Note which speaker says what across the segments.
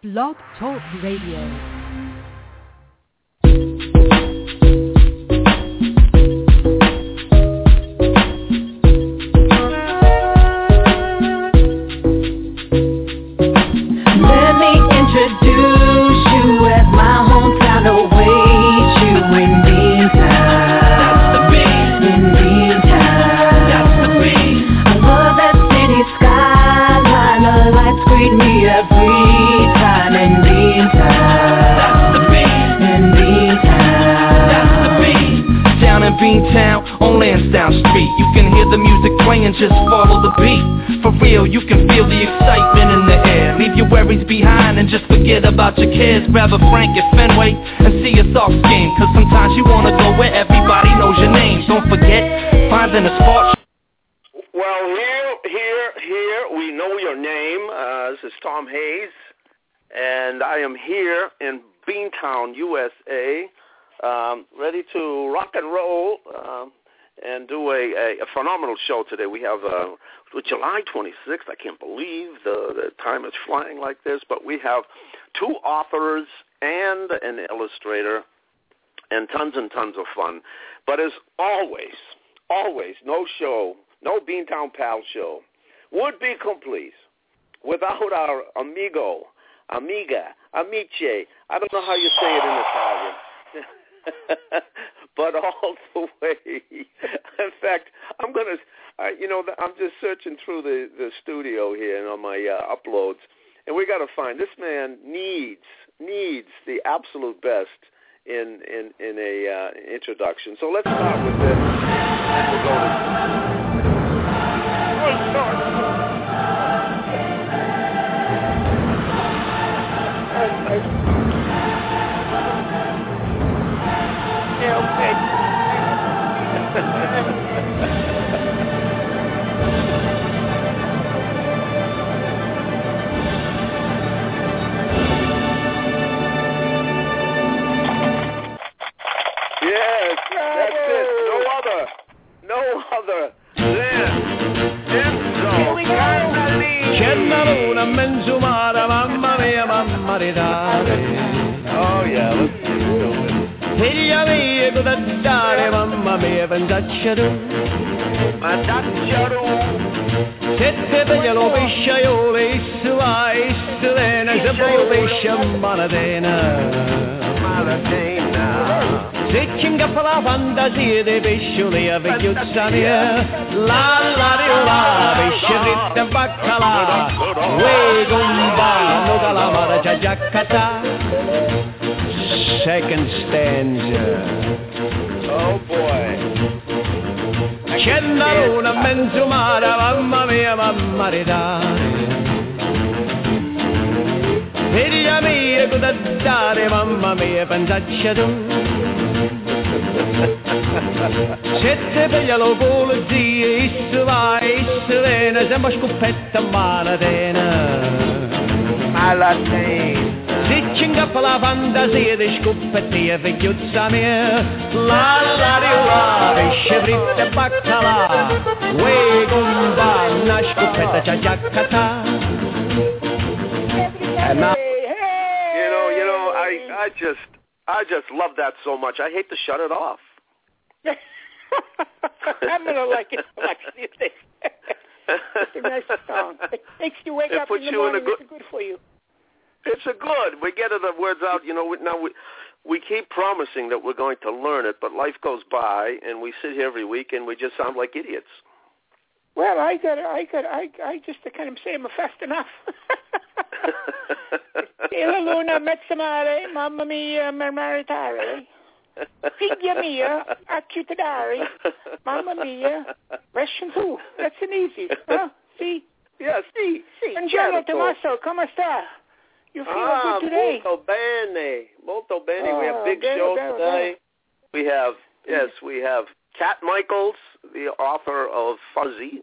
Speaker 1: Blog Talk Radio.
Speaker 2: Your. Grab a Frank at Fenway and see a Sox game. Cause sometimes you wanna go where everybody knows your name. Don't forget, finding a spot.
Speaker 3: Well, here, here, here, we know your name. Uh, this is Tom Hayes, and I am here in Beantown, USA, um, ready to rock and roll um, and do a, a, a phenomenal show today. We have uh, July 26th. I can't believe the, the time is flying like this, but we have two authors and an illustrator and tons and tons of fun. But as always, always, no show, no Beantown Pal show would be complete without our amigo, amiga, amiche. I don't know how you say it in Italian. but all the way. In fact, I'm gonna, uh, you know, I'm just searching through the the studio here and on my uh, uploads, and we got to find this man needs needs the absolute best in in in a uh, introduction. So let's start with this, and we'll go to. Oh, sorry. Yes, that's it. No other. No other than Enzo Cannelinni.
Speaker 4: C'è una luna in mezzo mare, mamma mia, mamma di dare.
Speaker 3: Oh, yeah, let's do it.
Speaker 4: Figlia mia, cosa dare, mamma mia, pensaccia tu.
Speaker 3: Ma dacciaro.
Speaker 4: Se te piglia lo pesce, io le issu va, issu lena, se lo pesce, malatena. Se ci ingappa la fantasia dei pescioli a la la di la, pesce fritto baccalà, uè compagno calamara c'ha già catà. Second stanza.
Speaker 3: Oh, boy.
Speaker 4: C'è la luna in mezzo mare, mamma mia, mamma di dare. Figlia mia, cosa dare, mamma mia, pensaccia tu. Se te piglia lo polizia, issu va, issu viene, sembra scoppetta malatena.
Speaker 3: Malatena.
Speaker 4: Se ci ingappa la fantasia di scoppetti e vecchiuzza mia, la la di la, pesce fritto e baccalà, uè condanna, scoppetta c'ha già catà. E na-
Speaker 3: I, just, I just love that so much. I hate to shut it off.
Speaker 5: I'm gonna like it so much. You think? It's a nice song. It makes you wake
Speaker 3: It
Speaker 5: up in the
Speaker 3: you in a
Speaker 5: morning.
Speaker 3: good-
Speaker 5: It's good for you.
Speaker 3: It's a good. We get the words out. You know, we, now we we keep promising that we're going to learn it, but life goes by, and we sit here every week, and we just sound like idiots.
Speaker 5: Well, I got, I got, I, I just kind of say I'm fast enough. E la luna mezza mare, mamma mia, maritare. Figlia mia, acciutare, mamma mia, Russian too. That's an easy, huh? See?
Speaker 3: Yeah, see, sì.
Speaker 5: Buongiorno. Tommaso, come sta? You feel
Speaker 3: Ah,
Speaker 5: good today?
Speaker 3: molto bene, molto bene. we have
Speaker 5: Oh,
Speaker 3: big
Speaker 5: bene,
Speaker 3: show
Speaker 5: bene,
Speaker 3: today. We have yes, we have Cat Michaels, the author of Fuzzy,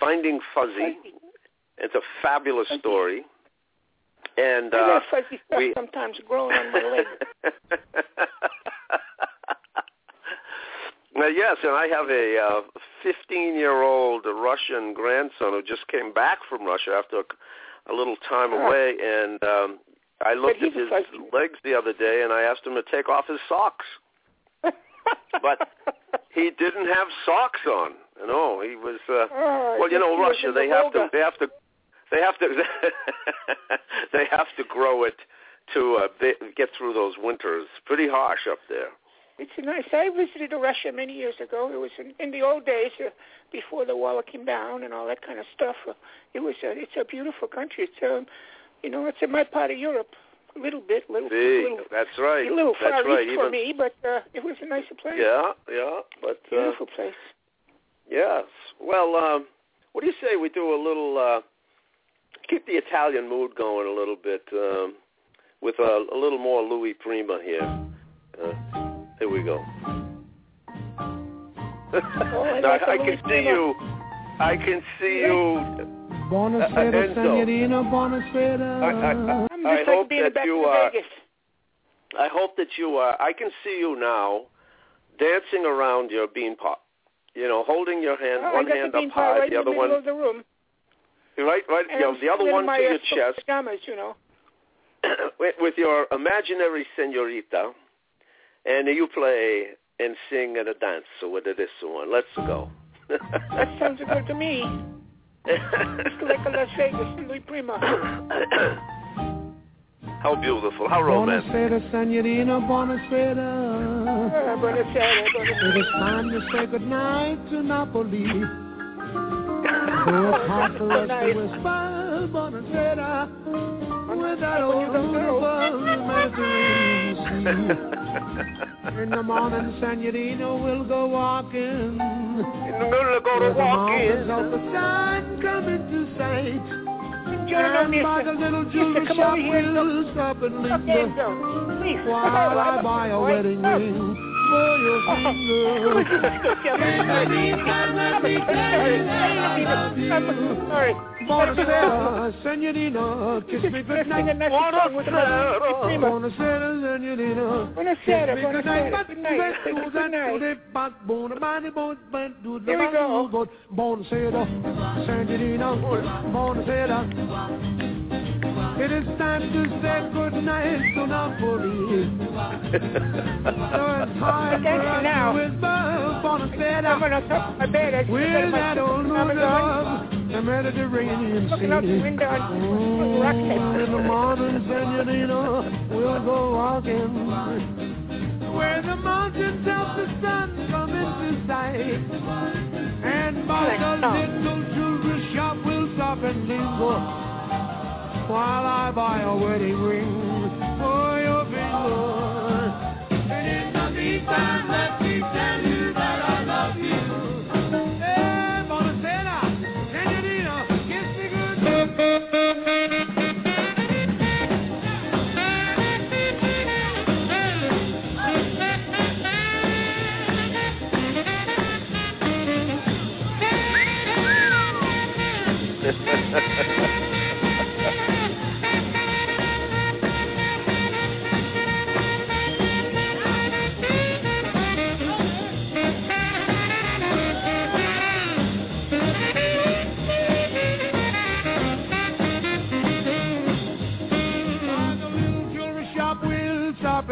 Speaker 3: Finding Fuzzy. It's a fabulous story. And
Speaker 5: I
Speaker 3: uh,
Speaker 5: got fuzzy stuff
Speaker 3: we-
Speaker 5: sometimes growing on my leg.
Speaker 3: Now, yes, and I have a uh, 15-year-old Russian grandson who just came back from Russia after a, a little time away, and um, I looked at his legs the other day, and I asked him to take off his socks. but he didn't have socks on. You know, he was. Uh,
Speaker 5: oh,
Speaker 3: well, you know, Russia. They have to. They have to. They have to. they have to grow it to uh, they, get through those winters. Pretty harsh up there.
Speaker 5: It's nice. I visited Russia many years ago. It was in, in the old days uh, before the wall came down and all that kind of stuff. Uh, it was. A, it's a beautiful country. It's um, you know, it's in my part of Europe. A little bit, little,
Speaker 3: See,
Speaker 5: little
Speaker 3: that's right.
Speaker 5: A little far
Speaker 3: that's right.
Speaker 5: east
Speaker 3: Even,
Speaker 5: for me, but uh, it was a nicer place.
Speaker 3: Yeah, yeah, but uh,
Speaker 5: beautiful place.
Speaker 3: Yes. Well, um, what do you say we do a little uh, keep the Italian mood going a little bit um, with a, a little more Louis Prima here. Uh, here we go.
Speaker 5: Oh,
Speaker 3: now,
Speaker 5: like
Speaker 3: I
Speaker 5: Louis
Speaker 3: can see you. I can see you.
Speaker 6: Buonasera, eh,
Speaker 3: Enzo.
Speaker 6: signorina, buonasera.
Speaker 3: I, I,
Speaker 5: I'm
Speaker 3: I
Speaker 5: just like
Speaker 3: hope
Speaker 5: being
Speaker 3: that
Speaker 5: back
Speaker 3: you
Speaker 5: in
Speaker 3: are.
Speaker 5: Uh, Vegas.
Speaker 3: I hope that you are. I can see you now, dancing around your bean pot. You know, holding your hand,
Speaker 5: Oh,
Speaker 3: one
Speaker 5: I got
Speaker 3: hand
Speaker 5: the
Speaker 3: up
Speaker 5: bean pie
Speaker 3: high,
Speaker 5: right
Speaker 3: the
Speaker 5: in
Speaker 3: other
Speaker 5: the middle
Speaker 3: one,
Speaker 5: of the room.
Speaker 3: right, right.
Speaker 5: And
Speaker 3: You know, the other one
Speaker 5: my
Speaker 3: to your
Speaker 5: uh,
Speaker 3: chest.
Speaker 5: pajamas, you know.
Speaker 3: with, with your imaginary senorita, and you play and sing and a dance with this one. Let's go.
Speaker 5: That sounds good to me. It's like a Las Vegas and Louis
Speaker 3: How beautiful, how romantic.
Speaker 6: Buonasera, signorina, buonasera.
Speaker 5: Buonasera, buonasera.
Speaker 6: is time to say goodnight to Napoli. Those hearts
Speaker 5: so
Speaker 6: are
Speaker 5: nice.
Speaker 6: to whisper, buonasera. With that
Speaker 5: When
Speaker 6: old
Speaker 5: you don't know.
Speaker 6: beautiful Mediterranean sea. In the morning, Senorita will go walking.
Speaker 3: In the middle of go to
Speaker 6: the
Speaker 3: walk
Speaker 6: mountains of the sun come into sight.
Speaker 5: Jonah,
Speaker 6: And by the
Speaker 5: mister.
Speaker 6: little
Speaker 5: Mister,
Speaker 6: jewelry
Speaker 5: come
Speaker 6: shop
Speaker 5: over here and
Speaker 6: we'll stop and
Speaker 5: Up
Speaker 6: linger.
Speaker 5: and down. Please.
Speaker 6: While oh, I buy a wedding oh.
Speaker 5: ring
Speaker 6: Buonasera, senorina, kiss me goodnight.
Speaker 3: Buonasera.
Speaker 5: Prima.
Speaker 6: Buonasera.
Speaker 5: Buonasera,
Speaker 6: goodnight.
Speaker 5: buonasera. Good night. Good night. Here we go.
Speaker 6: It is time to say goodnight to Napoli. So it's time for us
Speaker 5: now.
Speaker 6: to whisper
Speaker 5: I'm
Speaker 6: Buonasera.
Speaker 5: on top of my bed.
Speaker 6: With
Speaker 5: sit
Speaker 6: that old
Speaker 5: on my
Speaker 6: love, the Mediterranean
Speaker 5: looking out the window and
Speaker 6: Mm,
Speaker 5: rock
Speaker 6: in the morning, senorita, we'll go walking where the mountains of the sun come into sight. And by the little jewelry shop we'll stop and linger while I buy a wedding ring for your finger. And in the meantime, let me tell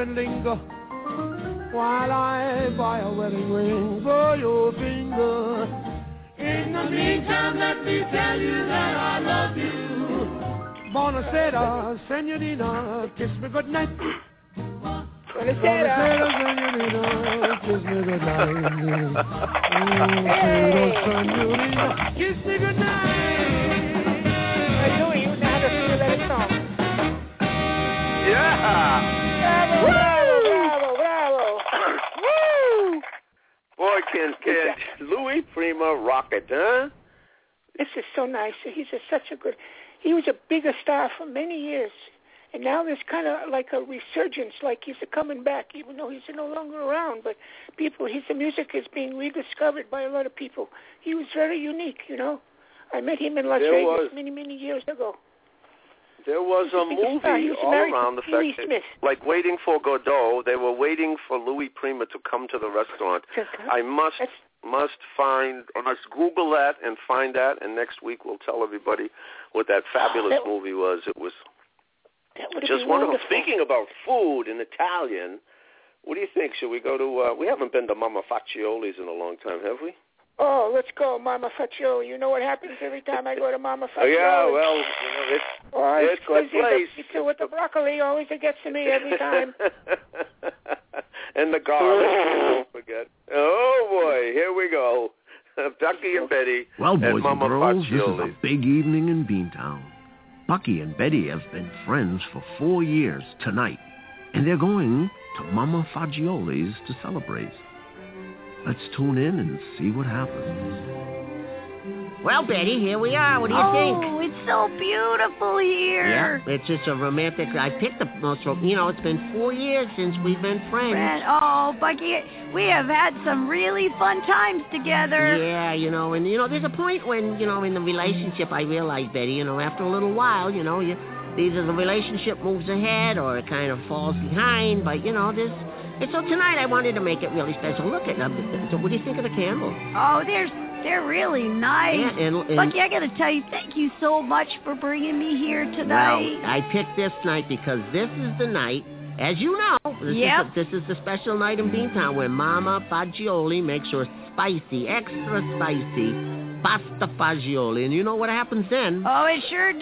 Speaker 6: and linger while I buy a wedding ring for your finger. In the meantime, let me tell you that I love you. Buonasera, senorina, kiss me goodnight.
Speaker 5: Buonasera.
Speaker 6: senorina, kiss me goodnight. Buonasera, senorina, kiss me goodnight.
Speaker 5: I know you know how to feel that song.
Speaker 3: Yeah.
Speaker 5: Bravo, bravo. Woo!
Speaker 3: Boy, can can Louis Prima rock it, huh?
Speaker 5: This is so nice. He's a, such a good. He was a bigger star for many years, and now there's kind of like a resurgence, like he's coming back, even though he's no longer around. But people, his music is being rediscovered by a lot of people. He was very unique, you know. I met him in Las
Speaker 3: There
Speaker 5: Vegas
Speaker 3: was-
Speaker 5: many, many years ago.
Speaker 3: There was a
Speaker 5: He's a big star. He
Speaker 3: movie all around the fact that, like waiting for Godot. They were waiting for Louis Prima to come to the restaurant. I must
Speaker 5: That's
Speaker 3: must find or must Google that and find that, and next week we'll tell everybody what that fabulous
Speaker 5: That-
Speaker 3: movie was. It was just wonderful.
Speaker 5: wonderful.
Speaker 3: Speaking about food in Italian, what do you think? Should we go to? Uh, we haven't been to Mama Fagioli's in a long time, have we?
Speaker 5: Oh, let's go, Mama Fagioli. You know what happens every time I go to Mama
Speaker 3: Oh yeah, well, you know, it's
Speaker 5: oh,
Speaker 3: it's the
Speaker 5: because
Speaker 3: place.
Speaker 5: the pizza with the broccoli always it gets to me every time.
Speaker 3: and the garlic. don't forget. Oh boy, here we go. Bucky and Betty
Speaker 7: Well,
Speaker 3: at
Speaker 7: boys and
Speaker 3: Mama
Speaker 7: girls, this is a big evening in Beantown. Bucky and Betty have been friends for four years tonight, and they're going to Mama Fagioli's to celebrate. Let's tune in and see what happens.
Speaker 8: Well, Betty, here we are. What do you think?
Speaker 9: Oh, it's so beautiful here.
Speaker 8: Yeah, it's just a romantic. I picked the most. ro- You know, it's been four years since we've been friends.
Speaker 9: Fred, oh, Bucky, we have had some really fun times together.
Speaker 8: Yeah, you know, and you know, there's a point when you know in the relationship I realize, Betty, you know, after a little while, you know, you either the relationship moves ahead or it kind of falls behind. But you know, there's. And so tonight I wanted to make it really special. Look at them. So what do you think of the candles?
Speaker 9: Oh, they're they're really nice.
Speaker 8: Yeah, and, and
Speaker 9: Bucky, I gotta tell you, thank you so much for bringing me here
Speaker 8: Well,
Speaker 9: tonight.
Speaker 8: I picked this night because this is the night, as you know, this,
Speaker 9: Yep.
Speaker 8: is, the, this is the special night in Beantown where Mama Fagioli makes her spicy, extra spicy pasta fagioli. And you know what happens then?
Speaker 9: oh, I sure do.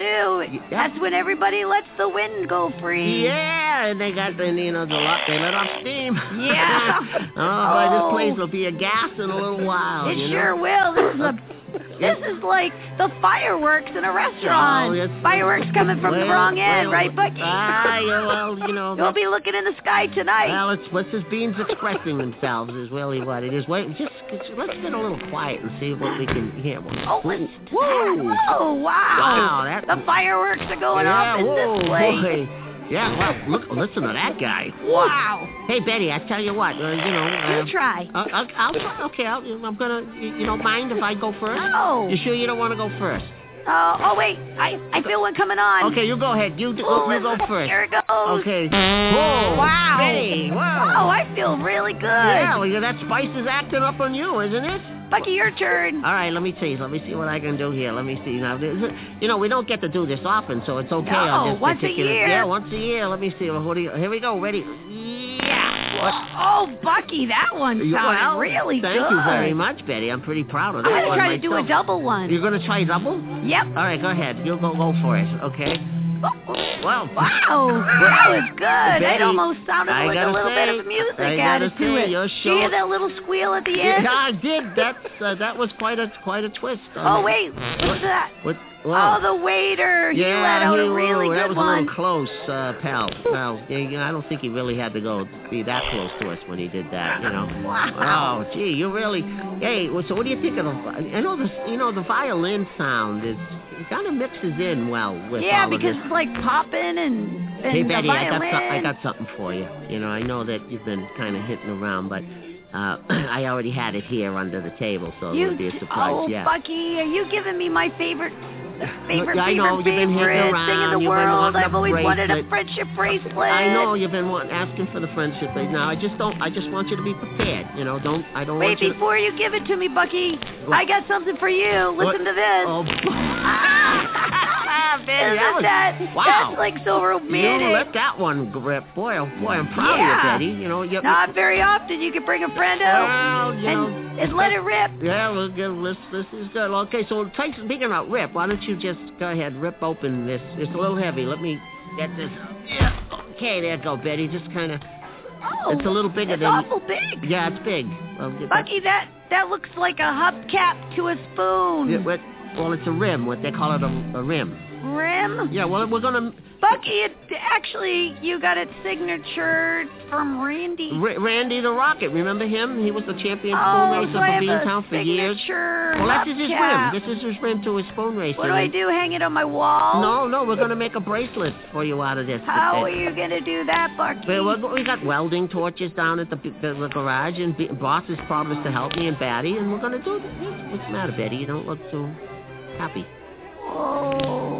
Speaker 8: Yeah.
Speaker 9: That's when everybody lets the wind go free.
Speaker 8: Yeah, and they got, and you know, the lot, they let off steam.
Speaker 9: Yeah.
Speaker 8: oh, boy, this
Speaker 9: Oh.
Speaker 8: place will be a gas in a little while.
Speaker 9: It sure
Speaker 8: know?
Speaker 9: will. This is a this is like the fireworks in a restaurant.
Speaker 8: Oh,
Speaker 9: fireworks coming from the
Speaker 8: Well,
Speaker 9: wrong end,
Speaker 8: well,
Speaker 9: right, Bucky?
Speaker 8: Ah, yeah, well, you know.
Speaker 9: You'll be looking in the sky tonight.
Speaker 8: Well, it's what's his beans expressing themselves is really what it is. Wait, just let's get a little quiet and see what we can hear.
Speaker 9: Oh.
Speaker 8: Whoa!
Speaker 9: Oh, wow.
Speaker 8: Wow, that-
Speaker 9: the fireworks are going
Speaker 8: yeah,
Speaker 9: off in
Speaker 8: whoa,
Speaker 9: this place.
Speaker 8: boy. Yeah, well, look, listen to that guy.
Speaker 9: Wow.
Speaker 8: Hey, Betty, I tell you what, uh, you know. Uh,
Speaker 9: You try.
Speaker 8: uh, I'll, I'll try. Okay, I'll, I'm gonna. You, you don't mind if I go first?
Speaker 9: No.
Speaker 8: You sure you don't want to go first?
Speaker 9: Oh, oh, wait. I, I feel one coming on.
Speaker 8: Okay, you go ahead. You, do,
Speaker 9: Oh,
Speaker 8: you go first.
Speaker 9: Here it goes.
Speaker 8: Okay. Whoa.
Speaker 9: Wow.
Speaker 8: Betty, whoa.
Speaker 9: Oh, I feel really good.
Speaker 8: Yeah, well, that spice is acting up on you, isn't it?
Speaker 9: Bucky, your turn.
Speaker 8: All right, let me see. Let me see what I can do here. Let me see. Now, this you know, we don't get to do this often, so it's okay on this
Speaker 9: once a
Speaker 8: particular.
Speaker 9: year.
Speaker 8: Yeah, once a year. Let me see. What do you? Here we go. Ready? Yeah. What?
Speaker 9: Oh, Bucky, that one sounded
Speaker 8: well,
Speaker 9: really
Speaker 8: thank
Speaker 9: good.
Speaker 8: Thank you very much, Betty. I'm pretty proud of that
Speaker 9: I'm gonna
Speaker 8: one
Speaker 9: try to do a double one.
Speaker 8: You're gonna try double?
Speaker 9: Yep.
Speaker 8: All right, go ahead. You'll go go for it. Okay. Well.
Speaker 9: Wow, that was good.
Speaker 8: Betty,
Speaker 9: it almost sounded
Speaker 8: I
Speaker 9: like a little
Speaker 8: say-
Speaker 9: bit of music added
Speaker 8: say,
Speaker 9: it.
Speaker 8: you're
Speaker 9: Did you hear that little squeal at the end?
Speaker 8: Yeah, I did. That's uh, that was quite a quite a twist.
Speaker 9: Oh wait, what's that?
Speaker 8: What?
Speaker 9: Oh, the waiter. he
Speaker 8: yeah,
Speaker 9: let out
Speaker 8: he-
Speaker 9: a really
Speaker 8: whoa,
Speaker 9: good
Speaker 8: that was
Speaker 9: one.
Speaker 8: a little close, uh, pal. Well, yeah, you know, I don't think he really had to go be that close to us when he did that. You know.
Speaker 9: Wow.
Speaker 8: Oh, gee, you really. Hey, so what do you think of the? I know the, you know, the violin sound is it kind of mixes in well with
Speaker 9: yeah,
Speaker 8: all of
Speaker 9: because
Speaker 8: this.
Speaker 9: it's like popping and, and
Speaker 8: Hey Betty, I got some, I got something for you. You know, I know that you've been kind of hitting around, but uh, I already had it here under the table, so it
Speaker 9: you
Speaker 8: would be a surprise.
Speaker 9: oh,
Speaker 8: yeah.
Speaker 9: Bucky, are you giving me my favorite, favorite,
Speaker 8: I know,
Speaker 9: favorite,
Speaker 8: you've been
Speaker 9: favorite
Speaker 8: around, you've been
Speaker 9: world?
Speaker 8: wanting a
Speaker 9: I've always wanted a friendship bracelet.
Speaker 8: I know you've been want, asking for the friendship bracelet. Now, I just don't. I just want you to be prepared. You know, don't. I don't
Speaker 9: Wait,
Speaker 8: want you.
Speaker 9: before you give it to me, Bucky,
Speaker 8: What?
Speaker 9: I got something for you.
Speaker 8: What?
Speaker 9: Listen to this.
Speaker 8: Oh,
Speaker 9: Isn't
Speaker 8: that was-
Speaker 9: that,
Speaker 8: wow.
Speaker 9: that's like so
Speaker 8: you
Speaker 9: romantic.
Speaker 8: let that one grip. Boy, oh boy, I'm proud
Speaker 9: Yeah.
Speaker 8: of you, Betty. You know, you.
Speaker 9: Not very often you can bring a friend out
Speaker 8: Well, you know,
Speaker 9: and, and let it rip.
Speaker 8: Yeah, well, good. This, this is good. Okay, so speaking about rip, why don't you just go ahead, rip open this. It's a little heavy. Let me get this. Yeah. Okay, there you go, Betty. Just kind of.
Speaker 9: Oh,
Speaker 8: It's a little bigger
Speaker 9: it's
Speaker 8: than-
Speaker 9: awful big.
Speaker 8: Yeah, it's big. Well, get that-
Speaker 9: Bucky, that that looks like a hubcap to a spoon.
Speaker 8: Yeah, what, well, it's a rim. What they call it, a, a rim.
Speaker 9: Rim.
Speaker 8: Yeah. Well, we're gonna.
Speaker 9: Bucky, it, actually, you got it signature from Randy.
Speaker 8: R- Randy the Rocket. Remember him? He was the champion
Speaker 9: oh,
Speaker 8: spoon racer
Speaker 9: so
Speaker 8: for Beantown for years. Well, that's his
Speaker 9: hubcap.
Speaker 8: rim. This is his rim to his spoon racer.
Speaker 9: What do I do? Hang it on my wall?
Speaker 8: No, no, we're gonna make a bracelet for you out of this.
Speaker 9: How are you gonna do that, Bucky?
Speaker 8: We, we got welding torches down at the, the, the garage, and B- boss has promised to help me and Batty, and we're gonna do this. What's the matter, Betty? You don't look too happy.
Speaker 9: Oh,
Speaker 8: Well,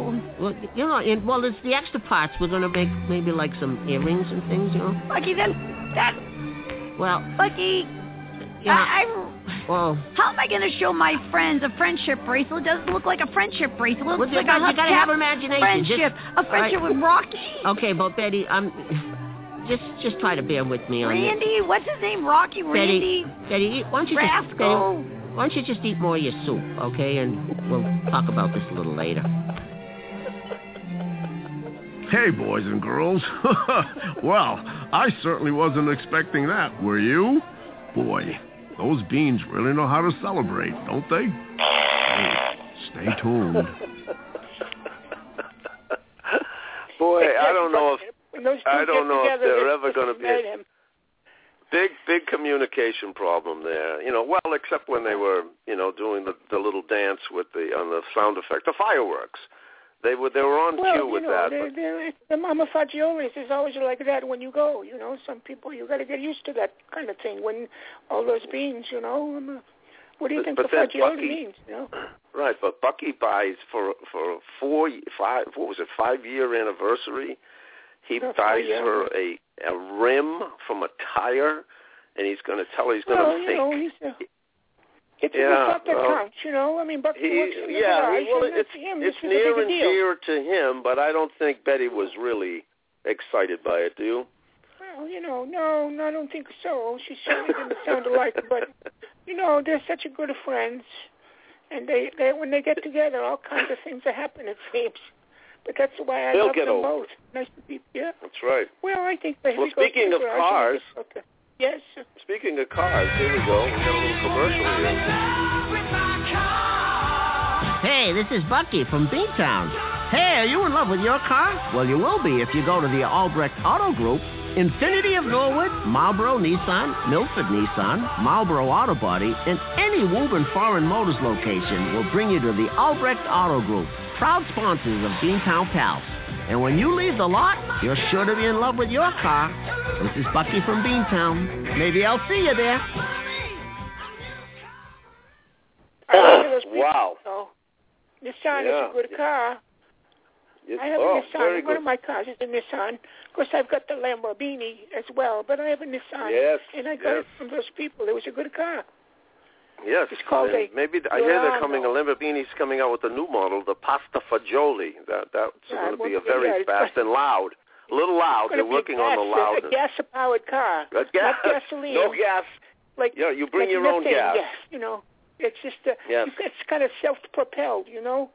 Speaker 8: you know, and, well, it's the extra parts. We're gonna make maybe like some earrings and things, you know.
Speaker 9: Bucky, that that
Speaker 8: Well,
Speaker 9: Bucky,
Speaker 8: yeah.
Speaker 9: I,
Speaker 8: Well,
Speaker 9: How am I going to show my friends a friendship bracelet? It doesn't look like a friendship bracelet. It looks
Speaker 8: well,
Speaker 9: like
Speaker 8: got-
Speaker 9: a
Speaker 8: you gotta
Speaker 9: hubcap
Speaker 8: have imagination.
Speaker 9: friendship.
Speaker 8: Just-
Speaker 9: a friendship
Speaker 8: right.
Speaker 9: with Rocky.
Speaker 8: okay, but Betty, I'm just just try to bear with me on this.
Speaker 9: Randy, what's his name? Rocky Randy.
Speaker 8: Betty, Betty, why don't you just
Speaker 9: Rascal.
Speaker 8: Betty, why don't you just eat more of your soup, okay? And we'll talk about this a little later.
Speaker 7: Hey, boys and girls. well, I certainly wasn't expecting that, were you? Boy, those beans really know how to celebrate, don't they? Hey, stay tuned.
Speaker 3: Boy, I don't know if
Speaker 5: When those two
Speaker 3: I don't know if they're ever gonna be-
Speaker 5: made him.
Speaker 3: big big communication problem there. You know, well, except when they were, you know, doing the the little dance with the on the sound effect, the fireworks. They were they were on
Speaker 5: Well,
Speaker 3: cue
Speaker 5: you
Speaker 3: with
Speaker 5: know,
Speaker 3: that.
Speaker 5: they're, they're, the Mama Fagiolis is always like that when you go. You know, some people you got to get used to that kind of thing. When all those beans, you know, um, what do you
Speaker 3: But-
Speaker 5: think
Speaker 3: but
Speaker 5: the Fagioli
Speaker 3: Bucky-
Speaker 5: means? You know,
Speaker 3: right, but Bucky buys for for a four five what was it five year anniversary. He buys her a a rim from a tire, and he's going to tell her he's going to
Speaker 5: well, you
Speaker 3: fake.
Speaker 5: know, it's
Speaker 3: Yeah,
Speaker 5: the thought that
Speaker 3: well,
Speaker 5: counts. You know, I mean, Bucky
Speaker 3: He,
Speaker 5: works in the
Speaker 3: yeah,
Speaker 5: garage,
Speaker 3: well,
Speaker 5: and
Speaker 3: it's
Speaker 5: him,
Speaker 3: it's
Speaker 5: this
Speaker 3: near and
Speaker 5: deal.
Speaker 3: dear to him, but I don't think Betty was really excited by it. Do you?
Speaker 5: Well, you know, no, no, I don't think so. She certainly didn't sound alike, but you know, they're such a good of friends, and they, they when they get together, all kinds of things are happening. It seems, but that's why I
Speaker 3: They'll
Speaker 5: love
Speaker 3: get
Speaker 5: them
Speaker 3: over
Speaker 5: both. Nice to be, yeah.
Speaker 3: That's right.
Speaker 5: Well, I think they
Speaker 3: Well,
Speaker 5: we go to
Speaker 3: speaking of cars-
Speaker 5: okay. Yes.
Speaker 3: Speaking of cars, here we go. We got a little commercial here.
Speaker 8: Hey, this is Bucky from Beantown. Hey, are you in love with your car? Well, you will be if you go to the Albrecht Auto Group. Infiniti of Norwood, Marlboro Nissan, Milford Nissan, Marlboro Auto Body, and any Woburn Foreign Motors location will bring you to the Albrecht Auto Group, proud sponsors of Beantown Pals. And when you leave the lot, you're sure to be in love with your car. This is Bucky from Beantown. Maybe I'll see you there.
Speaker 5: I like those people,
Speaker 3: wow.
Speaker 5: though. Nissan
Speaker 3: Yeah.
Speaker 5: is a good car.
Speaker 3: It's,
Speaker 5: I have
Speaker 3: oh,
Speaker 5: a Nissan.
Speaker 3: very
Speaker 5: One
Speaker 3: good.
Speaker 5: of my cars is a Nissan. Of course, I've got the Lamborghini as well, but I have a Nissan.
Speaker 3: Yes,
Speaker 5: And I got
Speaker 3: yes.
Speaker 5: it from those people. It was a good car.
Speaker 3: Yes.
Speaker 5: It's called a
Speaker 3: maybe I hear they're coming. A Lamborghini's coming out with a new model, the Pasta Fagioli. That that's
Speaker 5: Yeah,
Speaker 3: going to be a very
Speaker 5: yeah,
Speaker 3: fast and loud. A little loud. They're working
Speaker 5: a
Speaker 3: on the
Speaker 5: gas,
Speaker 3: loud.
Speaker 5: A gas-powered car.
Speaker 3: Uh, gas,
Speaker 5: Not gasoline.
Speaker 3: No gas.
Speaker 5: Like
Speaker 3: Yeah, you bring
Speaker 5: like
Speaker 3: your own
Speaker 5: methane
Speaker 3: gas.
Speaker 5: You know, it's just uh,
Speaker 3: Yes.
Speaker 5: it's kind of self-propelled. You know,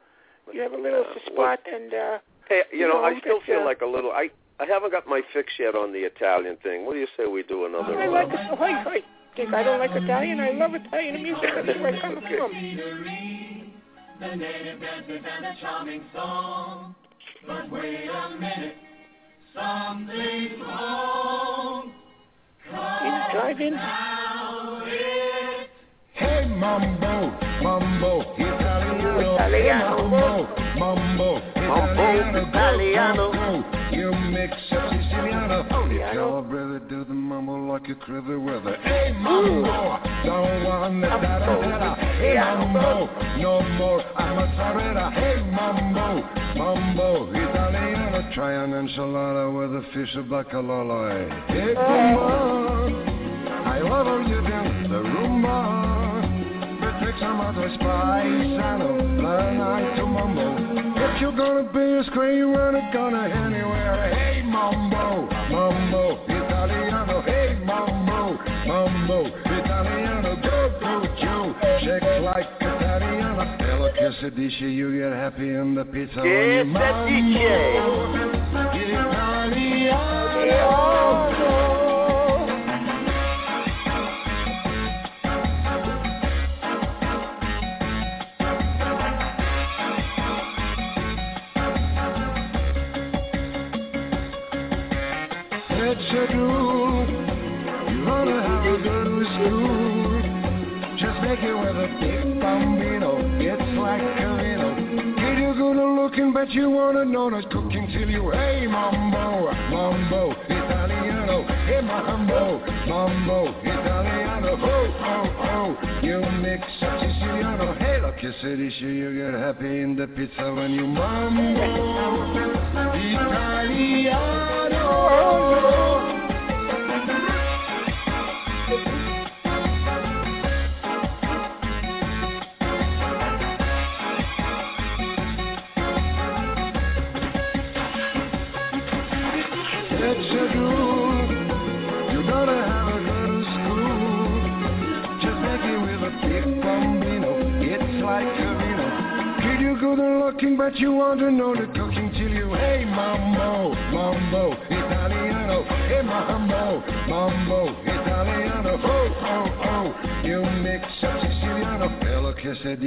Speaker 5: you have a little
Speaker 3: Uh,
Speaker 5: spot and. uh
Speaker 3: Hey, you
Speaker 5: You
Speaker 3: know,
Speaker 5: know,
Speaker 3: I still feel
Speaker 5: uh,
Speaker 3: like a little. I I haven't got my fix yet on the Italian thing. What do you say we do another?
Speaker 5: I
Speaker 3: one?
Speaker 5: like it. I don't like Italian. I love Italian music. That's where I come from. In drive-in.
Speaker 10: Hey mambo, mambo, Italiano,
Speaker 5: Italiano.
Speaker 10: mambo, mambo, Italiano, go,
Speaker 3: Italiano.
Speaker 10: You mix up Siciliano. You
Speaker 5: Italiano.
Speaker 10: tell a brother do the mambo like a clever weather. Hey mambo, don't want da da da. Hey mambo, no more mozzarella. Hey mambo, mambo, Italiano. Try an enchilada with a fish of bacalao. Hey mambo. I love how you do the rumba. Take some other spice, I know, learn how to mumble. If you're gonna be a screamer, not gonna anywhere. Hey, mambo, like Italiano. Hello, quesadilla, you get happy in the pizza. you
Speaker 3: Quesadilla.
Speaker 10: mambo, Italiano. This year you get happy in the pizza when you mambo, Italiano.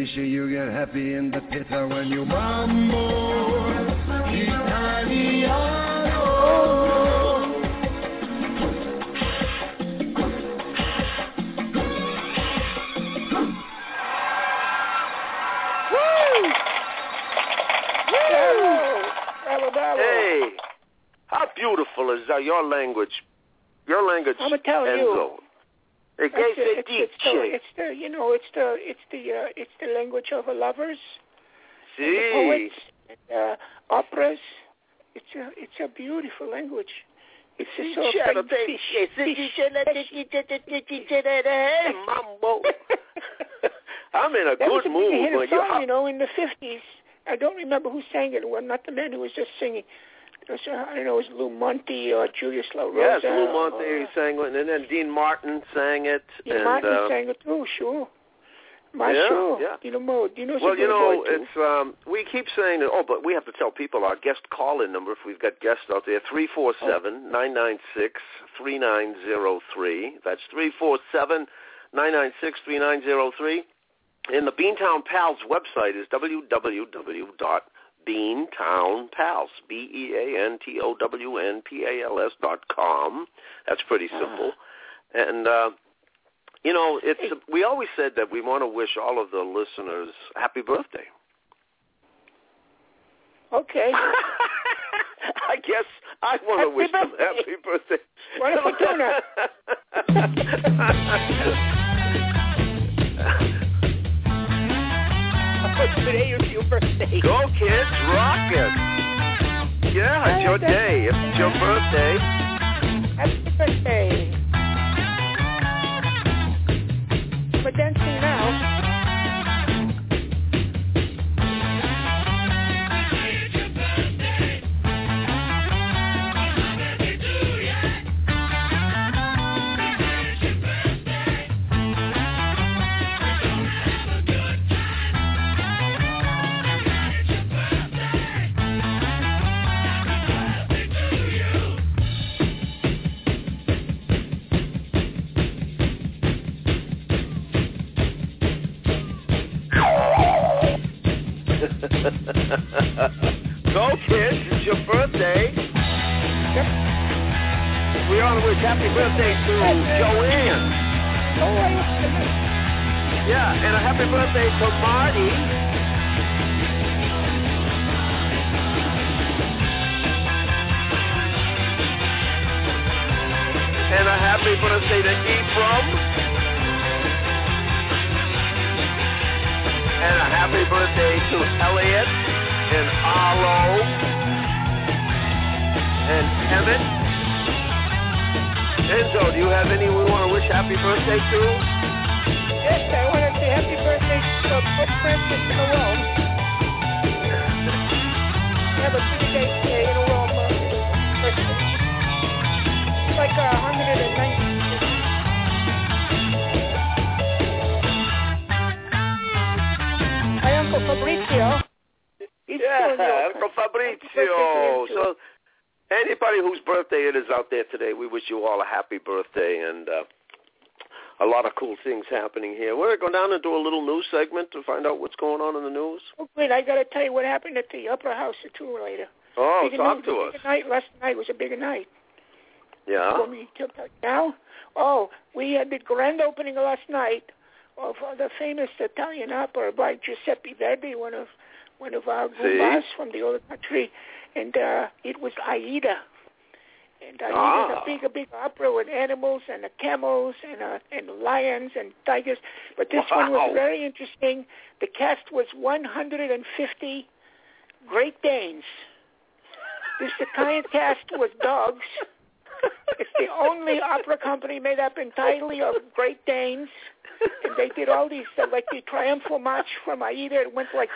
Speaker 10: Che se dice you get happy in the pita when you mambo, Italiano.
Speaker 3: Hey, how beautiful is that? Your language, your language,
Speaker 5: I'ma tell you.
Speaker 3: Enzo. It
Speaker 5: That's
Speaker 3: gave
Speaker 5: it.
Speaker 3: the
Speaker 5: It's, it's, the, it's the you know it's the it's the uh, it's the language of lovers, and the poets, and, uh, operas. It's a it's a beautiful language. It's a sort of like fish, fish,
Speaker 3: mambo. I'm in a
Speaker 5: That
Speaker 3: good
Speaker 5: a
Speaker 3: mood.
Speaker 5: hit
Speaker 3: you,
Speaker 5: song, you know, in the fifties. I don't remember who sang it. Well, not the man who was just singing. Uh, I don't know, it was Lou Monte or Julius La Rosa.
Speaker 3: yes, Lou Monte
Speaker 5: or,
Speaker 3: sang it, and then Dean Martin sang it.
Speaker 5: Dean
Speaker 3: and,
Speaker 5: Martin
Speaker 3: uh,
Speaker 5: sang it too, sure. My
Speaker 3: Yeah,
Speaker 5: sure.
Speaker 3: yeah.
Speaker 5: Mo. Dino's
Speaker 3: Well,
Speaker 5: a
Speaker 3: you know,
Speaker 5: boy, too.
Speaker 3: it's um we keep saying that oh, but we have to tell people our guest call in number if we've got guests out there, three four seven nine nine six three nine zero three. That's three four seven nine nine six three nine zero three. And the Beantown Pals website is www.beantownpals, B-E-A-N-T-O-W-N-P-A-L-S dot com. That's pretty simple. And, uh, you know, it's we always said that we want to wish all of the listeners happy birthday.
Speaker 5: Okay.
Speaker 3: I guess I want to wish them
Speaker 5: birthday.
Speaker 3: happy birthday.
Speaker 5: Buona Today is your birthday.
Speaker 3: Go kids, rock it. Yeah, it's your day. It's your birthday.
Speaker 5: Happy birthday. We're dancing now.
Speaker 3: Go kids, it's your birthday. We to wish happy birthday to Joanne. Yeah, and a happy birthday to Marty. And a happy birthday to Ephraim. and a happy birthday to Elliot and Arlo and Emmett. Enzo, do you have any we want to wish happy birthday to?
Speaker 5: Yes, I want to say happy birthday to a good in Mr. Malone. have a good day today in a world, Mom. It's like uh, 190. Fabrizio. Happy birthday to him, too.
Speaker 3: So, anybody whose birthday it is out there today, we wish you all a happy birthday and uh, a lot of cool things happening here. We're going to go down and do a little news segment to find out what's going on in the news.
Speaker 5: Oh, wait, I got to tell you what happened at the Opera House or two later.
Speaker 3: Oh,
Speaker 5: Bigger
Speaker 3: talk
Speaker 5: night,
Speaker 3: to us.
Speaker 5: Night. Last night was a bigger night.
Speaker 3: Yeah.
Speaker 5: For me to now, oh, we had the grand opening last night of uh, the famous Italian opera by Giuseppe Verdi, one of one of our goombas from the old country, and uh, it was Aida. And Aida is
Speaker 3: Ah.
Speaker 5: a big, a big opera with animals and uh, camels and uh, and lions and tigers. But this one was very interesting. The cast was 150 Great Danes. This Italian cast was dogs. It's the only opera company made up entirely of Great Danes. And they did all these, uh, like the triumphal march from Aida. It went like,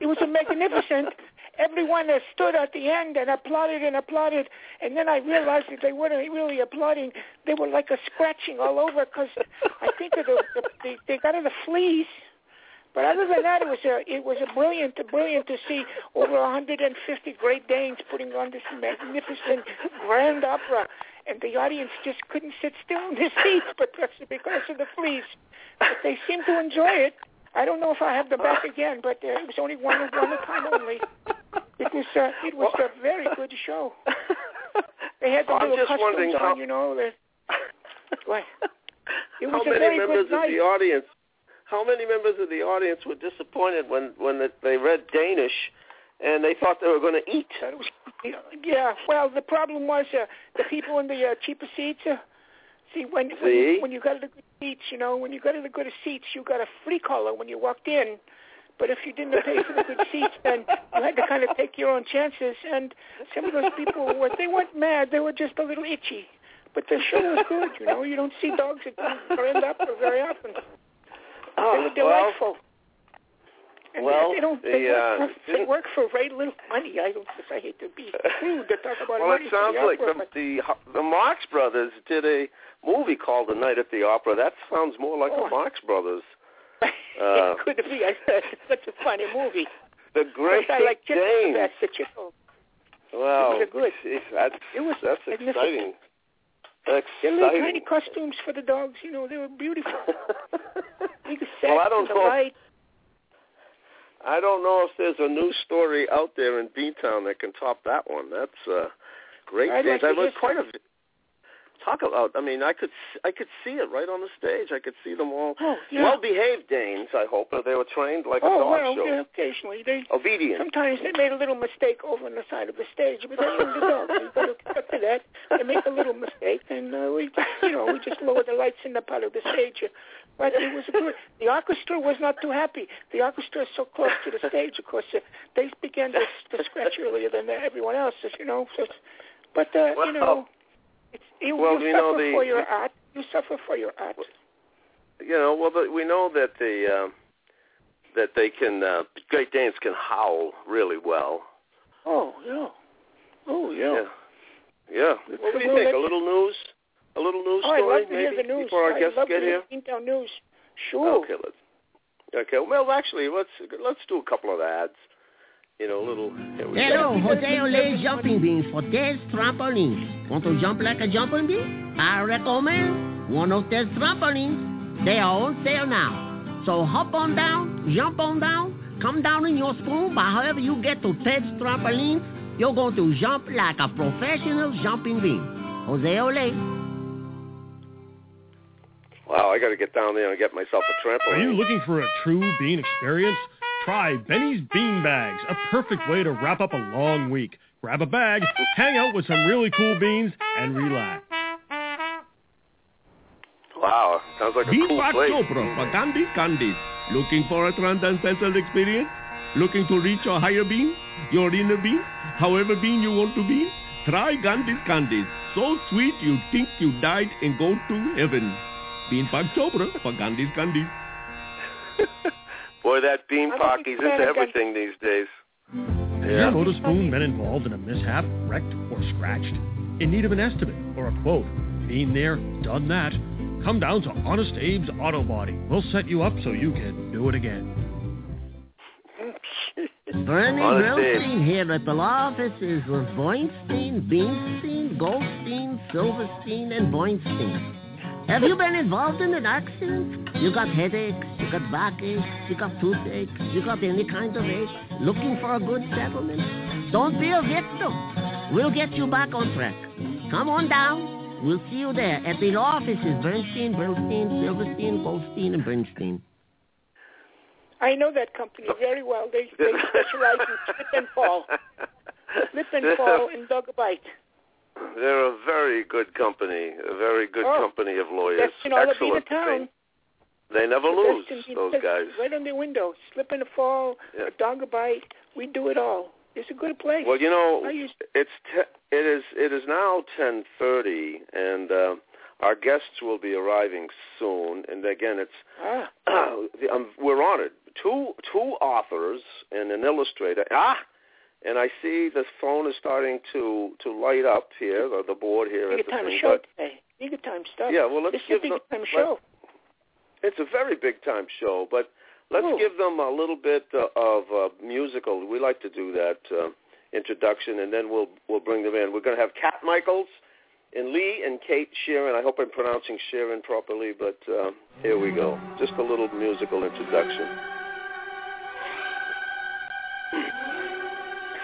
Speaker 5: it was magnificent. Everyone that stood at the end and applauded and applauded, and then I realized that they weren't really applauding. They were like a scratching all over because I think that the, the, they got in the fleas. But other than that, it was a it was a brilliant brilliant to see over 150 Great Danes putting on this magnificent grand opera and the audience just couldn't sit still in their seats because because of the fleas. But they seemed to enjoy it. I don't know if I have them back again, but uh, it was only one one time only. It was uh, it was a very good show. They had the
Speaker 3: I'm
Speaker 5: little costumes on,
Speaker 3: how-
Speaker 5: you know. The, what? It was
Speaker 3: how
Speaker 5: a
Speaker 3: many
Speaker 5: very
Speaker 3: members
Speaker 5: good
Speaker 3: of the audience? How many members of the audience were disappointed when when they read Danish, and they thought they were going to eat?
Speaker 5: That was, yeah, well, the problem was uh, the people in the uh, cheaper seats. Uh, see, when when you, when you got the good seats, you know, when you got the good seats, you got a free collar when you walked in. But if you didn't pay for the good seats, then you had to kind of take your own chances. And some of those people were they weren't mad; they were just a little itchy. But the show was good, you know. You don't see dogs that end up very often. they were
Speaker 3: well,
Speaker 5: delightful. And
Speaker 3: well,
Speaker 5: they, they don't.
Speaker 3: the,
Speaker 5: They, work,
Speaker 3: uh,
Speaker 5: for, they work for very little money. I don't. I hate to be crude to talk about
Speaker 3: well,
Speaker 5: money
Speaker 3: it sounds
Speaker 5: the
Speaker 3: like
Speaker 5: opera,
Speaker 3: the, the the Marx Brothers did a movie called The Night at the Opera. That sounds more like
Speaker 5: Oh.
Speaker 3: the Marx Brothers.
Speaker 5: but
Speaker 3: Uh,
Speaker 5: it could be. I said it's such a funny movie.
Speaker 3: the Great
Speaker 5: I like
Speaker 3: Danes.
Speaker 5: That's the chicken.
Speaker 3: Wow,
Speaker 5: It was a good-
Speaker 3: geez, that's
Speaker 5: It was
Speaker 3: that's exciting.
Speaker 5: The little tiny costumes for the dogs. You know, they were beautiful. Big sets
Speaker 3: well, I don't
Speaker 5: the
Speaker 3: know.
Speaker 5: light.
Speaker 3: I don't know if there's a news story out there in Beantown that can top that one. That's uh, great.
Speaker 5: I'd
Speaker 3: Danes.
Speaker 5: like to
Speaker 3: I was
Speaker 5: hear
Speaker 3: quite a talk about. I mean, I could I could see it right on the stage. I could see them all
Speaker 5: Oh, yeah.
Speaker 3: well behaved Danes. I hope they were trained like a
Speaker 5: oh
Speaker 3: dog
Speaker 5: well,
Speaker 3: show.
Speaker 5: yeah, occasionally they.
Speaker 3: Obedient.
Speaker 5: Sometimes they made a little mistake over on the side of the stage, but that's the dog. You got to cut to that. They make a little mistake, and uh, we just, you know, we just lower the lights in the part of the stage. But it was good. The orchestra was not too happy. The orchestra is so close to the stage, of course. Uh, they began to, to scratch earlier than everyone else, you know. So, but uh,
Speaker 3: Well,
Speaker 5: you know, it's,
Speaker 3: well,
Speaker 5: you suffer
Speaker 3: know, the-
Speaker 5: for your art. You suffer for your art.
Speaker 3: You know, well, but we know that the um, that they can uh, Great Danes can howl really well.
Speaker 5: Oh yeah. Oh yeah.
Speaker 3: Yeah. Yeah.
Speaker 5: Well,
Speaker 3: what do you think? A little news? A little news
Speaker 5: Oh, I'd
Speaker 3: story
Speaker 5: love to
Speaker 3: maybe
Speaker 5: hear the news.
Speaker 3: before our
Speaker 5: I'd
Speaker 3: guests
Speaker 5: love
Speaker 3: get
Speaker 5: to
Speaker 3: here?
Speaker 5: hear Beantown news. Sure.
Speaker 3: Okay, let's. Okay, well, actually, let's let's do a couple of ads. You know, a little. Here we
Speaker 8: Hello,
Speaker 3: go.
Speaker 8: Jose Ole jumping beans for Test trampolines. Want to jump like a jumping bean? I recommend one of Test trampolines. They are on sale now. So hop on down, jump on down, come down in your spoon, but however you get to Test trampolines, you're going to jump like a professional jumping bean. Jose Ole.
Speaker 3: Wow, I got to get down there and get myself a trampoline.
Speaker 11: Are you looking for a true bean experience? Try Benny's Bean Bags, a perfect way to wrap up a long week. Grab a bag, hang out with some really cool beans, and relax.
Speaker 3: Wow, sounds like a
Speaker 12: Bean
Speaker 3: cool
Speaker 12: Box
Speaker 3: place.
Speaker 12: Chopra for Gandhi Candies. Looking for a transcendental experience? Looking to reach a higher being? Your inner being? However being you want to be? Try Gandhi's Candies. So sweet you think you died and go to heaven. Bean Box Chopra for Gandhi's Candies.
Speaker 3: Boy, that bean
Speaker 5: I'm
Speaker 3: pocky's into
Speaker 5: of Gun-
Speaker 3: everything these days.
Speaker 11: Have
Speaker 3: Yeah.
Speaker 11: you noticed spoon been involved in a mishap, wrecked, or scratched? In need of an estimate or a quote? Been there, done that. Come down to Honest Abe's Auto Body. We'll set you up so you can do it again.
Speaker 8: Bernie
Speaker 3: Honest Abe.
Speaker 8: Grillstein here at the law offices with Boinstein, Beanstein, Goldstein, Silverstein, and Boinstein. Have you been involved in an accident? You got headaches, you got backaches, you got toothaches, you got any kind of ache? Looking for a good settlement? Don't be a victim. We'll get you back on track. Come on down. We'll see you there at the law offices, Bernstein, Brillstein, Silverstein, Goldstein, and Bernstein.
Speaker 5: I know that company very well. They they specialize in slip and fall, slip and fall, and dog bite.
Speaker 3: They're a very good company, a very good
Speaker 5: Oh,
Speaker 3: company of lawyers.
Speaker 5: All the
Speaker 3: Excellent.
Speaker 5: town.
Speaker 3: They, they never lose, those guys.
Speaker 5: Right on their window, slip and fall,
Speaker 3: Yeah.
Speaker 5: a dog bite. We do it all. It's a good place.
Speaker 3: Well, you know,
Speaker 5: used
Speaker 3: it's te- it is it is now ten thirty, and uh, our guests will be arriving soon, and again, it's
Speaker 5: Ah.
Speaker 3: um, we're honored. Two two authors and an illustrator. Ah, and I see the phone is starting to to light up here, the, the board here
Speaker 5: Big time
Speaker 3: thing.
Speaker 5: show today. Big time stuff.
Speaker 3: yeah, well, let's
Speaker 5: this is
Speaker 3: give
Speaker 5: a big
Speaker 3: them.
Speaker 5: time
Speaker 3: let-
Speaker 5: show.
Speaker 3: It's a very big time show, but let's
Speaker 5: Ooh.
Speaker 3: give them a little bit uh, of uh, musical. We like to do that uh, introduction, and then we'll we'll bring them in. We're going to have Cat Michaels and Leigh and Kate Shearin. I hope I'm pronouncing Shearin properly, but uh, here we go. Just a little musical introduction.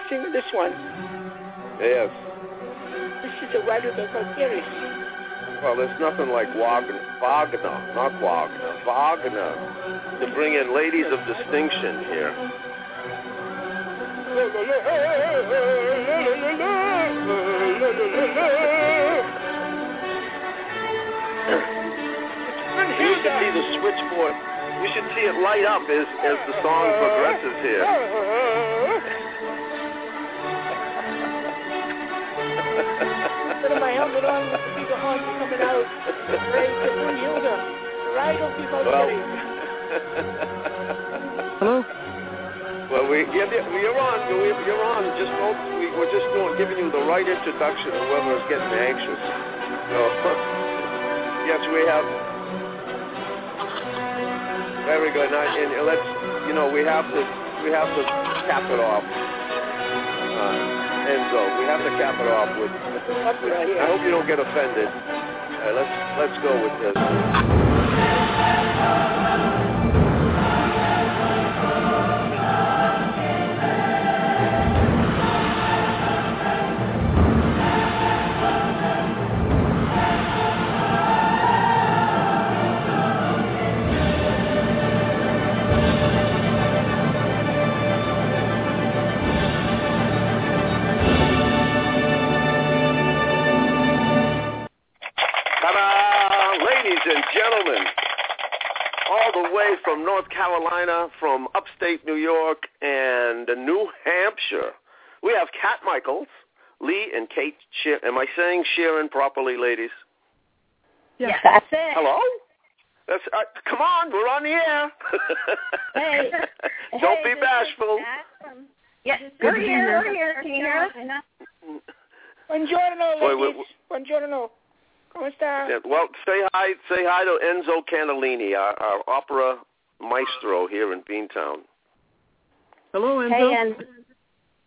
Speaker 5: Sing this one.
Speaker 3: Yes.
Speaker 5: This is a writer that called Gary.
Speaker 3: Well, there's nothing like Wagner, Wagner, not Wagner, Wagner, to bring in ladies of distinction here. You should see the switchboard. You should see it light up as as the song progresses here.
Speaker 5: Put my helmet on with the big horns coming out. Right to Hilda. Right up before
Speaker 3: Well.
Speaker 5: Gary.
Speaker 11: Hello?
Speaker 3: Well, we yeah, yeah, you're on. You're, you're on. Just don't, we, we're just doing giving you the right introduction. Whoever is getting anxious. So, yes, we have. Very good. Now, and let's, you know, we have to, we have to cap it off. Uh, Enzo, we have to cap it off with. I hope you don't get offended. Uh, let's let's go with this. And gentlemen, all the way from North Carolina, from upstate New York, and New Hampshire, we have Cat Michaels, Leigh, and Kate. Sheer- Am I saying Shearin properly, ladies?
Speaker 13: Yes, that's it.
Speaker 3: Hello? That's, uh, come on, we're on the air.
Speaker 13: Hey.
Speaker 3: Don't
Speaker 13: Hey,
Speaker 3: be bashful.
Speaker 13: Cat from- Yes,
Speaker 11: Good
Speaker 13: we're here.
Speaker 11: here.
Speaker 13: We're here. Can you hear us?
Speaker 5: Buongiorno,
Speaker 3: Wait, wait,
Speaker 5: ladies. Buongiorno. Come sta?
Speaker 3: Yeah, well, say hi. Say hi to Enzo Cannelinni, our, our opera maestro here in Beantown.
Speaker 11: Hello,
Speaker 13: Hey,
Speaker 11: Enzo.
Speaker 13: and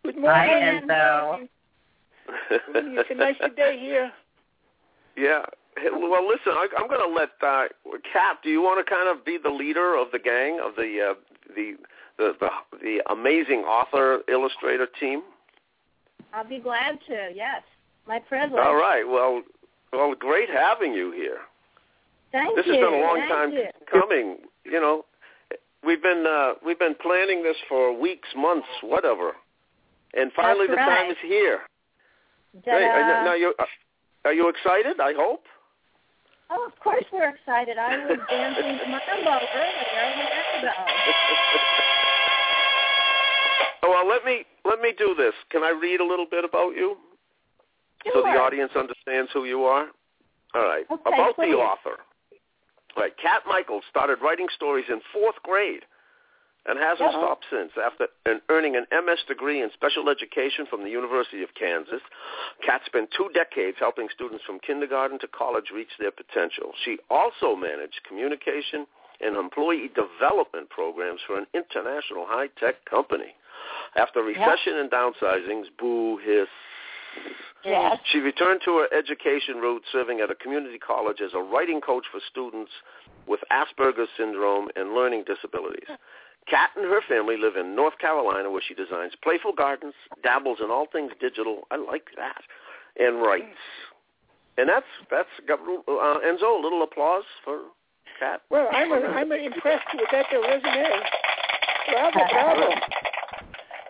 Speaker 5: Good
Speaker 13: Hi,
Speaker 5: morning.
Speaker 13: Enzo.
Speaker 5: It's a nice day here.
Speaker 3: Yeah. Hey, Well, listen, I, I'm going to let uh, Cap. Do you want to kind of be the leader of the gang of the uh, the, the the the amazing author illustrator team?
Speaker 13: I'll be glad to. Yes, my privilege.
Speaker 3: All right. Well, well, great having you here.
Speaker 13: Thank
Speaker 3: this
Speaker 13: you.
Speaker 3: This has been a long
Speaker 13: Thank
Speaker 3: time
Speaker 13: you.
Speaker 3: coming. You know, we've been uh, we've been planning this for weeks, months, whatever, and finally
Speaker 13: That's
Speaker 3: the time is here.
Speaker 13: Ta-da.
Speaker 3: Hey, now you are you excited? I hope.
Speaker 13: Oh, of course we're excited. I was dancing to Mambo earlier a minute ago.
Speaker 3: Oh, well, let me let me do this. Can I read a little bit about you so the audience understands who you are? All right.
Speaker 13: Okay,
Speaker 3: about
Speaker 13: please.
Speaker 3: the author. All right. Cat Michaels started writing stories in fourth grade and hasn't
Speaker 13: Uh-huh.
Speaker 3: stopped since. After earning an MS degree in special education from the University of Kansas, Cat spent two decades helping students from kindergarten to college reach their potential. She also managed communication and employee development programs for an international high-tech company. After recession and downsizings, boo, hiss.
Speaker 13: Yes.
Speaker 3: She returned to her education route, serving at a community college as a writing coach for students with Asperger's syndrome and learning disabilities. Cat and her family live in North Carolina, where she designs playful gardens, dabbles in all things digital. I like that, and writes. And that's that's got uh, Enzo. A little applause for Cat.
Speaker 5: Well, I'm I'm impressed with that resume. Bravo, bravo.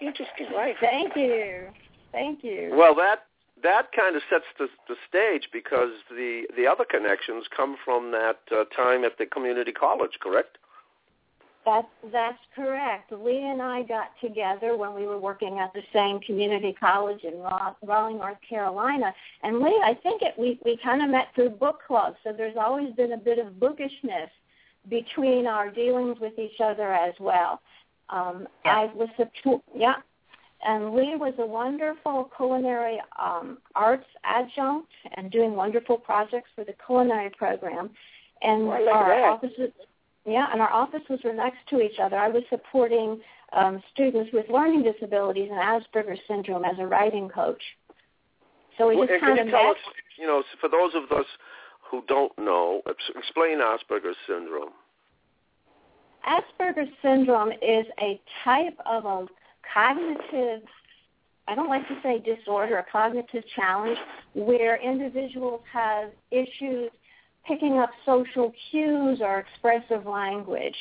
Speaker 5: Interesting life.
Speaker 13: Thank you. Thank you.
Speaker 3: Well, that that kind of sets the, the stage because the the other connections come from that uh, time at the community college, correct?
Speaker 13: That's that's correct. Leigh and I got together when we were working at the same community college in Raleigh, North Carolina. And Leigh, I think it, we we kind of met through book club, so there's always been a bit of bookishness between our dealings with each other as well. Um, I was a yeah, and Leigh was a wonderful culinary um, arts adjunct and doing wonderful projects for the culinary program. And
Speaker 5: like
Speaker 13: our offices, yeah, and our offices were next to each other. I was supporting um, students with learning disabilities and Asperger's syndrome as a writing coach. So we
Speaker 3: Well,
Speaker 13: just kind of
Speaker 3: tell us, you know, for those of us who don't know, explain Asperger's syndrome.
Speaker 13: Asperger's syndrome is a type of a cognitive, I don't like to say disorder, a cognitive challenge where individuals have issues picking up social cues or expressive language.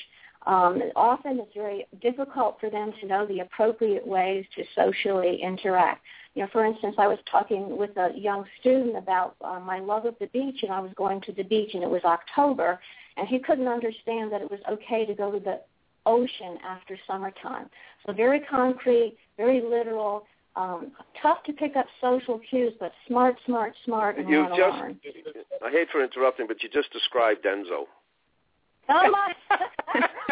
Speaker 13: Um, often it's very difficult for them to know the appropriate ways to socially interact. You know, for instance, I was talking with a young student about uh, my love of the beach, and I was going to the beach, and it was October, and he couldn't understand that it was okay to go to the ocean after summertime. So very concrete, very literal, um, tough to pick up social cues, but smart, smart, smart, and
Speaker 3: You just,
Speaker 13: learn.
Speaker 3: I hate for interrupting, but you just described Enzo.
Speaker 13: Oh my!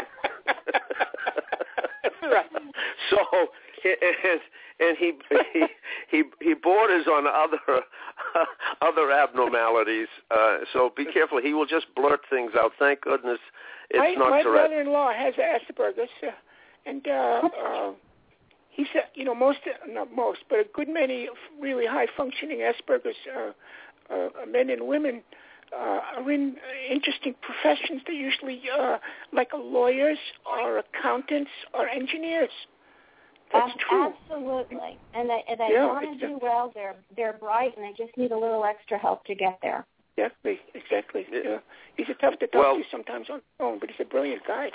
Speaker 3: so and and he he he he borders on other uh, other abnormalities. Uh, so be careful. He will just blurt things out. Thank goodness it's
Speaker 5: my,
Speaker 3: not
Speaker 5: my
Speaker 3: Tourette.
Speaker 5: brother-in-law has Asperger's, uh, and uh, uh, he said, you know, most, not most, but a good many really high-functioning Asperger's uh, uh, men and women uh, are in uh, interesting professions. They're usually uh, like lawyers or accountants or engineers. That's
Speaker 13: Ab-
Speaker 5: true.
Speaker 13: Absolutely, and they, and they
Speaker 5: Yeah,
Speaker 13: want to do well. They're they're bright, and they just need a little extra help to get there.
Speaker 5: Exactly, exactly. Yeah. He's a tough to talk
Speaker 3: Well-
Speaker 5: to sometimes on the phone, but he's a brilliant guy.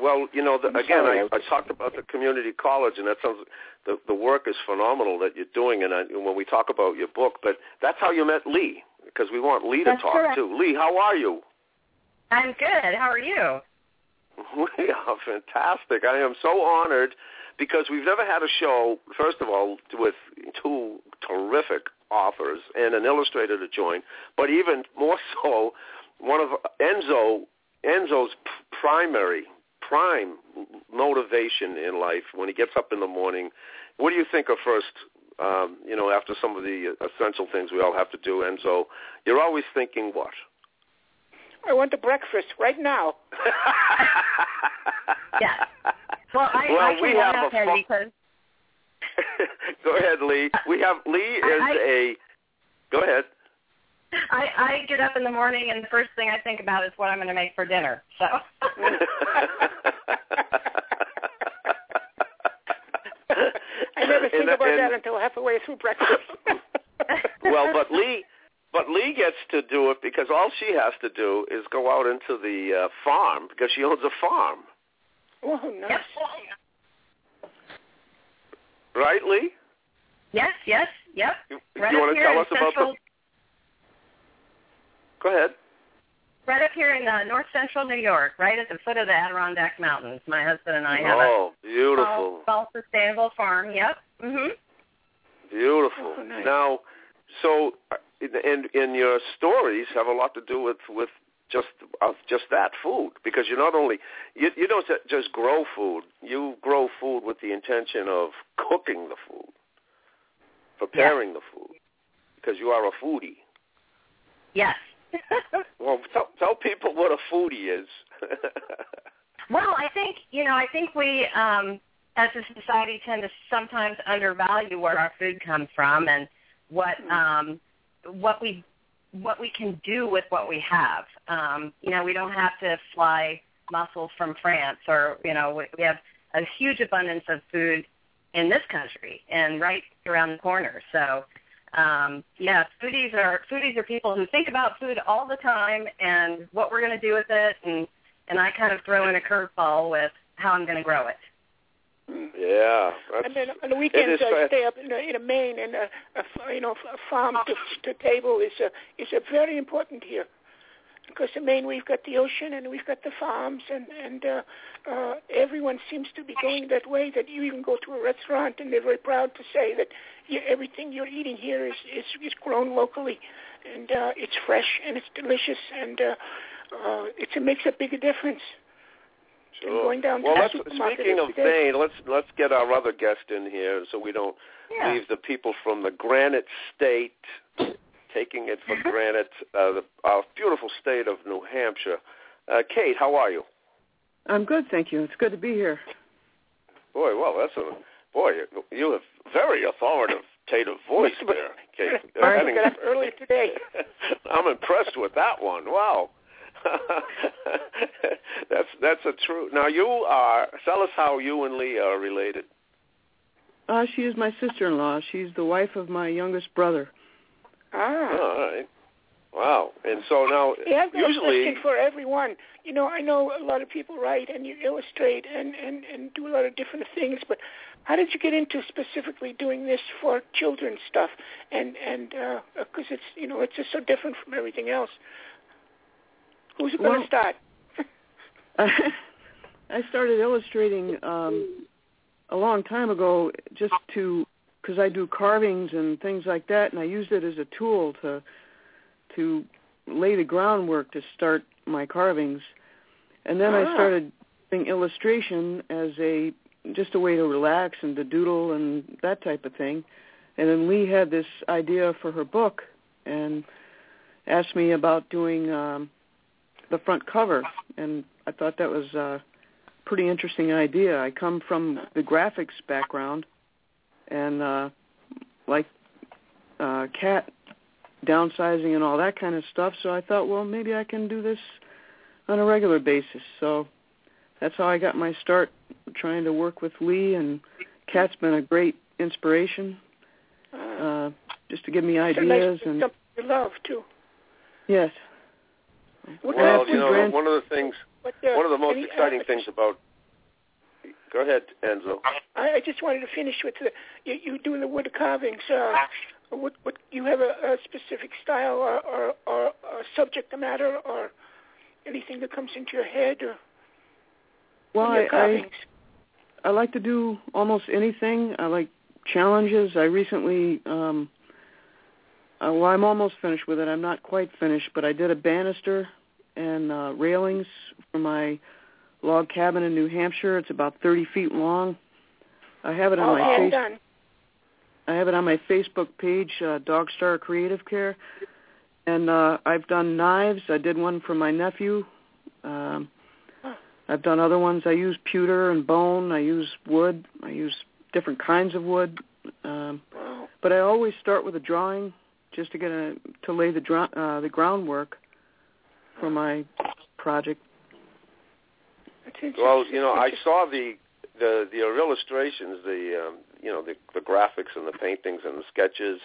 Speaker 3: Well, you know, the, again, I, I talked about the community college, and that sounds the the work is phenomenal that you're doing. And I, when we talk about your book, but that's how you met Leigh, because we want Leigh to
Speaker 14: That's
Speaker 3: talk
Speaker 14: correct.
Speaker 3: too. Leigh, how are you?
Speaker 14: I'm good. How are you?
Speaker 3: We are fantastic. I am so honored because we've never had a show, first of all, with two terrific authors and an illustrator to join, but even more so, one of Enzo, Enzo's primary, prime motivation in life when he gets up in the morning. What do you think of first, um, you know, after some of the essential things we all have to do, Enzo? You're always thinking what?
Speaker 5: I want the breakfast right now.
Speaker 14: Yeah. Well, I,
Speaker 3: Well,
Speaker 14: I can
Speaker 3: we
Speaker 14: run
Speaker 3: have
Speaker 14: up
Speaker 3: a
Speaker 14: there
Speaker 3: fu-
Speaker 14: because
Speaker 3: Go ahead, Leigh. We have Leigh is
Speaker 14: I-
Speaker 3: a. Go ahead.
Speaker 14: I, I get up in the morning and the first thing I think about is what I'm going to make for dinner. So
Speaker 5: I think
Speaker 3: And-
Speaker 5: about
Speaker 3: and-
Speaker 5: that until halfway through breakfast.
Speaker 3: well, but Leigh, but Leigh gets to do it because all she has to do is go out into the uh, farm because she owns a farm,
Speaker 5: oh, nice.
Speaker 3: right, Leigh?
Speaker 14: yes, yes, yep.
Speaker 3: You,
Speaker 14: Right
Speaker 3: you
Speaker 14: up
Speaker 3: want to
Speaker 14: here
Speaker 3: tell
Speaker 14: in
Speaker 3: us about
Speaker 14: central,
Speaker 3: the? Go ahead.
Speaker 14: right up here in uh, north central New York, right at the foot of the Adirondack Mountains. My husband and I have
Speaker 3: Oh,
Speaker 14: a
Speaker 3: beautiful,
Speaker 14: small, small sustainable farm. Yep. Mhm.
Speaker 3: beautiful.
Speaker 5: Oh, nice.
Speaker 3: Now, so uh, and and your stories have a lot to do with with just uh, just that food because you not only you you don't just grow food you grow food with the intention of cooking the food preparing the food because you are a foodie
Speaker 14: Yes.
Speaker 3: well tell, tell people what a foodie is
Speaker 14: Well, I think you know, I think we um as a society tend to sometimes undervalue where our food comes from and what um what we what we can do with what we have. Um, you know, we don't have to fly mussels from France or, you know, we, we have a huge abundance of food in this country and right around the corner. So um, yeah, foodies are foodies are people who think about food all the time and what we're going to do with it, and and I kind of throw in a curveball with how I'm going to grow it.
Speaker 3: Yeah
Speaker 5: And then on the weekends I stay up in, a, in a Maine, and a, a you know a farm to, to table is a is a very important here. because in Maine we've got the ocean and we've got the farms and and uh, uh, everyone seems to be going that way. That you even go to a restaurant and they're very proud to say that you, everything you're eating here is is, is grown locally, and uh, it's fresh and it's delicious and uh, uh, it's, it makes a bigger difference. Than
Speaker 3: Sure.
Speaker 5: Going down
Speaker 3: well,
Speaker 5: to
Speaker 3: let's, speaking of
Speaker 5: every day.
Speaker 3: Maine, let's let's get our other guest in here so we don't
Speaker 5: Yeah.
Speaker 3: leave the people from the Granite State taking it for granted. Uh, the our beautiful state of New Hampshire. Uh, Kate, how are you?
Speaker 15: I'm good, thank you. It's good to be here.
Speaker 3: Boy, well, that's a boy. You, you have very authoritative voice there, Kate.
Speaker 5: I
Speaker 3: Having-
Speaker 5: got up early today.
Speaker 3: I'm impressed with that one. Wow. that's that's a true. Now you are. Tell us how you and Leigh are related.
Speaker 15: Uh, she is my sister-in-law. She's the wife of my youngest brother.
Speaker 5: Ah.
Speaker 3: All right. Wow. And so now,
Speaker 5: Yeah, I've got a
Speaker 3: usually,
Speaker 5: question for everyone. You know, I know a lot of people write and you illustrate and, and, and do a lot of different things, but how did you get into specifically doing this for children's stuff? And and because it's you know it's just so different from everything else. Who's going to start?
Speaker 15: I started illustrating um, a long time ago, just to because I do carvings and things like that, and I used it as a tool to to lay the groundwork to start my carvings. And then I
Speaker 5: Ah.
Speaker 15: started doing illustration as a just a way to relax and to doodle and that type of thing. And then Leigh had this idea for her book and asked me about doing um, the front cover, and I thought that was a pretty interesting idea. I come from the graphics background, and uh, like uh, cat downsizing and all that kind of stuff. So I thought, well, maybe I can do this on a regular basis. So that's how I got my start trying to work with Leigh, and Cat's been a great inspiration, uh, just to give me
Speaker 5: a nice
Speaker 15: ideas and
Speaker 5: something love too.
Speaker 15: yes.
Speaker 5: What
Speaker 3: well,
Speaker 5: kind
Speaker 3: you know,
Speaker 5: grand-
Speaker 3: one of the things,
Speaker 5: But, uh,
Speaker 3: one of the most
Speaker 5: any-
Speaker 3: exciting
Speaker 5: uh,
Speaker 3: things about. Go ahead, Enzo.
Speaker 5: I, I just wanted to finish with the you, you doing the wood carvings. Uh, what what you have a, a specific style or, or or or subject matter or anything that comes into your head or
Speaker 15: Well,
Speaker 5: in your
Speaker 15: I, I? I like to do almost anything. I like challenges. I recently, um, uh, well, I'm almost finished with it. I'm not quite finished, but I did a banister and uh, railings for my log cabin in New Hampshire. It's about 30 feet long. I have it on
Speaker 5: All
Speaker 15: my face.
Speaker 5: done.
Speaker 15: I have it on my Facebook page, uh, Dog Star Creative Care, and uh, I've done knives. I did one for my nephew. Um, I've done other ones. I use pewter and bone. I use wood. I use different kinds of wood. Um, but I always start with a drawing, just to get a to lay the dro- uh, the groundwork for my project.
Speaker 3: Well, you know, I saw the the the illustrations, the um, you know the the graphics and the paintings and the sketches,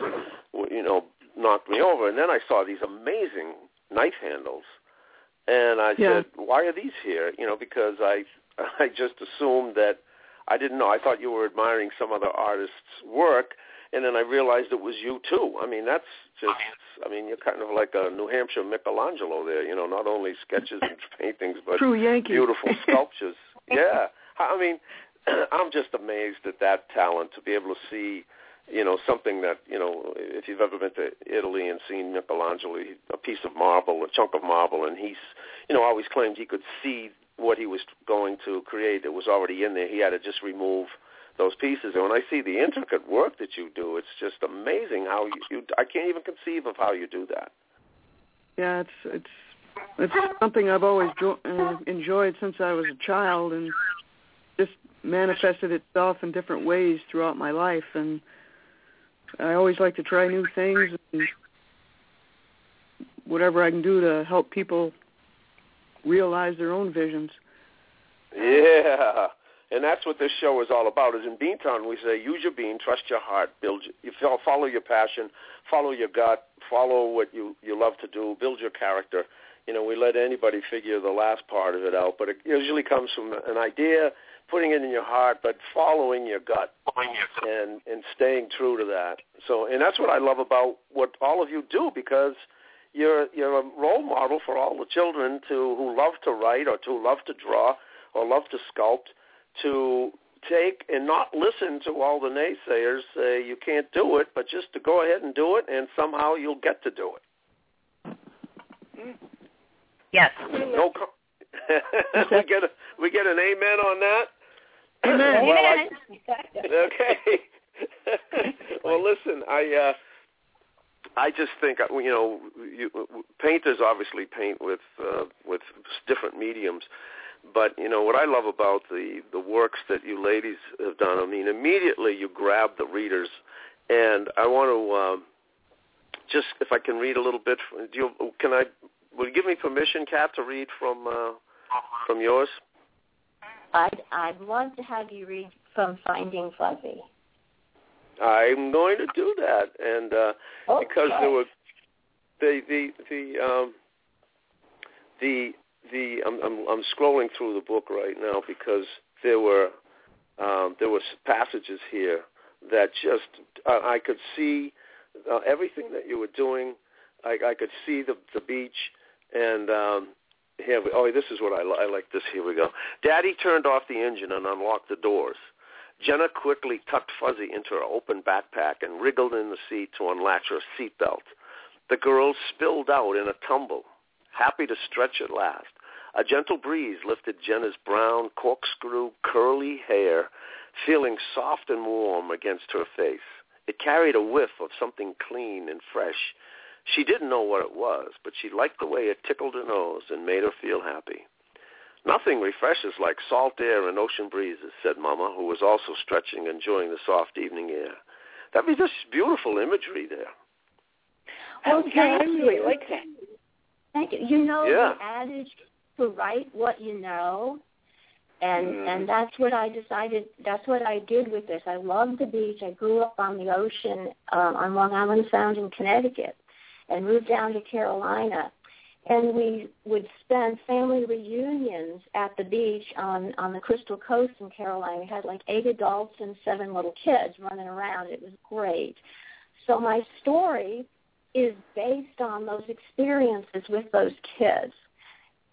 Speaker 3: you know, knocked me over. And then I saw these amazing knife handles, and I
Speaker 15: Yeah.
Speaker 3: said, "Why are these here?" You know, because I I just assumed that I didn't know. I thought you were admiring some other artist's work, and then I realized it was you too. I mean, that's just. Oh, I mean, you're kind of like a New Hampshire Michelangelo there. You know, not only sketches and paintings, but
Speaker 15: True Yankee.
Speaker 3: beautiful sculptures. yeah, I mean, I'm just amazed at that talent to be able to see, you know, something that you know, if you've ever been to Italy and seen Michelangelo, a piece of marble, a chunk of marble, and he's, you know, always claimed he could see what he was going to create that was already in there. He had to just remove those pieces. And when I see the intricate work that you do, it's just amazing how you, you I can't even conceive of how you do that.
Speaker 15: Yeah, it's it's it's something I've always jo- uh, enjoyed since I was a child, and just manifested itself in different ways throughout my life. And I always like to try new things and whatever I can do to help people realize their own visions.
Speaker 3: Yeah, and that's what this show is all about. Is in Beantown we say use your bean, trust your heart, build you follow your passion, follow your gut, follow what you you love to do, build your character. You know, we let anybody figure the last part of it out, but it usually comes from an idea, putting it in your heart, but following your gut and and staying true to that. So, and that's what I love about what all of you do because you're you're a role model for all the children to who love to write or to love to draw or love to sculpt to take and not listen to all the naysayers say you can't do it, but just to go ahead and do it, and somehow you'll get to do it.
Speaker 14: Yes.
Speaker 3: No. Co- we get a, we get an amen on that.
Speaker 15: Amen.
Speaker 3: well, I, okay. well, listen, I uh, I just think uh, you know, you, painters obviously paint with uh, with different mediums, but you know what I love about the the works that you ladies have done. I mean, immediately you grab the readers, and I want to um, just if I can read a little bit. Do you, can I? Will you give me permission, Cat, to read from uh, from yours?
Speaker 13: I'd, I'd love to have you read from Finding Fuzzy.
Speaker 3: I'm going to do that, and uh,
Speaker 13: okay.
Speaker 3: because there were the the the um, the the I'm, I'm I'm scrolling through the book right now because there were um, there were passages here that just uh, I could see uh, everything that you were doing. I, I could see the the beach, and um, here we, oh this is what I, I like. This here we go. Daddy turned off the engine and unlocked the doors. Jenna quickly tucked Fuzzy into her open backpack and wriggled in the seat to unlatch her seatbelt. The girls spilled out in a tumble, happy to stretch at last. A gentle breeze lifted Jenna's brown, corkscrew, curly hair, feeling soft and warm against her face. It carried a whiff of something clean and fresh. She didn't know what it was, but she liked the way it tickled her nose and made her feel happy. Nothing refreshes like salt air and ocean breezes, said Mama, who was also stretching, enjoying the soft evening air. That was just beautiful imagery there.
Speaker 5: Oh, yeah, I really like that.
Speaker 13: Thank you. You know
Speaker 3: Yeah.
Speaker 13: the adage to write what you know, and
Speaker 3: Mm.
Speaker 13: and that's what I decided. That's what I did with this. I love the beach. I grew up on the ocean um, on Long Island Sound in Connecticut, and moved down to Carolina. And we would spend family reunions at the beach on on the Crystal Coast in Carolina. We had like eight adults and seven little kids running around. It was great. So my story is based on those experiences with those kids.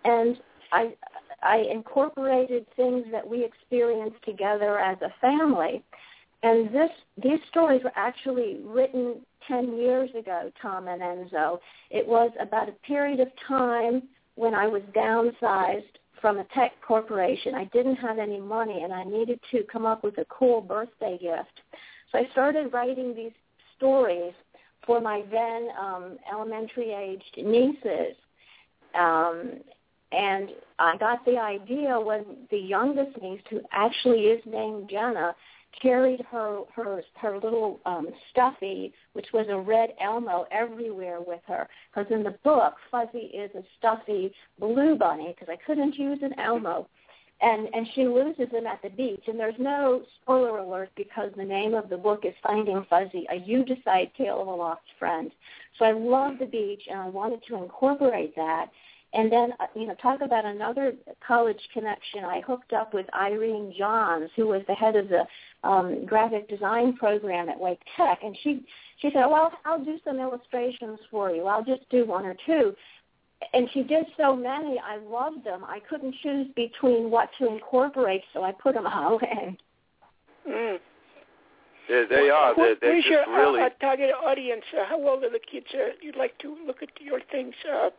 Speaker 13: And I I incorporated things that we experienced together as a family. And this these stories were actually written 10 years ago, Tom and Enzo. It was about a period of time when I was downsized from a tech corporation. I didn't have any money and I needed to come up with a cool birthday gift. So I started writing these stories for my then um, elementary aged nieces. Um, and I got the idea when the youngest niece, who actually is named Jenna, carried her her her little um, stuffy, which was a red Elmo, everywhere with her. Because in the book, Fuzzy is a stuffy blue bunny because I couldn't use an Elmo, and and she loses him at the beach. And there's no spoiler alert because the name of the book is Finding Fuzzy: A Decide Tale of a Lost Friend. So I love the beach, and I wanted to incorporate that. And then, uh, you know, talk about another college connection. I hooked up with Irene Johns, who was the head of the um, graphic design program at Wake Tech, and she she said, "Well, I'll do some illustrations for you. I'll just do one or two. And she did so many. I loved them. I couldn't choose between what to incorporate, so I put them all in.
Speaker 5: Mm.
Speaker 3: Yeah, they are. They're, they're
Speaker 5: Where's
Speaker 3: just
Speaker 5: your
Speaker 3: really.
Speaker 5: uh, uh, target audience? Uh, how old are the kids? Uh, you'd like to look at your things? Uh, uh,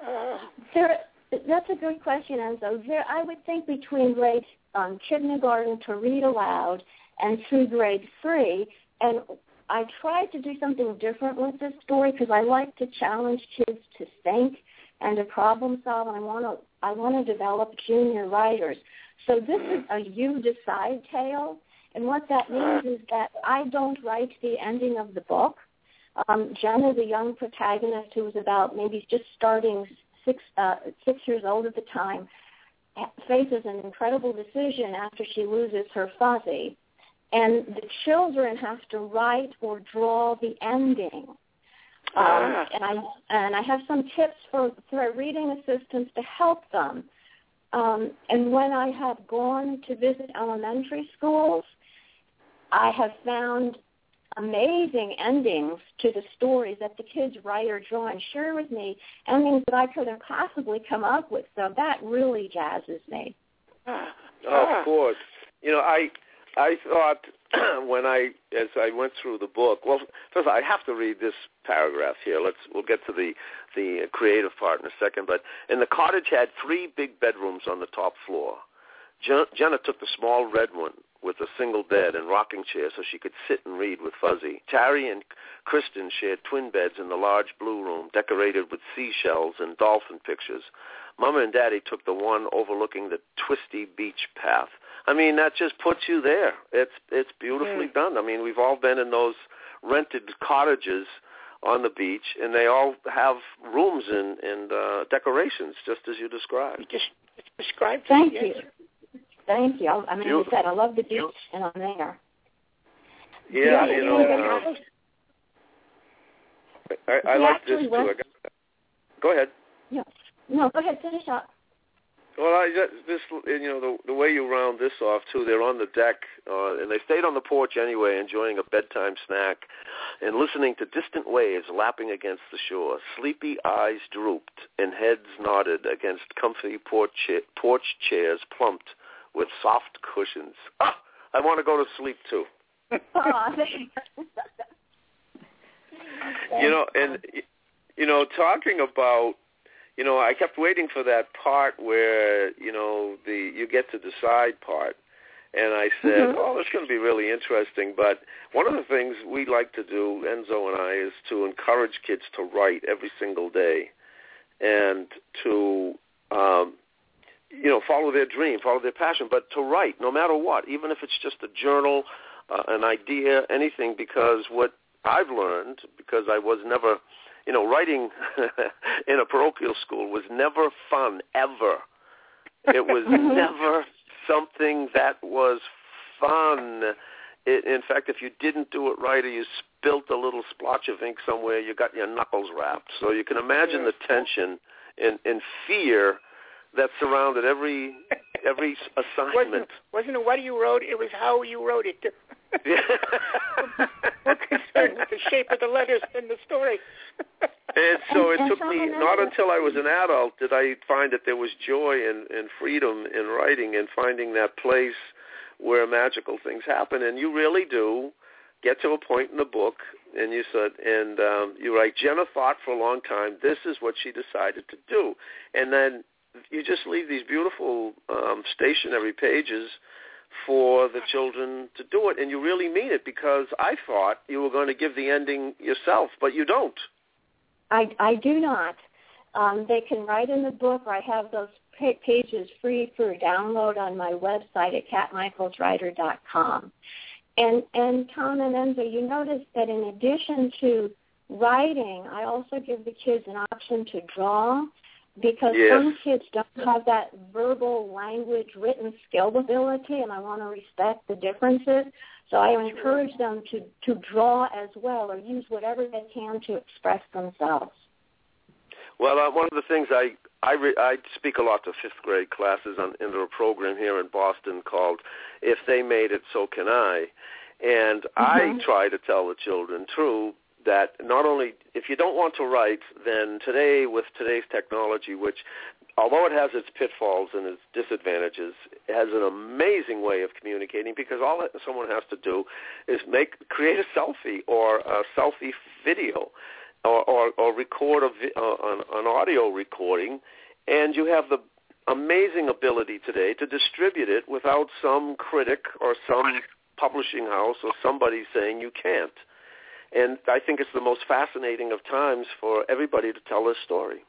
Speaker 13: There, that's a good question, Enzo. There, I would think between grade um, kindergarten to read aloud and through grade three, and I tried to do something different with this story because I like to challenge kids to think and to problem solve. And I want to, I want to develop junior writers. So this is a you decide tale, and what that means is that I don't write the ending of the book. Um, Jenna, the young protagonist who was about maybe just starting six uh, six years old at the time, faces an incredible decision after she loses her fuzzy, and the children have to write or draw the ending. Um,
Speaker 5: Ah.
Speaker 13: and I and I have some tips for for reading assistants to help them. Um, and when I have gone to visit elementary schools, I have found amazing endings to the stories that the kids write or draw and share with me, endings that I couldn't possibly come up with. So that really jazzes me.
Speaker 3: Oh, of ah. course. You know, I I thought when I as I went through the book. Well, first I have to read this paragraph here. Let's we'll get to the the creative part in a second. But and the cottage had three big bedrooms on the top floor. Jen- Jenna took the small red one with a single bed and rocking chair so she could sit and read with Fuzzy. Terry and Kristen shared twin beds in the large blue room decorated with seashells and dolphin pictures. Mama and Daddy took the one overlooking the twisty beach path. I mean, that just puts you there. It's it's beautifully done. I mean, we've all been in those rented cottages on the beach, and they all have rooms and and uh, decorations, just as you described.
Speaker 5: Just described.
Speaker 13: Thank
Speaker 5: yes.
Speaker 13: You. Thank you. I mean, I said, I love the beach, and I'm there.
Speaker 3: Yeah,
Speaker 13: Yeah,
Speaker 3: you
Speaker 13: you
Speaker 3: know. Um, I, I like this too. I
Speaker 13: went-
Speaker 3: got, go ahead.
Speaker 13: Yeah. No, go ahead. Finish up.
Speaker 3: Well, I just, this you know the the way you round this off too. They're on the deck, uh, and they stayed on the porch anyway, enjoying a bedtime snack, and listening to distant waves lapping against the shore. Sleepy eyes drooped and heads nodded against comfy porch porch chairs plumped with soft cushions. Ah, I want to go to sleep too. You know, and you know, talking about, you know, I kept waiting for that part where you know the you get to decide part, and I said,
Speaker 16: Mhm.
Speaker 3: oh, it's going to be really interesting. But one of the things we like to do, Enzo and I, is to encourage kids to write every single day, and to um, you know follow their dream, follow their passion, but to write no matter what, even if it's just a journal, uh, an idea, anything. Because what I've learned, because I was never, you know, writing in a parochial school was never fun ever. It was never something that was fun. It, in fact, if you didn't do it right or you spilt a little splotch of ink somewhere, you got your knuckles wrapped. So you can imagine the tension and, and fear that surrounded every every assignment.
Speaker 5: Wasn't wasn't it what you wrote? It was how you wrote it. We're concerned with the shape of the letters in the story.
Speaker 3: And so it
Speaker 5: And- and
Speaker 3: took me not until I was an adult did I find that there was joy and, and freedom in writing and finding that place where magical things happen. And you really do get to a point in the book and you said and um, you write Jenna thought for a long time this is what she decided to do. And then you just leave these beautiful um, stationary pages for the children to do it and you really mean it because I thought you were going to give the ending yourself, but you don't.
Speaker 13: I, I do not. Um, they can write in the book, or I have those pages free for download on my website at catmichaelswriter.com. And, and Tom and Enzo, you notice that in addition to writing, I also give the kids an option to draw because
Speaker 16: Yes.
Speaker 13: some kids don't have that verbal language written skill ability and I want to respect the differences. So I encourage them to, to draw as well or use whatever they can to express themselves.
Speaker 3: Well, uh, one of the things I I, re- I speak a lot to fifth grade classes on into a program here in Boston called "If They Made It, So Can I," and I
Speaker 16: Mhm.
Speaker 3: try to tell the children too that not only if you don't want to write, then today with today's technology, which although it has its pitfalls and its disadvantages, it has an amazing way of communicating because all that someone has to do is make create a selfie or a selfie video or, or, or record a, uh, an, an audio recording, and you have the amazing ability today to distribute it without some critic or some publishing house or somebody saying you can't. And I think it's the most fascinating of times for everybody to tell their story.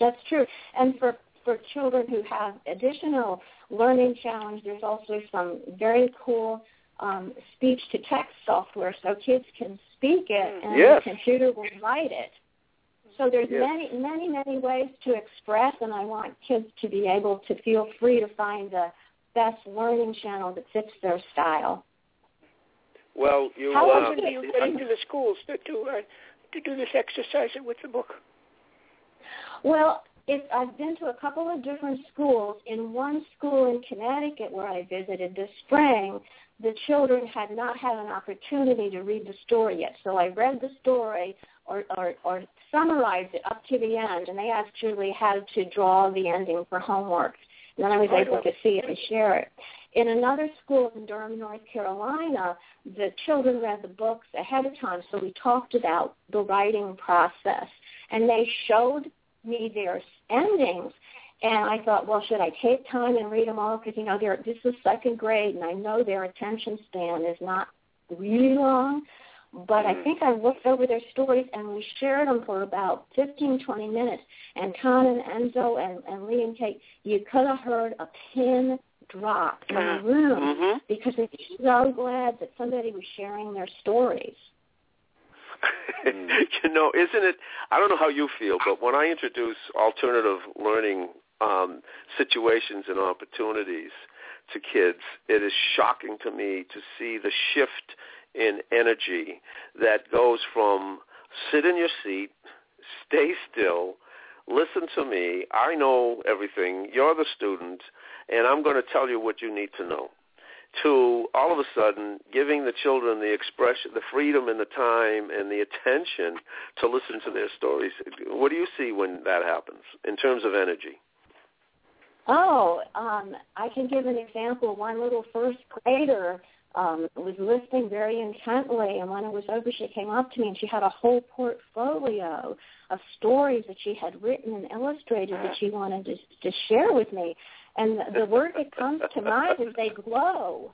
Speaker 13: That's true. And for for children who have additional learning challenge, there's also some very cool um, speech to text software, so kids can speak it and
Speaker 16: Yes.
Speaker 13: the computer will write it. So there's
Speaker 16: Yes.
Speaker 13: many many many ways to express, and I want kids to be able to feel free to find the best learning channel that fits their style.
Speaker 3: Well, you.
Speaker 5: How
Speaker 3: uh,
Speaker 5: often do you get into the schools to to, uh, to do this exercise with the book?
Speaker 13: Well, if I've been to a couple of different schools. In one school in Connecticut where I visited this spring, the children had not had an opportunity to read the story yet. So I read the story or, or, or summarized it up to the end, and they actually had to draw the ending for homework. And then I was able to see it and share it. In another school in Durham, North Carolina, the children read the books ahead of time, so we talked about the writing process. And they showed me their endings, and I thought, well, should I take time and read them all? Because, you know, they're, this is second grade, and I know their attention span is not really long. But I mm-hmm. think I looked over their stories, and we shared them for about 15, 20 minutes. And Con and Enzo and, and Leigh and Kate, you could have heard a pin drop in the room
Speaker 3: Mhm.
Speaker 13: because they were so glad that somebody was sharing their stories.
Speaker 3: you know, isn't it? I don't know how you feel, but when I introduce alternative learning um, situations and opportunities to kids, it is shocking to me to see the shift in energy that goes from sit in your seat, stay still, listen to me. I know everything. You're the student, and I'm going to tell you what you need to know to all of a sudden giving the children the expression, the freedom and the time and the attention to listen to their stories. What do you see when that happens in terms of energy?
Speaker 13: Oh, um, I can give an example. One little first grader um, was listening very intently, and when it was over, she came up to me and she had a whole portfolio of stories that she had written and illustrated that she wanted to, to share with me. And the, word that comes to mind is they glow.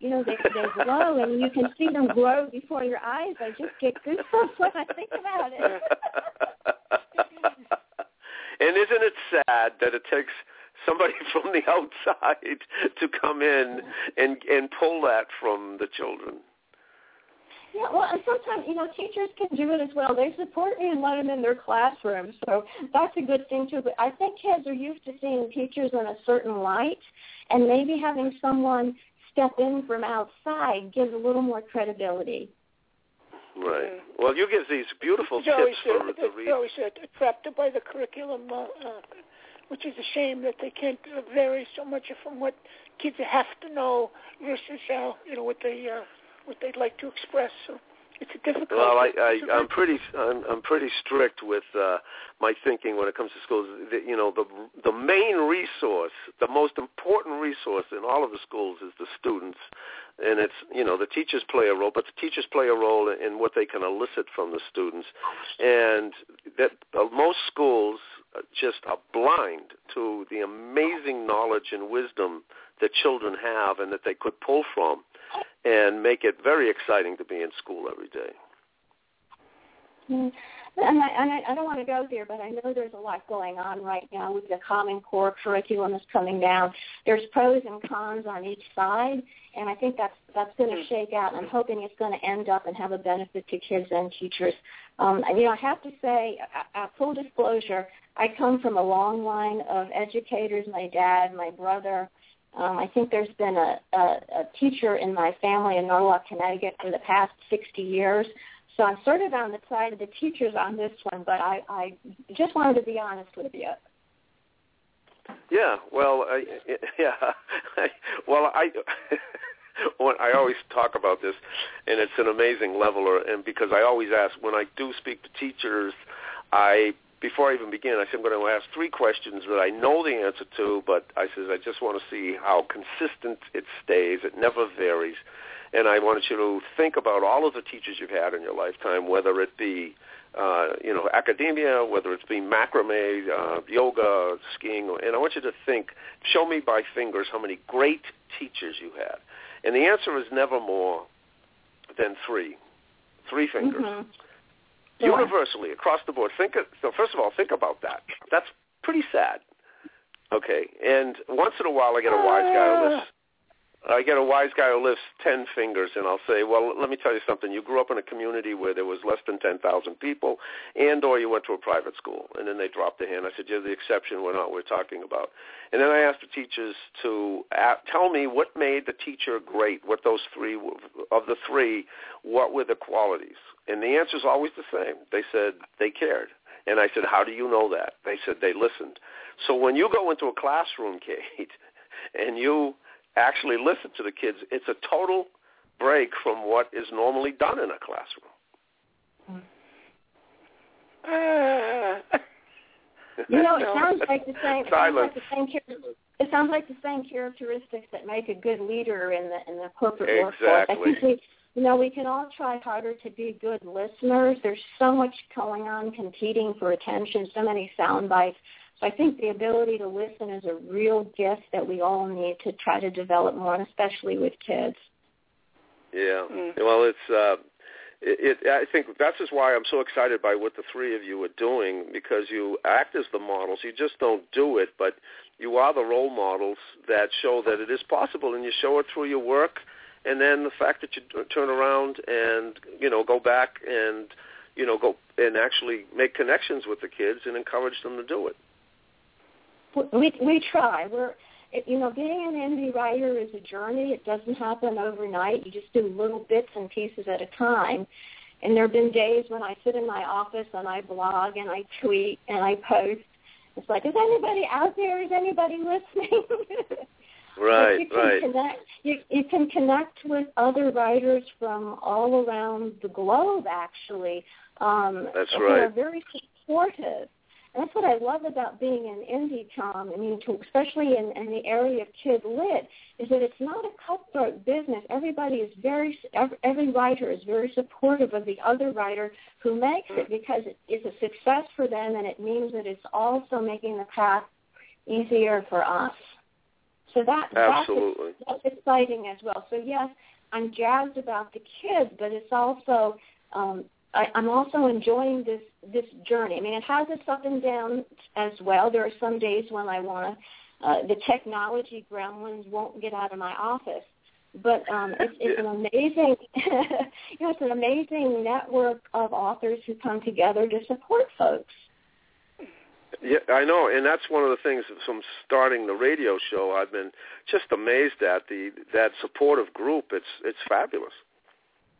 Speaker 13: You know, they they glow, and you can see them grow before your eyes. I just get goosebumps when I think about it.
Speaker 3: and isn't it sad that it takes somebody from the outside to come in and and pull that from the children?
Speaker 13: Yeah, well, and sometimes you know teachers can do it as well. They support me and let them in their classroom, so that's a good thing too. But I think kids are used to seeing teachers in a certain light, and maybe having someone step in from outside gives a little more credibility.
Speaker 3: Right. Well, you give these beautiful
Speaker 5: It's always,
Speaker 3: tips for
Speaker 5: uh,
Speaker 3: to
Speaker 5: it's
Speaker 3: read.
Speaker 5: always uh, trapped by the curriculum, uh, uh, which is a shame that they can't uh, vary so much from what kids have to know versus uh, you know what they uh, what they'd like to express. So it's a difficult.
Speaker 3: Well, I, I, I'm pretty, I'm, I'm pretty strict with uh, my thinking when it comes to schools. The, you know, the the main resource, the most important resource in all of the schools is the students, and it's you know the teachers play a role, but the teachers play a role in, in what they can elicit from the students, and that uh, most schools just are blind to the amazing knowledge and wisdom that children have and that they could pull from and make it very exciting to be in school every day.
Speaker 13: Mm. And, I, and I, I don't want to go there, but I know there's a lot going on right now with the Common Core curriculum that's coming down. There's pros and cons on each side, and I think that's that's going to shake out. And I'm hoping it's going to end up and have a benefit to kids and teachers. Um, you know, I have to say, uh, uh, full disclosure, I come from a long line of educators. My dad, my brother. Um, I think there's been a, a, a teacher in my family in Norwalk, Connecticut for the past 60 years. So I'm sort of on the side of the teachers on this one, but I, I just wanted to be honest with you.
Speaker 3: Yeah, well, I, yeah, well, I, when I always talk about this, and it's an amazing level, or, and because I always ask when I do speak to teachers, I before I even begin, I said I'm going to ask three questions that I know the answer to, but I says I just want to see how consistent it stays. It never varies. And I wanted you to think about all of the teachers you've had in your lifetime, whether it be, uh, you know, academia, whether it's been macrame, uh, yoga, skiing, and I want you to think, show me by fingers how many great teachers you had. And the answer is never more than three, three fingers.
Speaker 13: Mm-hmm.
Speaker 3: Universally, across the board. Think so first of all, think about that. That's pretty sad. Okay, and once in a while I get a wise guy who lifts I get a wise guy who lifts ten fingers, and I'll say, "Well, let me tell you something. You grew up in a community where there was less than ten thousand people, and/or you went to a private school." And then they dropped the hand. I said, "You're the exception. We're not. We're talking about." And then I asked the teachers to tell me what made the teacher great. What those three of the three, what were the qualities? And the answer is always the same. They said they cared. And I said, how do you know that? They said they listened. So when you go into a classroom, Kate, and you actually listen to the kids, it's a total break from what is normally done in a classroom.
Speaker 5: Uh,
Speaker 13: You know, it sounds like the same. It sounds
Speaker 3: Silence.
Speaker 13: like the same. It sounds like the same characteristics that make a good leader in the in the corporate workforce. I think
Speaker 3: Exactly.
Speaker 13: we, you know, we can all try harder to be good listeners. There's so much going on, competing for attention, so many sound bites. So I think the ability to listen is a real gift that we all need to try to develop more, especially with kids.
Speaker 3: Yeah. Well, it's. Uh, it, it. I think that's just why I'm so excited by what the three of you are doing because you act as the models. You just don't do it, but you are the role models that show that it is possible, and you show it through your work. And then the fact that you turn around and you know go back and you know go and actually make connections with the kids and encourage them to do it.
Speaker 13: We we try. We're you know, being an indie writer is a journey. It doesn't happen overnight. You just do little bits and pieces at a time. And there have been days when I sit in my office and I blog and I tweet and I post. It's like, is anybody out there? Is anybody listening?
Speaker 3: Right,
Speaker 13: you can
Speaker 3: right.
Speaker 13: Connect, you, you can connect with other writers from all around the globe, actually. Um,
Speaker 3: That's
Speaker 13: who are very supportive. That's what I love about being an indie, Tom. I mean, to, especially in, in the area of kid lit, is that it's not a cutthroat business. Everybody is very, every, every writer is very supportive of the other writer who makes it because it, it's a success for them, and it means that it's also making the path easier for us. So that
Speaker 3: Absolutely.
Speaker 13: that's, that's exciting as well. So yes, I'm jazzed about the kids, but it's also um, I, I'm also enjoying this this journey. I mean, it has its up and downs as well. There are some days when I want to. Uh, the technology gremlins won't get out of my office, but um, it's, it's an amazing, you know, it's an amazing network of authors who come together to support folks.
Speaker 3: Yeah, I know, and that's one of the things from starting the radio show. I've been just amazed at the that supportive group. It's it's fabulous.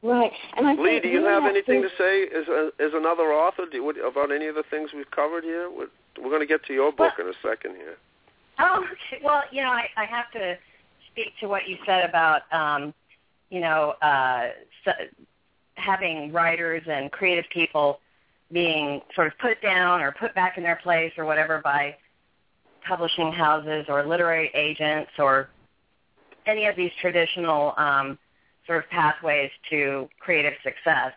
Speaker 13: Right, and I Leigh,
Speaker 3: do you have anything to
Speaker 13: through-
Speaker 3: say as a, as another author do what, about any of the things we've covered here? We're, we're going to get to your book in a second here.
Speaker 14: Oh, okay. well, you know, I, I have to speak to what you said about, um, you know, uh, s- having writers and creative people being sort of put down or put back in their place or whatever by publishing houses or literary agents or any of these traditional um, sort of pathways to creative success.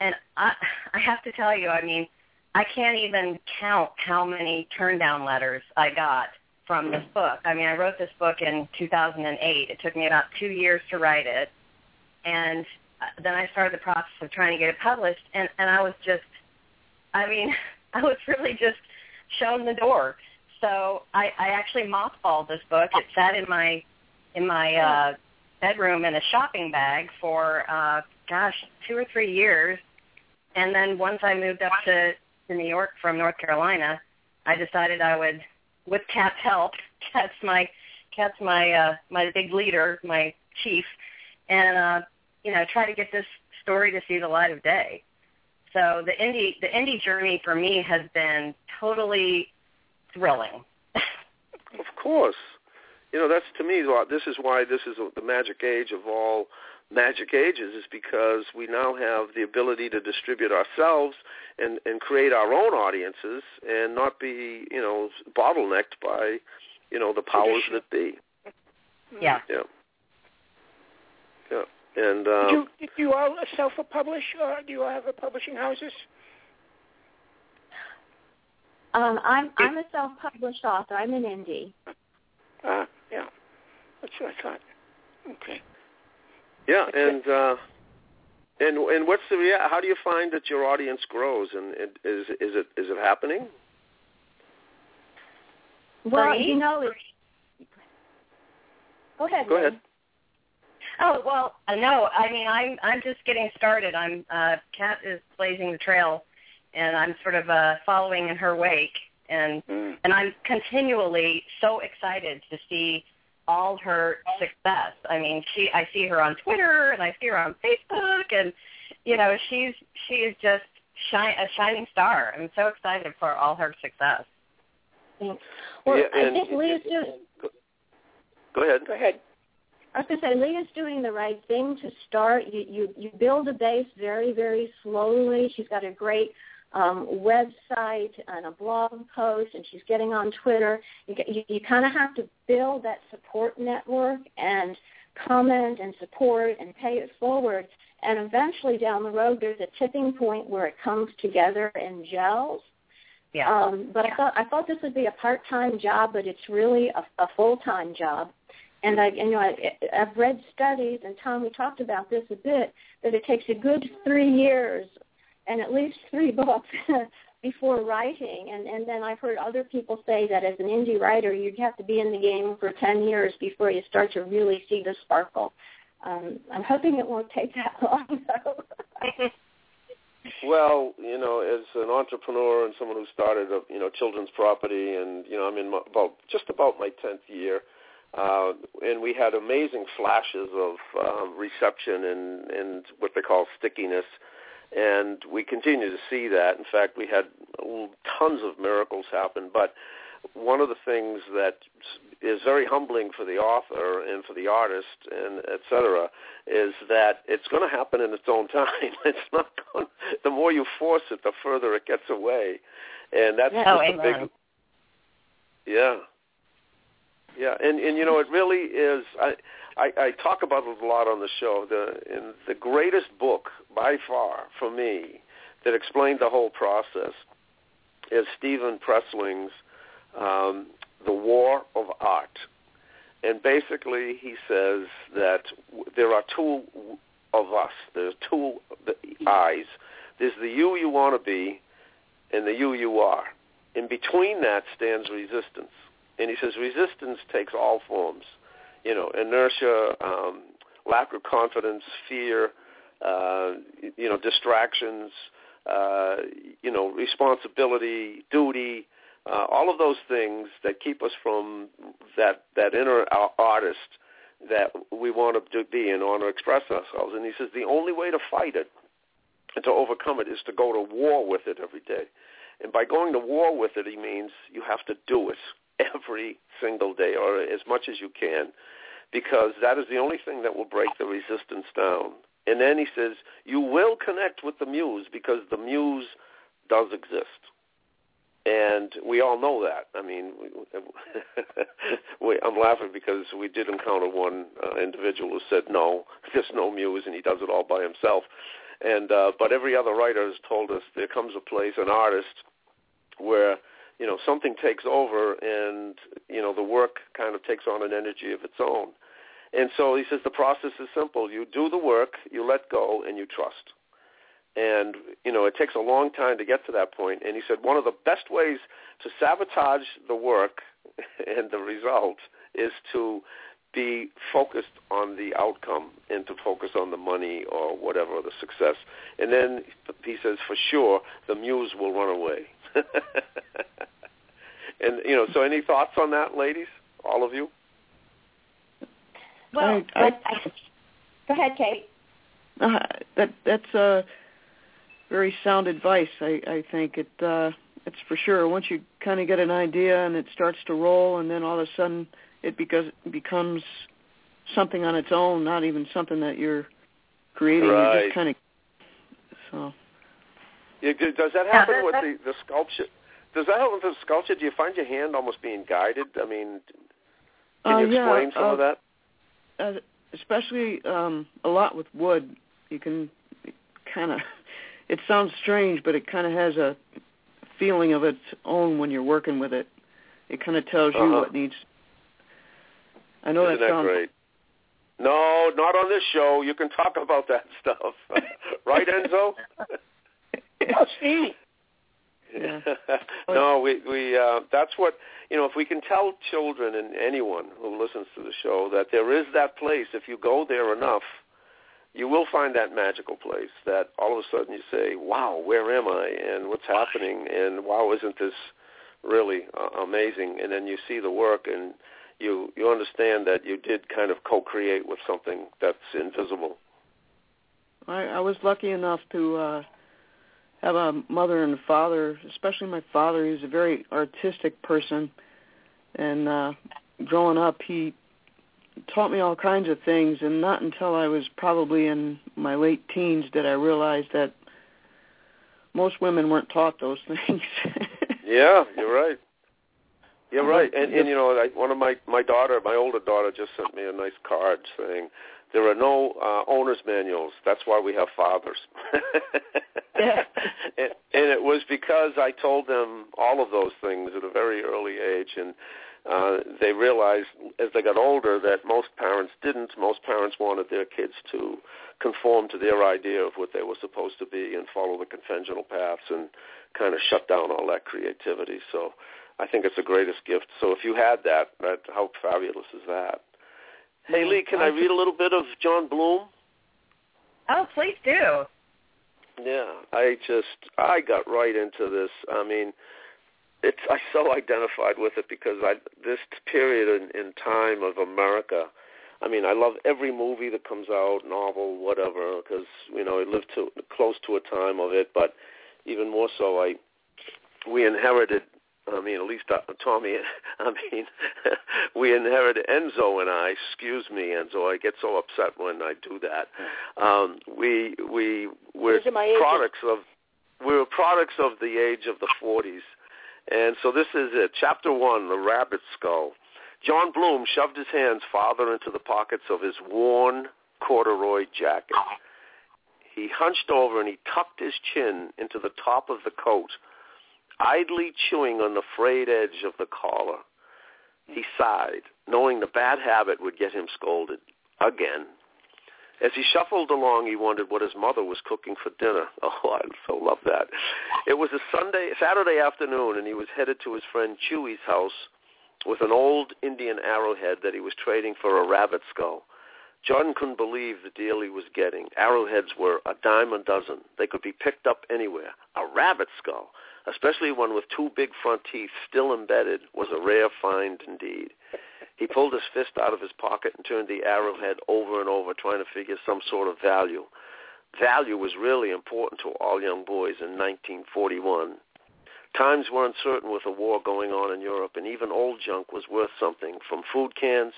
Speaker 14: And I, I have to tell you, I mean, I can't even count how many turn down letters I got from this book. I mean, I wrote this book in 2008. It took me about two years to write it, and uh, then I started the process of trying to get it published, and and I was just, I mean, I was really just shown the door. So I, I actually mothballed this book. It sat in my in my uh, bedroom in a shopping bag for uh, gosh, two or three years, and then once I moved up to to New York from North Carolina, I decided I would, with Cat's help, Cat's my Cat's my uh, my big leader, my chief, and uh, you know try to get this story to see the light of day. So the indie the indie journey for me has been totally thrilling.
Speaker 3: Of course. You know, that's to me, this is why this is the magic age of all magic ages is because we now have the ability to distribute ourselves and, and create our own audiences and not be, you know, bottlenecked by, you know, the powers that be.
Speaker 14: Yeah.
Speaker 3: Yeah. Yeah. And
Speaker 5: Did
Speaker 3: um,
Speaker 5: you, did you all self-publish, or do you all have a publishing houses?
Speaker 13: Um, I'm I'm a self-published author. I'm an indie.
Speaker 5: Uh, yeah. That's what I thought. Okay.
Speaker 3: yeah, and uh and and what's the rea- how do you find that your audience grows and, and is is it is it happening?
Speaker 13: Well, you know, it's, go ahead.
Speaker 3: Go
Speaker 13: Lynn.
Speaker 3: ahead.
Speaker 14: Oh well, uh, no. I mean, I'm I'm just getting started. I'm uh, Cat is blazing the trail, and I'm sort of uh, following in her wake, and mm. and I'm continually so excited to see all her success. I mean, she I see her on Twitter and I see her on Facebook, and you know, she's she is just shine a shining star. I'm so excited for all her success. Mm.
Speaker 13: Thanks. Well,
Speaker 3: Yeah,
Speaker 13: I think Leigh's doing.
Speaker 3: Go ahead.
Speaker 5: Go ahead.
Speaker 13: I was going to say Leigh's doing the right thing to start. You you you build a base very very slowly. She's got a great um, website and a blog post, and she's getting on Twitter. You you, you kind of have to build that support network and comment and support and pay it forward. And eventually down the road, there's a tipping point where it comes together and gels.
Speaker 14: Yeah.
Speaker 13: Um, but I thought I thought this would be a part-time job, but it's really a, a full-time job. And I, you know, I, I've read studies, and Tom, we talked about this a bit, that it takes a good three years and at least three books before writing. And and then I've heard other people say that as an indie writer, you'd have to be in the game for ten years before you start to really see the sparkle. Um, I'm hoping it won't take that long.
Speaker 3: Well, you know, as an entrepreneur and someone who started a you know children's property, and you know, I'm in my, about just about my tenth year, uh, and we had amazing flashes of um, reception and and what they call stickiness, and we continue to see that. In fact, we had tons of miracles happen, but one of the things that is very humbling for the author and for the artist and et cetera is that it's going to happen in its own time. It's not going. The more you force it, the further it gets away, and that's
Speaker 14: Oh,
Speaker 3: a big. Yeah. Yeah, and and you know it really is. I, I I talk about it a lot on the show. The in the greatest book by far for me that explained the whole process is Steven Pressling's um, The War of Art. And basically, he says that there are two of us. There's two the eyes. There's the you you want to be, and the you you are. In between that stands resistance. And he says resistance takes all forms. You know, inertia, um, lack of confidence, fear, uh, you know, distractions, uh, you know, responsibility, duty, uh, all of those things that keep us from that that inner artist that we want to be and want to express ourselves. And he says the only way to fight it and to overcome it is to go to war with it every day. And by going to war with it, he means you have to do it every single day or as much as you can because that is the only thing that will break the resistance down. And then he says, you will connect with the muse because the muse does exist. And we all know that. I mean, we, I'm laughing because we did encounter one uh, individual who said, no, there's no muse, and he does it all by himself. And uh, but every other writer has told us there comes a place, an artist, where you know something takes over, and you know the work kind of takes on an energy of its own. And so he says the process is simple. You do the work, you let go, and you trust. And, you know, it takes a long time to get to that point. And he said one of the best ways to sabotage the work and the result is to be focused on the outcome and to focus on the money or whatever, the success. And then he says, for sure, the muse will run away. and, you know, so any thoughts on that, ladies? All of you?
Speaker 13: Well,
Speaker 15: I- I-
Speaker 13: I, go ahead, Kate.
Speaker 15: Uh, that that's uh, very sound advice. I I think it uh, it's for sure. Once you kind of get an idea and it starts to roll, and then all of a sudden it because becomes something on its own, not even something that you're creating. You're just kind of so.
Speaker 3: Yeah, does that
Speaker 14: Yeah,
Speaker 3: happen
Speaker 14: that-
Speaker 3: with
Speaker 14: that-
Speaker 3: the, the sculpture? Does that happen with the sculpture? Do you find your hand almost being guided? I mean, can
Speaker 15: Uh,
Speaker 3: you
Speaker 15: yeah,
Speaker 3: explain some
Speaker 15: uh,
Speaker 3: of that?
Speaker 15: uh, especially um a lot with wood you can kind of it sounds strange but it kind of has a feeling of its own when you're working with it it kind of tells you
Speaker 3: Uh-huh.
Speaker 15: what needs i know
Speaker 3: Isn't
Speaker 15: that
Speaker 3: that
Speaker 15: sounds
Speaker 3: great? No, not on this show. You can talk about that stuff, right, Enzo?
Speaker 5: Oh, Steve.
Speaker 15: Yeah.
Speaker 3: no, we we uh, that's what you know. If we can tell children and anyone who listens to the show that there is that place, if you go there enough, you will find that magical place. That all of a sudden you say, "Wow, where am I? And what's happening? And wow, isn't this really uh, amazing?" And then you see the work and you you understand that you did kind of co-create with something that's invisible.
Speaker 15: i i was lucky enough to uh have a mother and a father, especially my father. He was a very artistic person, and uh, growing up, he taught me all kinds of things. And not until I was probably in my late teens did I realize that most women weren't taught those things.
Speaker 3: yeah, you're right. You're right, and and you know, like one of my my daughter, my older daughter, just sent me a nice card saying there are no uh, owner's manuals. That's why we have fathers. and, and it was because I told them all of those things at a very early age, and uh, they realized as they got older that most parents didn't. Most parents wanted their kids to conform to their idea of what they were supposed to be and follow the conventional paths and kind of shut down all that creativity. So I think it's the greatest gift. So if you had that, that how fabulous is that? Hey Leigh, can I read a little bit of John Bloom?
Speaker 14: Oh, please do.
Speaker 3: Yeah, I just I got right into this. I mean, it's I so identified with it because I this period in, in time of America. I mean, I love every movie that comes out, novel, whatever, because you know I lived to close to a time of it. But even more so, I we inherited I mean, at least uh, Tommy, I mean, we inherited Enzo and I. Excuse me, Enzo. I get so upset when I do that. Um, we we were products of we were products of the age of the 40s, and so this is it. Chapter one: the rabbit skull. John Bloom shoved his hands farther into the pockets of his worn corduroy jacket. He hunched over and he tucked his chin into the top of the coat idly chewing on the frayed edge of the collar. He sighed, knowing the bad habit would get him scolded again. As he shuffled along, he wondered what his mother was cooking for dinner. Oh, I so love that. It was a Sunday, Saturday afternoon, and he was headed to his friend Chewy's house with an old Indian arrowhead that he was trading for a rabbit skull. Jordan couldn't believe the deal he was getting. Arrowheads were a dime a dozen. They could be picked up anywhere. A rabbit skull especially one with two big front teeth still embedded, was a rare find indeed. He pulled his fist out of his pocket and turned the arrowhead over and over, trying to figure some sort of value. Value was really important to all young boys in 1941. Times were uncertain with a war going on in Europe, and even old junk was worth something, from food cans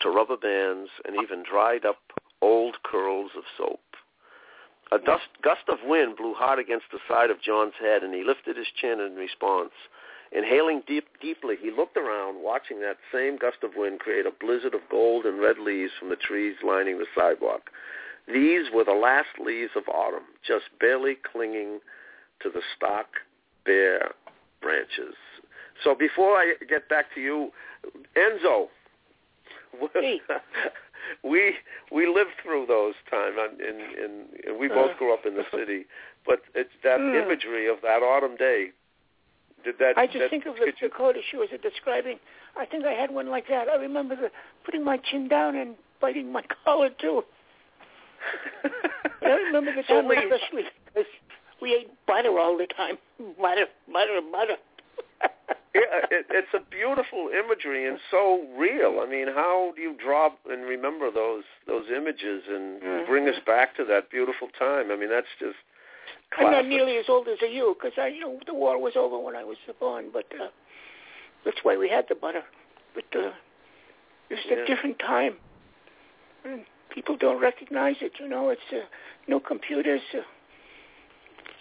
Speaker 3: to rubber bands and even dried up old curls of soap. A dust, gust of wind blew hard against the side of John's head, and he lifted his chin in response. Inhaling deep, deeply, he looked around, watching that same gust of wind create a blizzard of gold and red leaves from the trees lining the sidewalk. These were the last leaves of autumn, just barely clinging to the stock, bare branches. So before I get back to you, Enzo, we we lived through those times, and, and, and we both grew up in the city. But it's that
Speaker 5: Mm.
Speaker 3: imagery of that autumn day. Did that?
Speaker 5: I just
Speaker 3: that,
Speaker 5: think of the Dakota she was describing. I think I had one like that. I remember the, putting my chin down and biting my collar too. I remember the time especially because we ate butter all the time. Butter, butter, butter.
Speaker 3: Yeah, it, it's a beautiful imagery and so real. I mean, how do you draw and remember those those images and bring us back to that beautiful time? I mean, that's just
Speaker 5: I'm not nearly as old as you because I, you know, the war was over when I was born, but uh, that's why we had the butter. But uh, it's
Speaker 3: Yeah.
Speaker 5: a different time, and people don't recognize it. You know, it's uh, no computers, uh,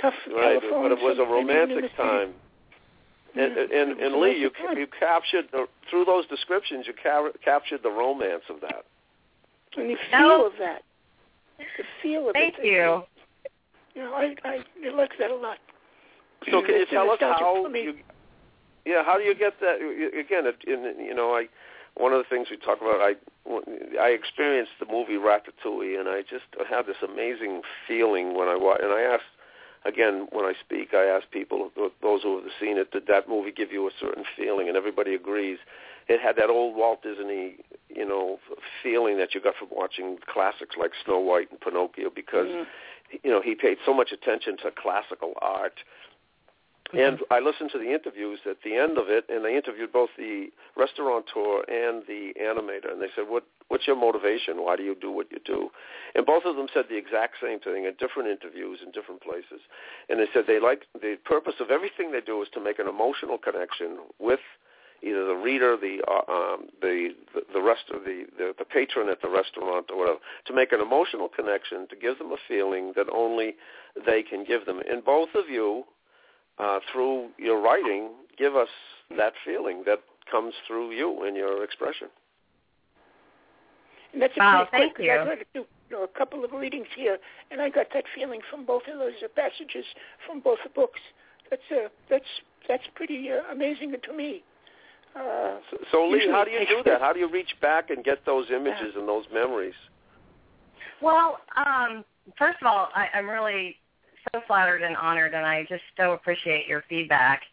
Speaker 5: tough
Speaker 3: Right,
Speaker 5: telephones.
Speaker 3: but it was a
Speaker 5: and living in the
Speaker 3: romantic time. And, and, and Leigh, you
Speaker 5: romantic
Speaker 3: you captured the, through those descriptions, you ca- captured the romance of that.
Speaker 5: And the
Speaker 14: No.
Speaker 5: feel of that, the feel of
Speaker 14: Thank
Speaker 5: it.
Speaker 14: you.
Speaker 5: You know, I I like that a lot.
Speaker 3: So can you tell us
Speaker 5: nostalgic
Speaker 3: how
Speaker 5: for
Speaker 3: you? Yeah, how do you get that? Again, it, in, you know, I one of the things we talk about. I I experienced the movie Ratatouille, and I just had this amazing feeling when I watched. And I asked again when I speak, I ask people, those who have seen it, did that movie give you a certain feeling? And everybody agrees. It had that old Walt Disney, you know, feeling that you got from watching classics like Snow White and Pinocchio, because
Speaker 5: Mhm.
Speaker 3: you know he paid so much attention to classical art And I listened to the interviews at the end of it, and they interviewed both the restaurateur and the animator, and they said, "What what's your motivation? Why do you do what you do?" And both of them said the exact same thing in different interviews in different places. And they said they like the purpose of everything they do is to make an emotional connection with either the reader, the uh, um, the the rest of the, the the patron at the restaurant or whatever, to make an emotional connection, to give them a feeling that only they can give them. And both of you uh, through your writing, give us that feeling that comes through you in your expression.
Speaker 5: And that's a
Speaker 14: Wow,
Speaker 5: pretty
Speaker 14: thank
Speaker 5: quick, 'cause
Speaker 14: you.
Speaker 5: I've heard it do you know, a couple of readings here, and I got that feeling from both of those uh, passages from both the books. That's uh, that's that's pretty uh, amazing to me. Uh,
Speaker 3: So, so
Speaker 5: Leigh,
Speaker 3: how do you do that? How do you reach back and get those images and those memories?
Speaker 14: Well, um, first of all, I, I'm really so flattered and honored, and I just so appreciate your feedback.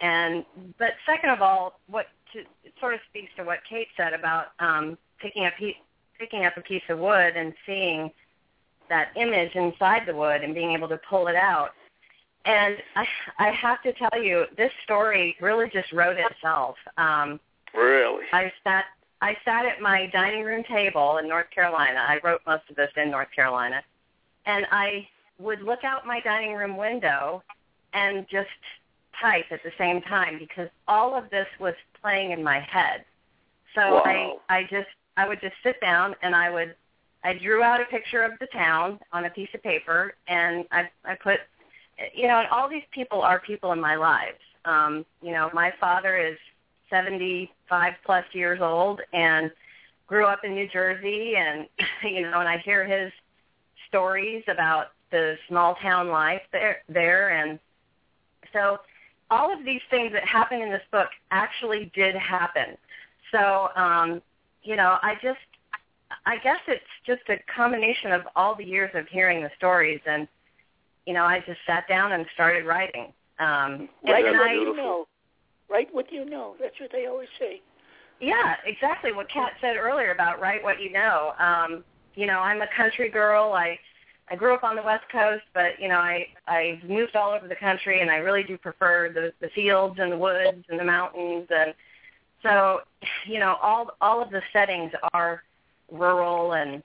Speaker 14: And but second of all, what to, it sort of speaks to what Kate said about um, picking up picking up a piece of wood and seeing that image inside the wood and being able to pull it out. And I, I have to tell you, this story really just wrote itself. Um,
Speaker 3: Really?
Speaker 14: I sat I sat at my dining room table in North Carolina. I wrote most of this in North Carolina. And I would look out my dining room window and just type at the same time because all of this was playing in my head. So
Speaker 3: Wow.
Speaker 14: I I just I would just sit down and I would I drew out a picture of the town on a piece of paper and I I put you know, and all these people are people in my lives. Um, you know, my father is 75 plus years old and grew up in New Jersey and you know, and I hear his stories about the small town life there there and so all of these things that happen in this book actually did happen. So, um, you know, I just I guess it's just a combination of all the years of hearing the stories and you know, I just sat down and started writing. Um
Speaker 5: Write
Speaker 14: and
Speaker 5: what
Speaker 14: I,
Speaker 5: you know. Write what you know. That's what they always say.
Speaker 14: Yeah, exactly what Cat said earlier about write what you know. Um, you know, I'm a country girl. I I grew up on the West Coast, but you know, I I've moved all over the country, and I really do prefer the the fields and the woods and the mountains, and so you know, all all of the settings are rural and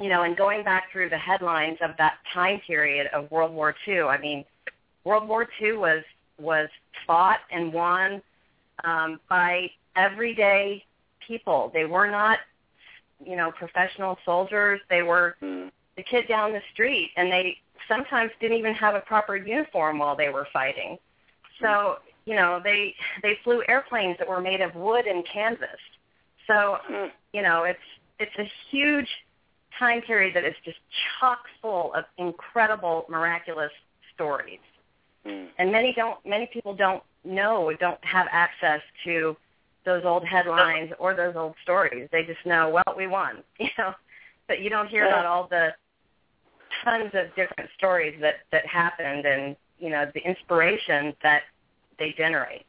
Speaker 14: you know, and going back through the headlines of that time period of World War II. I mean, World War II was was fought and won um, by everyday people. They were not, you know, professional soldiers. They were the kid down the street, and they sometimes didn't even have a proper uniform while they were fighting. So, you know, they they flew airplanes that were made of wood and canvas. So, hmm. you know, it's it's a huge time period that is just chock full of incredible, miraculous stories. Hmm. And many don't many people don't know, don't have access to those old headlines or those old stories. They just know, well, we won, you know. But you don't hear about all the tons of different stories that that happened and you know the inspiration that they generate.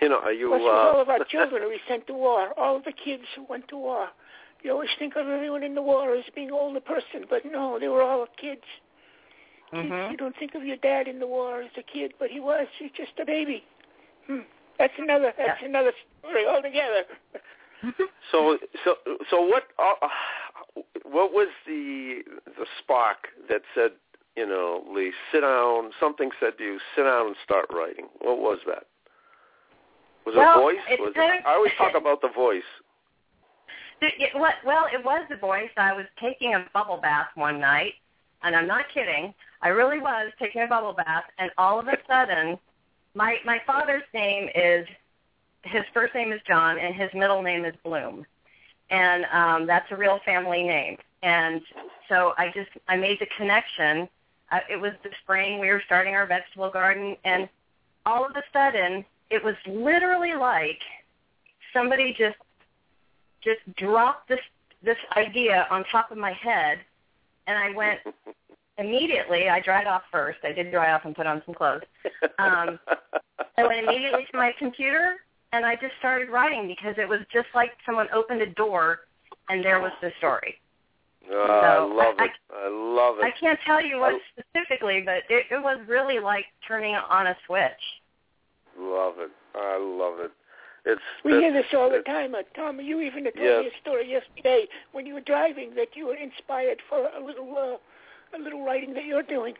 Speaker 3: You know, are you?
Speaker 5: Plus,
Speaker 3: uh,
Speaker 5: all of our children who we sent to war, all the kids who went to war. You always think of everyone in the war as being older person, but no, they were all kids. Kids. You don't think of your dad in the war as a kid, but he was. He's just a baby. Hmm. That's another. That's another story altogether.
Speaker 3: So, so, so what? Uh, what was the the spark that said, you know, Leigh, sit down? Something said to you, sit down and start writing. What was that? Was it
Speaker 14: Well,
Speaker 3: a voice? Was it, I always talk about the voice.
Speaker 14: It, it, what, well, it was the voice. I was taking a bubble bath one night, and I'm not kidding. I really was taking a bubble bath, and all of a sudden, my my father's name is his first name is John, and his middle name is Bloom, and um, that's a real family name. And so I just I made the connection. Uh, it was the spring. We were starting our vegetable garden, and all of a sudden, it was literally like somebody just just dropped this this idea on top of my head and I went immediately I dried off first. I did dry off and put on some clothes. Um I went immediately to my computer and I just started writing because it was just like someone opened a door and there was the story.
Speaker 3: Uh, I love
Speaker 14: I-
Speaker 3: it. I love it.
Speaker 14: I can't tell you what specifically, but it, it was really like turning on a switch.
Speaker 3: Love it. I love it. It's
Speaker 5: We hear
Speaker 3: that's-
Speaker 5: this all the time. Uh, Tom, you even told
Speaker 3: Yes.
Speaker 5: me a story yesterday when you were driving that you were inspired for a little uh, a little writing that you're doing.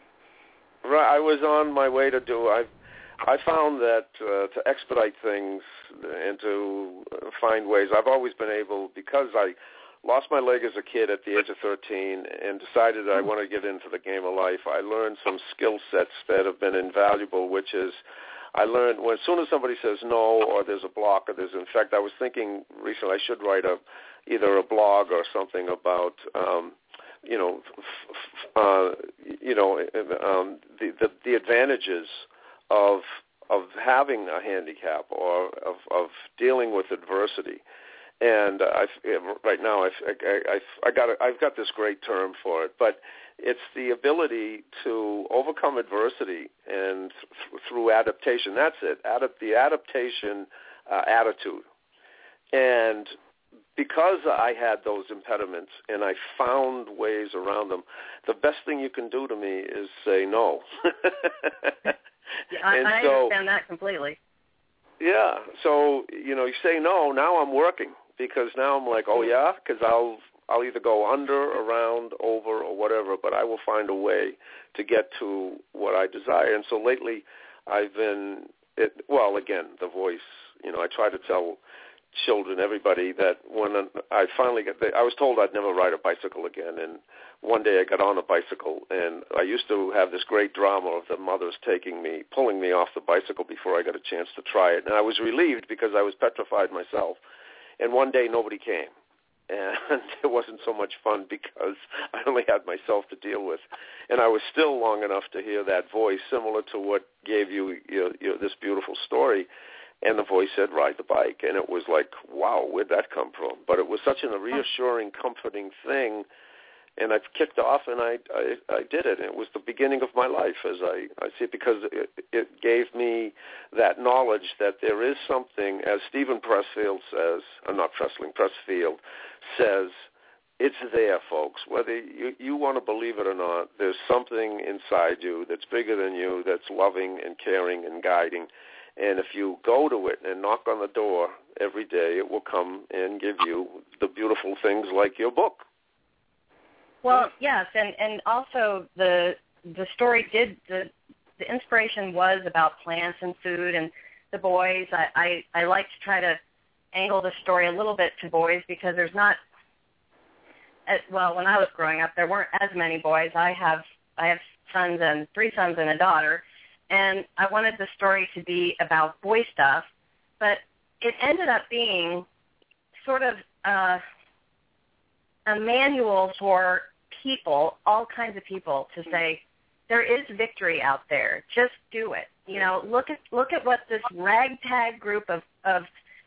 Speaker 3: Right, I was on my way to do. I I found that uh, to expedite things and to find ways. I've always been able because I lost my leg as a kid at the age of 13 and decided I want to get into the game of life. I learned some skill sets that have been invaluable, which is I learned when as soon as somebody says no or there's a block or there's in fact I was thinking recently I should write a either a blog or something about um you know f- f- uh you know um the the, the advantages of of having a handicap or of of dealing with adversity. And uh, I right now I've, I I I got a, I've got this great term for it but it's the ability to overcome adversity and th- through adaptation. That's it. Adapt, the adaptation uh, attitude. And because I had those impediments and I found ways around them, the best thing you can do to me is say no.
Speaker 14: Yeah, I,
Speaker 3: And
Speaker 14: I
Speaker 3: so-
Speaker 14: understand that completely.
Speaker 3: yeah. So you know, you say no. Now I'm working because now I'm like, oh yeah, mm-hmm. because I'll I'll either go under, around, over, or whatever, but I will find a way to get to what I desire. And so lately, I've been it. Well, again, the voice. You know, I try to tell children, everybody, that when I finally got, I was told I'd never ride a bicycle again, and one day I got on a bicycle, and I used to have this great drama of the mothers taking me, pulling me off the bicycle before I got a chance to try it, and I was relieved because I was petrified myself. And one day nobody came, and it wasn't so much fun because I only had myself to deal with, and I was still long enough to hear that voice, similar to what gave you, you, you this beautiful story and the voice said ride the bike and it was like wow where'd that come from but it was such a reassuring comforting thing and i kicked off and i i, I did it and it was the beginning of my life as i i see it because it, it gave me that knowledge that there is something as steven pressfield says uh, not pressling pressfield says it's there, folks. Whether you, you want to believe it or not, there's something inside you that's bigger than you, that's loving and caring and guiding. And if you go to it and knock on the door every day, it will come and give you the beautiful things like your book.
Speaker 14: Well, yes, and and also the the story did the the inspiration was about plants and food and the boys. I I, I like to try to angle the story a little bit to boys because there's not as, well when I was growing up there weren't as many boys. I have I have sons and three sons and a daughter, and I wanted the story to be about boy stuff, but it ended up being sort of uh, a manual for people, all kinds of people, to say there is victory out there. Just do it. You know, look at look at what this ragtag group of of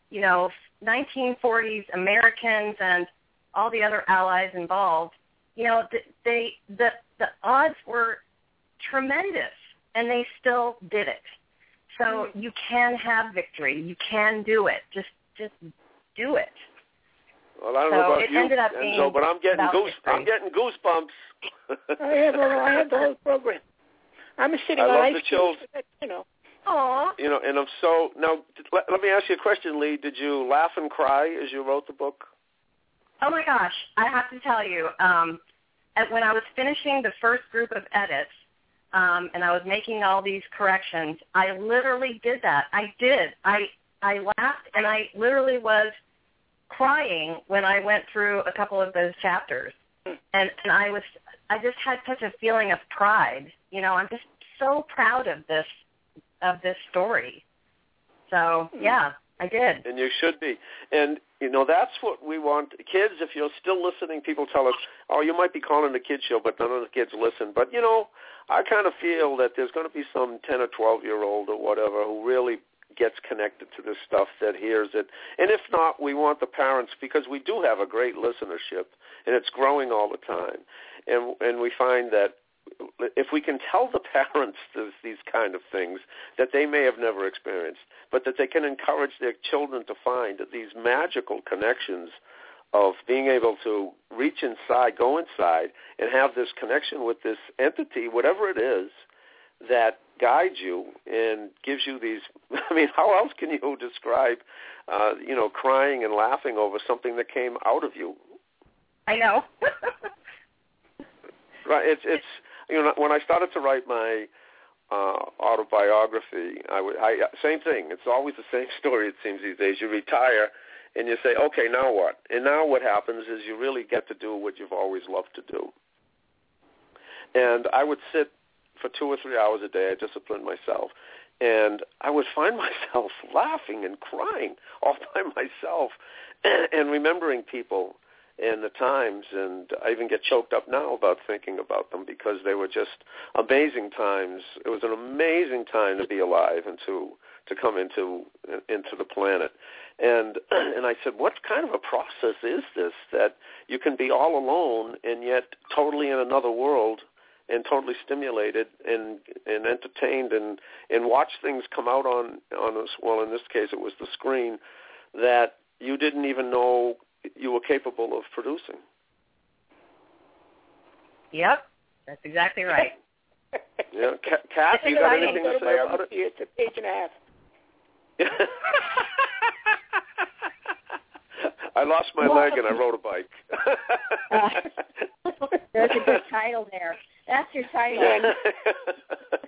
Speaker 14: you know 1940s Americans and all the other allies involved. You know, th- they the the odds were tremendous, and they still did it. So you can have victory. You can do it. Just just do it.
Speaker 3: Well, I don't
Speaker 14: So
Speaker 3: know about you,
Speaker 14: ended
Speaker 3: Enzo, but I'm getting
Speaker 14: about
Speaker 3: goose. I'm getting goosebumps.
Speaker 5: I have I have the whole program. I'm sitting
Speaker 3: I
Speaker 5: on
Speaker 3: love
Speaker 5: ice
Speaker 3: the
Speaker 5: cubes,
Speaker 3: children.
Speaker 5: but, You know.
Speaker 14: Aw.
Speaker 3: You know, and I'm so now. Let, let me ask you a question, Leigh. Did you laugh and cry as you wrote the book?
Speaker 14: Oh my gosh, I have to tell you, um, at, when I was finishing the first group of edits, um, and I was making all these corrections, I literally did that. I did. I I laughed, and I literally was crying when I went through a couple of those chapters, and and I was I just had such a feeling of pride. You know, I'm just so proud of this of this story. So yeah, I did.
Speaker 3: And you should be. And you know that's what we want. Kids, if you're still listening, people tell us, "Oh, you might be calling the kids show, but none of the kids listen." But you know, I kind of feel that there's going to be some 10 or 12 year old or whatever who really gets connected to this stuff that hears it. And if not, we want the parents because we do have a great listenership and it's growing all the time. And and we find that if we can tell the parents this, these kind of things that they may have never experienced, but that they can encourage their children to find these magical connections of being able to reach inside, go inside, and have this connection with this entity, whatever it is, that guides you and gives you these. I mean, how else can you describe, uh, you know, crying and laughing over something that came out of you?
Speaker 14: I know.
Speaker 3: right. It's it's you know when I started to write my uh, autobiography, I would I same thing. It's always the same story. It seems these days. You retire and you say, okay, now what? And now what happens is you really get to do what you've always loved to do. And I would sit for two or three hours a day. I disciplined myself. And I would find myself laughing and crying all by myself and, and remembering people and the times. And I even get choked up now about thinking about them because they were just amazing times. It was an amazing time to be alive and to to come into into the planet. And and I said, what kind of a process is this that you can be all alone and yet totally in another world and totally stimulated and and entertained and and watch things come out on on us well in this case it was the screen that you didn't even know you were capable of producing.
Speaker 14: Yep, that's exactly right.
Speaker 3: yeah, Cat, you got anything to say about it?
Speaker 5: It's a page and a half.
Speaker 3: I lost my leg and I rode a bike.
Speaker 13: uh, there's a good title there. That's your title.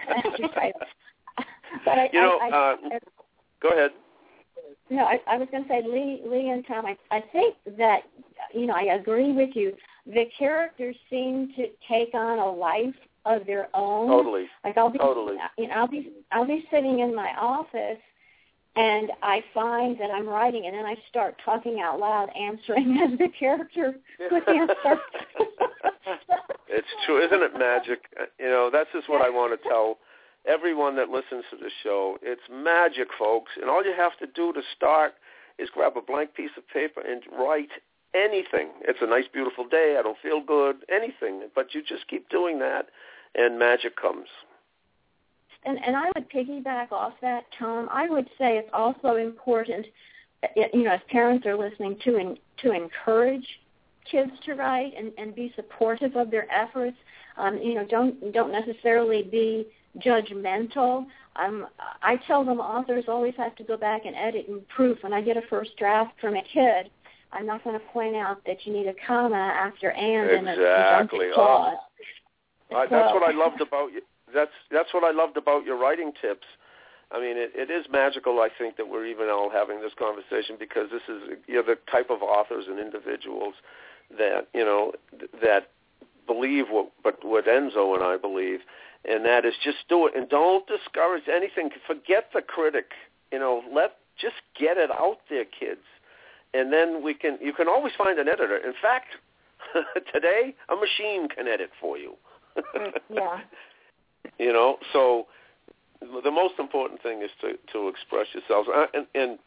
Speaker 13: That's your title. But I,
Speaker 3: you know,
Speaker 13: I, I,
Speaker 3: uh, go ahead.
Speaker 13: No, I, I was going to say, Leigh, Leigh and Tom. I, I think that you know, I agree with you. The characters seem to take on a life of their own.
Speaker 3: Totally.
Speaker 13: Like I'll be,
Speaker 3: totally.
Speaker 13: you know, I'll be, I'll be sitting in my office and I find that I'm writing, and then I start talking out loud, answering as the character would answer.
Speaker 3: it's true, isn't it magic? You know, that's just what I want to tell everyone that listens to the show. It's magic, folks, and all you have to do to start is grab a blank piece of paper and write anything. It's a nice, beautiful day. I don't feel good. Anything, but you just keep doing that, and magic comes
Speaker 13: and, and I would piggyback off that, Tom. I would say it's also important, you know, as parents are listening to in, to encourage kids to write and, and be supportive of their efforts. Um, you know, don't don't necessarily be judgmental. Um, I tell them authors always have to go back and edit and proof. When I get a first draft from a kid, I'm not going to point out that you need a comma after and
Speaker 3: exactly.
Speaker 13: and a clause.
Speaker 3: Oh. Uh, that's what I loved about you that's that's what I loved about your writing tips. I mean, it, it is magical. I think that we're even all having this conversation because this is you know the type of authors and individuals that you know that believe what but what Enzo and I believe, and that is just do it and don't discourage anything. Forget the critic. You know, let just get it out there, kids, and then we can. You can always find an editor. In fact, today a machine can edit for you.
Speaker 13: yeah.
Speaker 3: You know, so the most important thing is to to express yourselves. Uh, and, and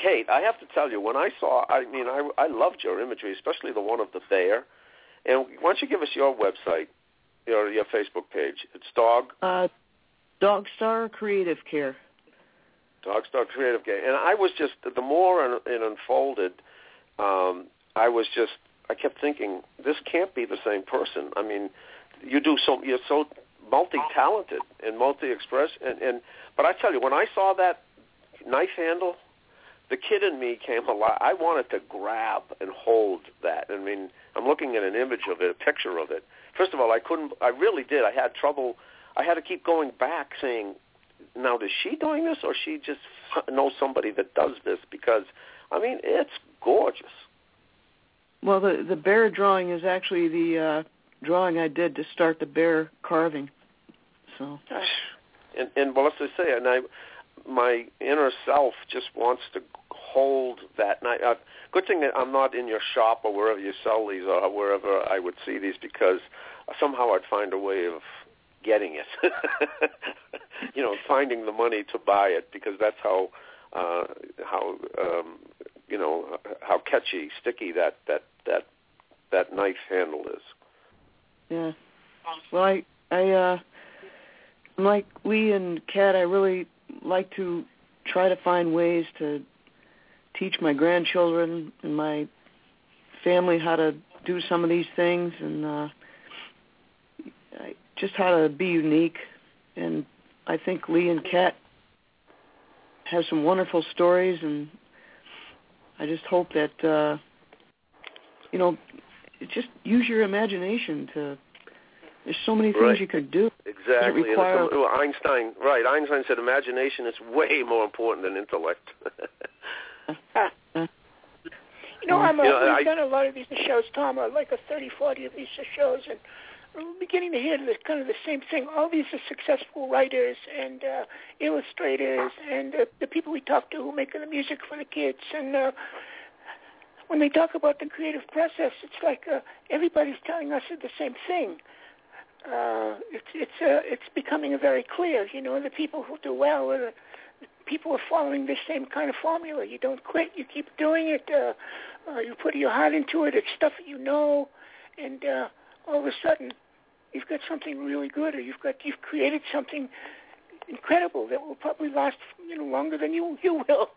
Speaker 3: Kate, I have to tell you, when I saw, I mean, I I loved your imagery, especially the one of the bear. And why don't you give us your website, your your Facebook page? It's dog.
Speaker 15: Uh, Dog Star Creative Care.
Speaker 3: Dog Star Creative Care. And I was just the more it unfolded, um, I was just I kept thinking this can't be the same person. I mean, you do so you're so multi-talented and multi-express. And, and but I tell you, when I saw that knife handle, the kid in me came alive. I wanted to grab and hold that. I mean, I'm looking at an image of it, a picture of it. First of all, I couldn't. I really did. I had trouble. I had to keep going back, saying, "Now, is she doing this, or she just knows somebody that does this?" Because, I mean, it's gorgeous.
Speaker 15: Well, the the bear drawing is actually the uh, drawing I did to start the bear carving. So.
Speaker 3: And, and well, let's just say, and I, my inner self just wants to hold that. And I, uh, good thing that I'm not in your shop or wherever you sell these or wherever I would see these because somehow I'd find a way of getting it. you know, finding the money to buy it because that's how uh, how um, you know how catchy, sticky that that that that knife handle is.
Speaker 15: Yeah. Well, I I uh like Leigh and Cat, I really like to try to find ways to teach my grandchildren and my family how to do some of these things and uh, I, just how to be unique. And I think Leigh and Cat have some wonderful stories, and I just hope that uh, you know, just use your imagination to. There's so many things
Speaker 3: Right.
Speaker 15: you could do.
Speaker 3: Exactly.
Speaker 15: Require-
Speaker 3: well, Einstein, right? Einstein said imagination is way more important than intellect.
Speaker 5: You know, I'm a,
Speaker 3: You know,
Speaker 5: we've
Speaker 3: I-
Speaker 5: done a lot of these shows, Tom, uh, like a 30, 40 of these shows, and we're beginning to hear the kind of the same thing. All these are successful writers and uh, illustrators and uh, the people we talk to who make the music for the kids. And uh, when they talk about the creative process, it's like uh, everybody's telling us the same thing. Uh, it's it's uh, it's becoming very clear. You know, the people who do well are the people are following the same kind of formula. You don't quit. You keep doing it. Uh, uh, you put your heart into it. It's stuff that you know, and uh, all of a sudden, you've got something really good, or you've got you've created something incredible that will probably last you know longer than you you will.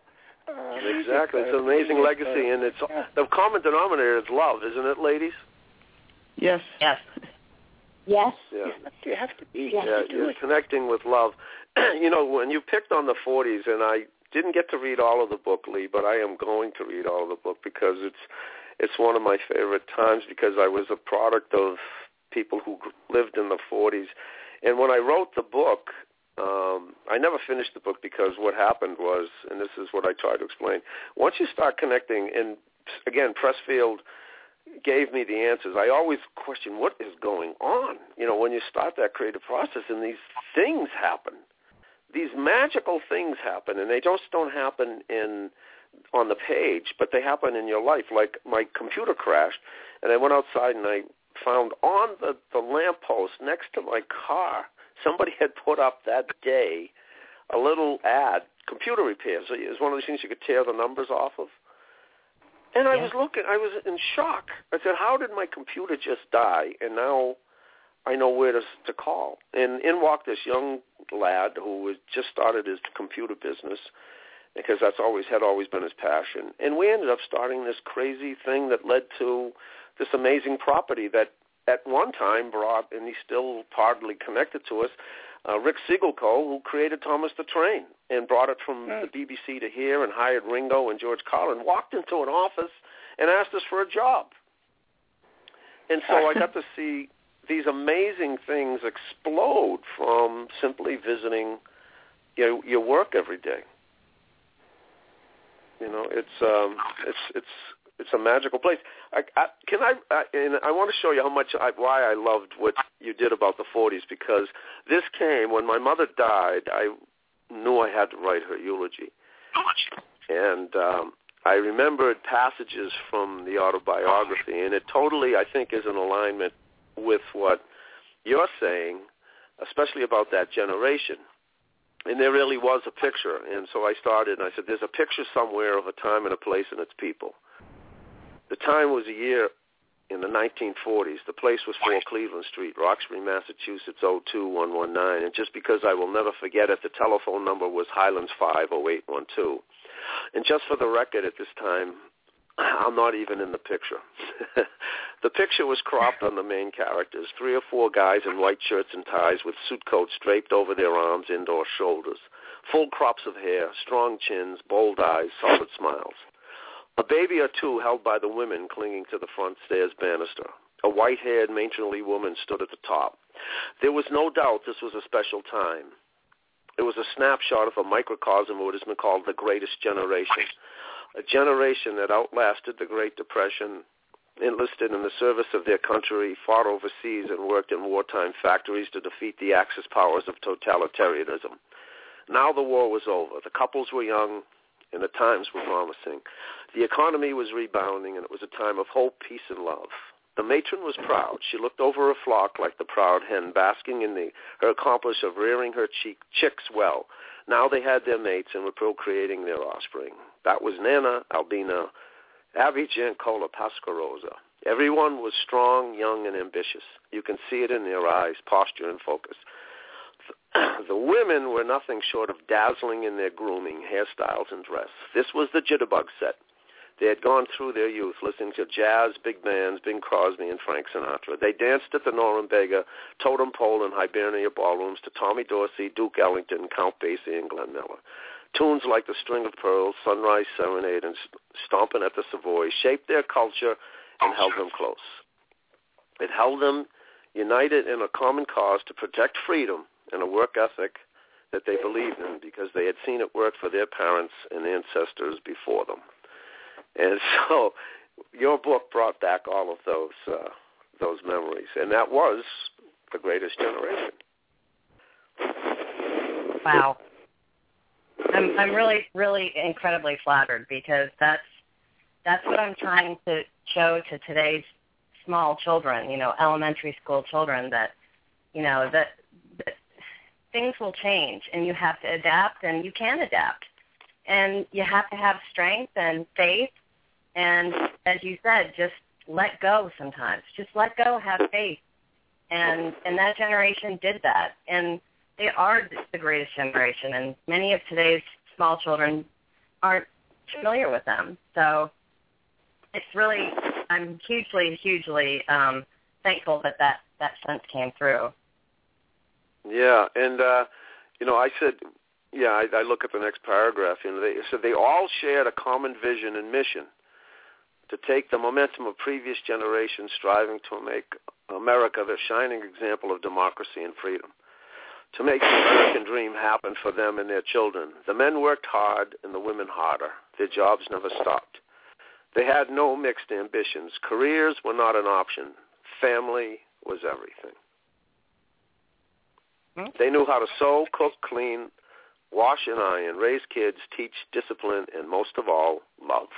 Speaker 5: Uh,
Speaker 3: exactly. It's an
Speaker 5: uh,
Speaker 3: amazing
Speaker 5: music,
Speaker 3: legacy,
Speaker 5: uh,
Speaker 3: and it's the common denominator is love, isn't it, ladies?
Speaker 15: Yes.
Speaker 14: Yes.
Speaker 13: Yes.
Speaker 3: Yeah.
Speaker 5: You have to be.
Speaker 3: Yeah,
Speaker 5: You have to do
Speaker 3: you're
Speaker 5: it.
Speaker 3: connecting with love. you know, when you picked on the 40s, and I didn't get to read all of the book, Leigh, but I am going to read all of the book because it's it's one of my favorite times because I was a product of people who lived in the 40s. And when I wrote the book, um, I never finished the book because what happened was, and this is what I try to explain, once you start connecting, and again, Pressfield gave me the answers. I always question what is going on, you know, when you start that creative process and these things happen. These magical things happen and they just don't happen in on the page, but they happen in your life. Like my computer crashed and I went outside and I found on the, the lamppost next to my car, somebody had put up that day a little ad, computer repairs. It was one of those things you could tear the numbers off of. And I was looking, I was in shock. I said, how did my computer just die? And now I know where to, to call. And in walked this young lad who was just started his computer business because that's always had always been his passion. And we ended up starting this crazy thing that led to this amazing property that at one time brought, and he's still partly connected to us, uh, Rick Siggelkow, who created Thomas the Train and brought it from the BBC to here and hired Ringo and George Carlin, walked into an office and asked us for a job. And so I got to see these amazing things explode from simply visiting your, your work every day. You know, it's um, it's it's it's a magical place. I, I, can I? I and I want to show you how much I, why I loved what you did about the 40s because this came when my mother died. I knew I had to write her eulogy, and um, I remembered passages from the autobiography, and it totally, I think, is in alignment with what you're saying, especially about that generation. And there really was a picture, and so I started, and I said, there's a picture somewhere of a time and a place and its people. The time was a year in the 1940s. The place was 4 Cleveland Street, Roxbury, Massachusetts, 02119. And just because I will never forget it, the telephone number was Highlands 50812. And just for the record at this time, I'm not even in the picture. the picture was cropped on the main characters, three or four guys in white shirts and ties with suit coats draped over their arms, indoor shoulders, full crops of hair, strong chins, bold eyes, solid smiles. A baby or two held by the women clinging to the front stairs banister. A white-haired, matronly woman stood at the top. There was no doubt this was a special time. It was a snapshot of a microcosm of what has been called the greatest generation, a generation that outlasted the Great Depression, enlisted in the service of their country, fought overseas, and worked in wartime factories to defeat the Axis powers of totalitarianism. Now the war was over. The couples were young, and the times were promising. The economy was rebounding, and it was a time of hope, peace, and love. The matron was proud. She looked over her flock like the proud hen, basking in the, her accomplishment of rearing her cheek, chicks well. Now they had their mates and were procreating their offspring. That was Nana, Albina, Abby, Giancola, Pascarosa. Everyone was strong, young, and ambitious. You can see it in their eyes, posture, and focus. The women were nothing short of dazzling in their grooming, hairstyles, and dress. This was the jitterbug set. They had gone through their youth listening to jazz, big bands, Bing Crosby and Frank Sinatra. They danced at the Norumbega, Totem Pole and Hibernia ballrooms to Tommy Dorsey, Duke Ellington, Count Basie, and Glenn Miller. Tunes like The String of Pearls, Sunrise Serenade, and Stompin' at the Savoy shaped their culture and held them close. It held them united in a common cause to protect freedom and a work ethic that they believed in because they had seen it work for their parents and ancestors before them. And so your book brought back all of those uh, those memories, and that was the greatest generation.
Speaker 14: Wow. I'm I'm really really incredibly flattered because that's that's what I'm trying to show to today's small children, you know, elementary school children that you know that, things will change and you have to adapt and you can adapt. And you have to have strength and faith and as you said, just let go sometimes. Just let go, have faith. And and that generation did that. And they are the greatest generation and many of today's small children aren't familiar with them. So it's really I'm hugely, hugely um thankful that that, that sense came through.
Speaker 3: Yeah, and uh, you know, I said, yeah, I, I look at the next paragraph. You know, they said they all shared a common vision and mission to take the momentum of previous generations striving to make America the shining example of democracy and freedom, to make the American dream happen for them and their children. The men worked hard and the women harder. Their jobs never stopped. They had no mixed ambitions. Careers were not an option. Family was everything. They knew how to sew, cook, clean, wash and iron, raise kids, teach discipline, and most of all, love.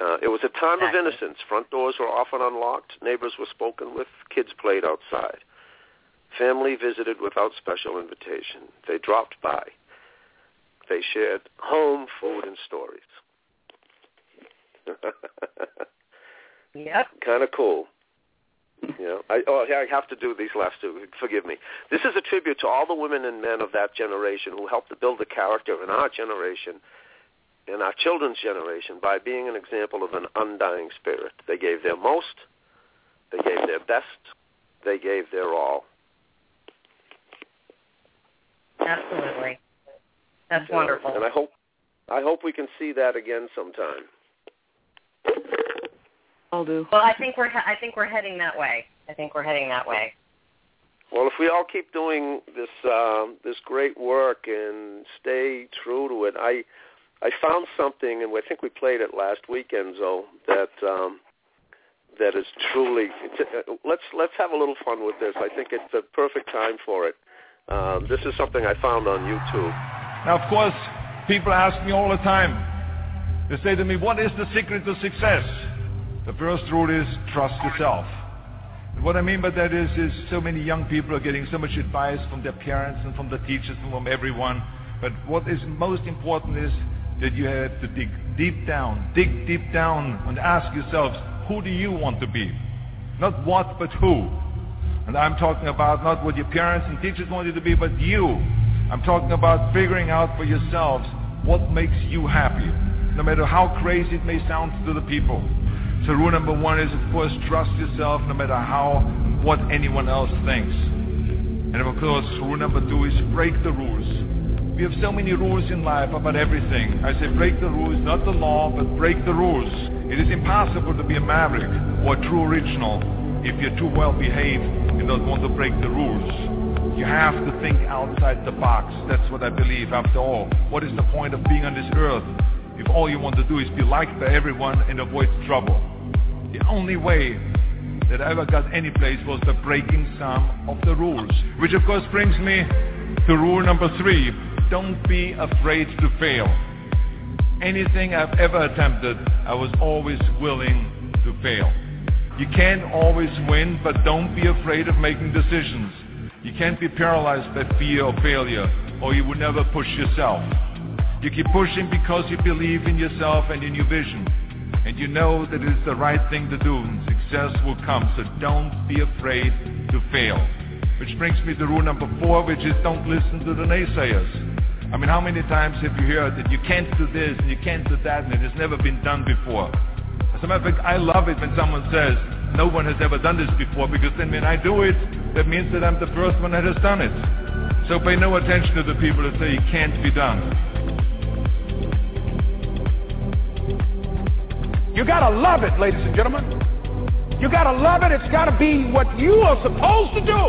Speaker 3: Uh, it was a time of innocence. Front doors were often unlocked. Neighbors were spoken with. Kids played outside. Family visited without special invitation. They dropped by. They shared home, food, and stories.
Speaker 14: yep.
Speaker 3: Kind of cool. You know, I, oh, I have to do these last two. Forgive me. This is a tribute to all the women and men of that generation who helped to build the character in our generation, in our children's generation, by being an example of an undying spirit. They gave their most. They gave their best. They gave their all.
Speaker 14: Absolutely. That's wonderful.
Speaker 3: And I hope, I hope we can see that again sometime.
Speaker 15: I'll do.
Speaker 14: Well, I think we're he- I think we're heading that way. I think we're heading that way.
Speaker 3: Well, if we all keep doing this um, this great work and stay true to it, I I found something, and I think we played it last weekend, Zoe, that um, that is truly. It's, uh, let's let's have a little fun with this. I think it's the perfect time for it. Um, this is something I found on YouTube.
Speaker 17: Now, of course, people ask me all the time. They say to me, what is the secret to success? The first rule is trust yourself. And what I mean by that is, is so many young people are getting so much advice from their parents and from the teachers and from everyone. But what is most important is that you have to dig deep down, dig deep down and ask yourselves, who do you want to be? Not what, but who. And I'm talking about not what your parents and teachers want you to be, but you. I'm talking about figuring out for yourselves what makes you happy, no matter how crazy it may sound to the people. So rule number one is, of course, trust yourself no matter how, what anyone else thinks. And of course, rule number two is break the rules. We have so many rules in life about everything. I say break the rules, not the law, but break the rules. It is impossible to be a maverick or a true original if you're too well behaved and don't want to break the rules. You have to think outside the box. That's what I believe after all. What is the point of being on this earth if all you want to do is be liked by everyone and avoid trouble? The only way that I ever got any place was the breaking some of the rules. Which of course brings me to rule number three. Don't be afraid to fail. Anything I've ever attempted, I was always willing to fail. You can't always win, but don't be afraid of making decisions. You can't be paralyzed by fear or failure, or you will never push yourself. You keep pushing because you believe in yourself and in your vision. And you know that it's the right thing to do and success will come. So don't be afraid to fail. Which brings me to rule number four, which is don't listen to the naysayers. I mean, how many times have you heard that you can't do this and you can't do that and it has never been done before? As a matter of fact, I love it when someone says, no one has ever done this before because then when I do it, that means that I'm the first one that has done it. So pay no attention to the people that say it can't be done.
Speaker 18: You gotta love it, ladies and gentlemen. You gotta love it. It's gotta be what you are supposed to do.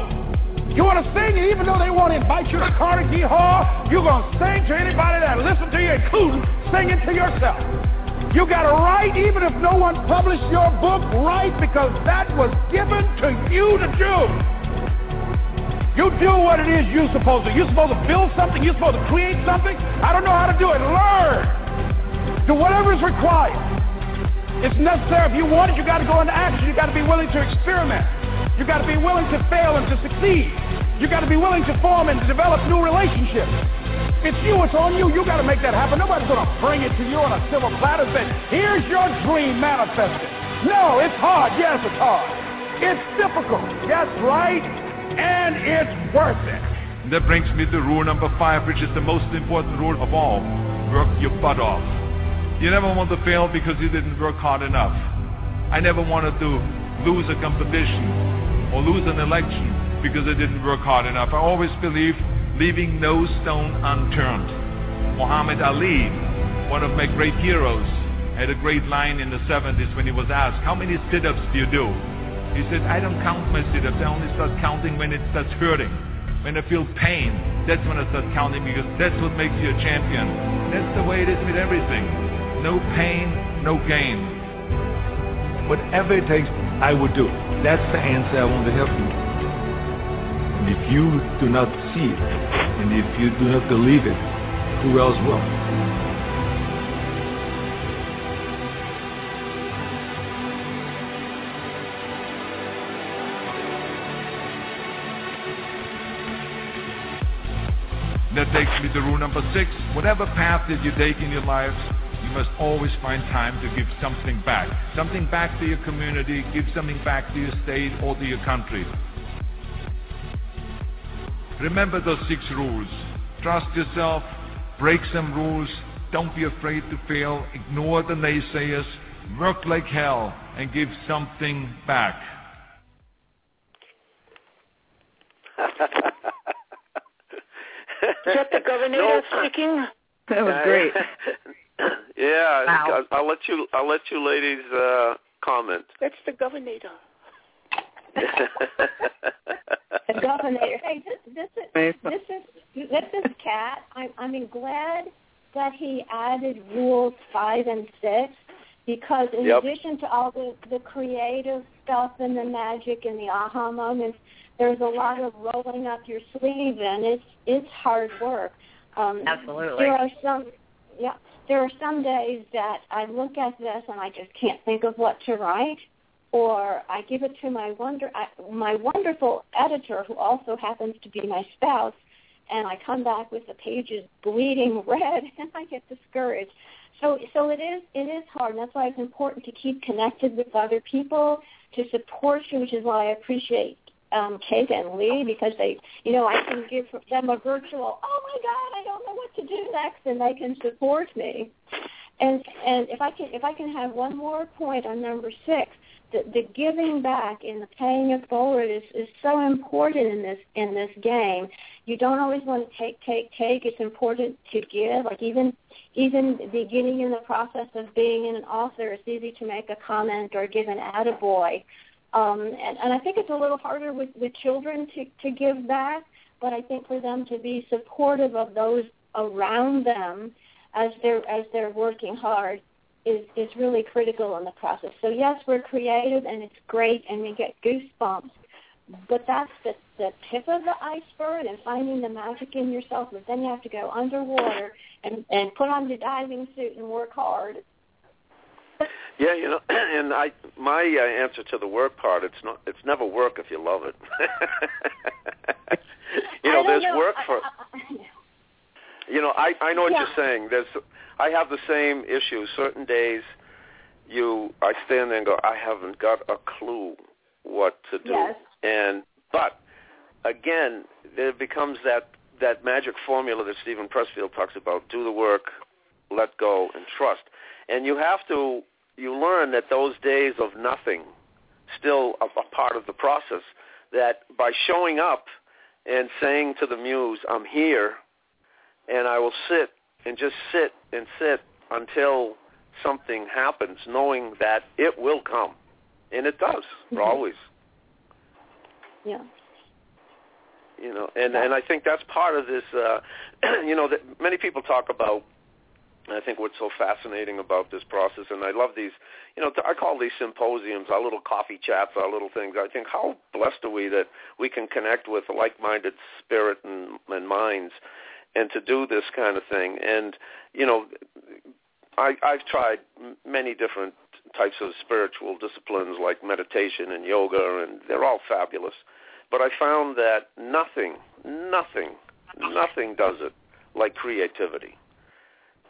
Speaker 18: You want to sing, and even though they won't invite you to Carnegie Hall, you're going to sing to anybody that listen to you, including singing to yourself. You got to write, even if no one published your book, write because that was given to you to do. You do what it is you're supposed to. You're supposed to build something. You're supposed to create something. I don't know how to do it. Learn. Do whatever is required. It's necessary. If you want it, you got to go into action. You got to be willing to experiment. You got to be willing to fail and to succeed. You got to be willing to form and to develop new relationships. It's you. It's on you. You got to make that happen. Nobody's going to bring it to you on a silver platter and say, here's your dream manifested. No, it's hard. Yes, it's hard. It's difficult. That's right. And it's worth it.
Speaker 17: And that brings me to rule number five, which is the most important rule of all. Work your butt off. You never want to fail because you didn't work hard enough. I never wanted to lose a competition or lose an election because I didn't work hard enough. I always believed leaving no stone unturned. Muhammad Ali, one of my great heroes, had a great line in the 70s when he was asked, how many sit-ups do you do? He said, I don't count my sit-ups. I only start counting when it starts hurting. When I feel pain, that's when I start counting because that's what makes you a champion. That's the way it is with everything. No pain, no gain.
Speaker 19: Whatever it takes, I will do. That's the answer I want to help you. And if you do not see it, and if you do not believe it, who else will?
Speaker 17: That takes me to rule number six. Whatever path that you take in your lives, you must always find time to give something back. Something back to your community, give something back to your state or to your country. Remember those six rules. Trust yourself, break some rules, don't be afraid to fail, ignore the naysayers, work like hell, and give something back.
Speaker 5: Is that the governor
Speaker 16: No.
Speaker 5: speaking?
Speaker 15: That was uh, great.
Speaker 16: yeah,
Speaker 5: Wow.
Speaker 16: I'll, I'll let you. I'll let you ladies uh, comment.
Speaker 5: That's the governor.
Speaker 13: the governor. Hey, this, this is this is this is Cat. I'm I mean glad that he added rules five and six because in
Speaker 20: Yep.
Speaker 13: addition to all the the creative stuff and the magic and the aha moments, there's a lot of rolling up your sleeve and it's it's hard work. Um,
Speaker 14: Absolutely.
Speaker 13: There are some yeah. There are some days that I look at this and I just can't think of what to write or I give it to my wonder my wonderful editor, who also happens to be my spouse, and I come back with the pages bleeding red, and I get discouraged. So, so it is it is hard. And that's why it's important to keep connected with other people to support you, which is why I appreciate um, Kate and Leigh because they, you know, I can give them a virtual. Oh my God, I don't know what to do next, and they can support me. And and if I can if I can have one more point on number six, the, the giving back and the paying it forward is, is so important in this in this game. You don't always want to take, take, take. It's important to give. Like even even beginning in the process of being an author, it's easy to make a comment or give an attaboy. Um, and, and I think it's a little harder with, with children to, to give back, but I think for them to be supportive of those around them as they're as they're working hard is is really critical in the process. So yes, we're creative and it's great and we get goosebumps, but that's the the tip of the iceberg and finding the magic in yourself. But then you have to go underwater and and put on the diving suit and work hard.
Speaker 16: Yeah, you know, and I my uh, answer to the work part, it's not it's never work if you love it. you know, there's
Speaker 13: know.
Speaker 16: work for you know, I I know what
Speaker 13: Yeah.
Speaker 16: you're saying. There's I have the same issue. Certain days you I stand there and go, I haven't got a clue what to do.
Speaker 13: Yes.
Speaker 16: And but again, there becomes that
Speaker 3: that magic formula that Steven Pressfield talks about: do the work, let go, and trust. And you have to you learn that those days of nothing still a, a part of the process. That by showing up and saying to the muse, "I'm here," and I will sit and just sit and sit until something happens, knowing that it will come, and it does
Speaker 13: Mm-hmm.
Speaker 3: always.
Speaker 13: Yeah.
Speaker 3: You know, and and I think that's part of this. Uh, you know, that many people talk about. I think what's so fascinating about this process, and I love these. You know, I call these symposiums our little coffee chats, our little things. I think how blessed are we that we can connect with like-minded spirit and, and minds, and to do this kind of thing. And you know, I, I've tried many different types of spiritual disciplines like meditation and yoga, and they're all fabulous. But I found that nothing, nothing, nothing does it like creativity.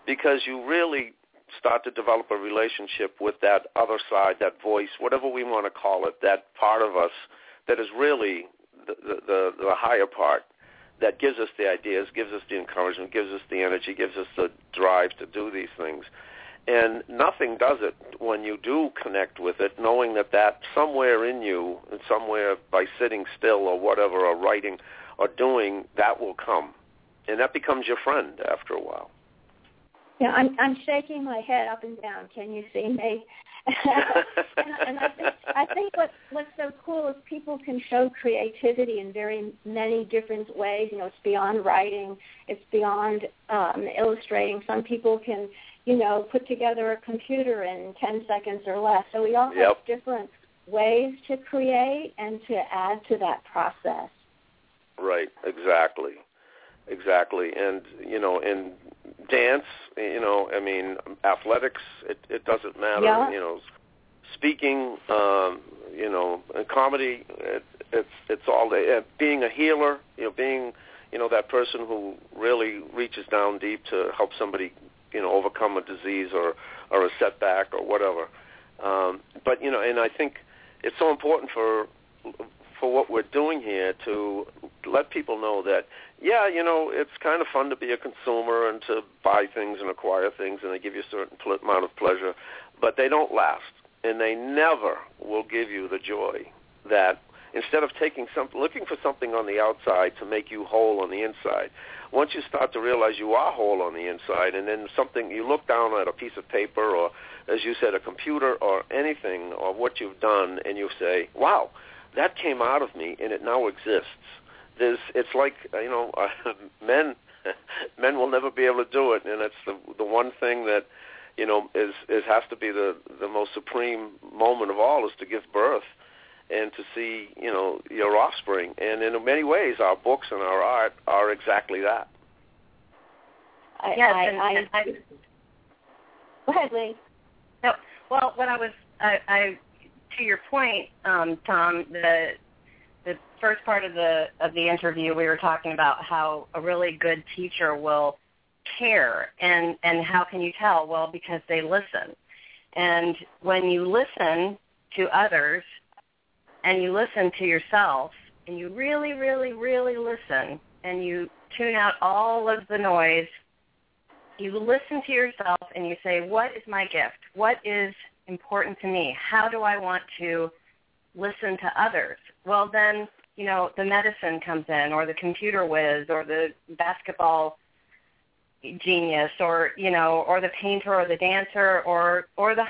Speaker 3: Because you really start to develop a relationship with that other side, that voice, whatever we want to call it, that part of us that is really the, the, the, higher part that gives us the ideas, gives us the encouragement, gives us the energy, gives us the drive to do these things. And nothing does it when you do connect with it, knowing that that somewhere in you, and somewhere by sitting still or whatever, or writing or doing, that will come. And that becomes your friend after a while.
Speaker 13: Yeah, I'm I'm shaking my head up and down. Can you see me? and, and I think I think what what's so cool is people can show creativity in very many different ways. You know, it's beyond writing, it's beyond um, illustrating. Some people can, you know, put together a computer in ten seconds or less. So we all have
Speaker 3: Yep.
Speaker 13: different ways to create and to add to that process.
Speaker 3: Right, exactly. Exactly. And, you know, in dance, you know, I mean, athletics, it, it doesn't matter,
Speaker 13: Yeah.
Speaker 3: you know, speaking, um, you know, comedy, it, it's it's all uh, being a healer, you know, being, you know, that person who really reaches down deep to help somebody, you know, overcome a disease or or a setback or whatever. Um, but you know, and I think it's so important for for what we're doing here to let people know that yeah, you know, it's kind of fun to be a consumer and to buy things and acquire things, and they give you a certain pl- amount of pleasure, but they don't last, and they never will give you the joy that instead of taking some, looking for something on the outside to make you whole on the inside. Once you start to realize you are whole on the inside, and then something you look down at a piece of paper or, as you said, a computer or anything or what you've done, and you say, "Wow, that came out of me, and it now exists." There's, it's like uh, you know, uh, men, men will never be able to do it, and it's the the one thing that you know is is has to be the the most supreme moment of all is to give birth and to see you know your offspring and in many ways our books and our art are exactly that
Speaker 13: I,
Speaker 14: Yes,
Speaker 13: I,
Speaker 14: and-
Speaker 13: I,
Speaker 14: and I-
Speaker 13: Go ahead, Leigh.
Speaker 14: No, well, when I was, I, I to your point, um, Tom, the the first part of the of the interview, we were talking about how a really good teacher will care, and and how can you tell? Well, because they listen, and when you listen to others, and you listen to yourself, and you really, really, really listen, and you tune out all of the noise you listen to yourself and you say, what is my gift? What is important to me? How do I want to listen to others? Well, then, you know, the medicine comes in or the computer whiz or the basketball genius or, you know, or the painter or the dancer or, or the,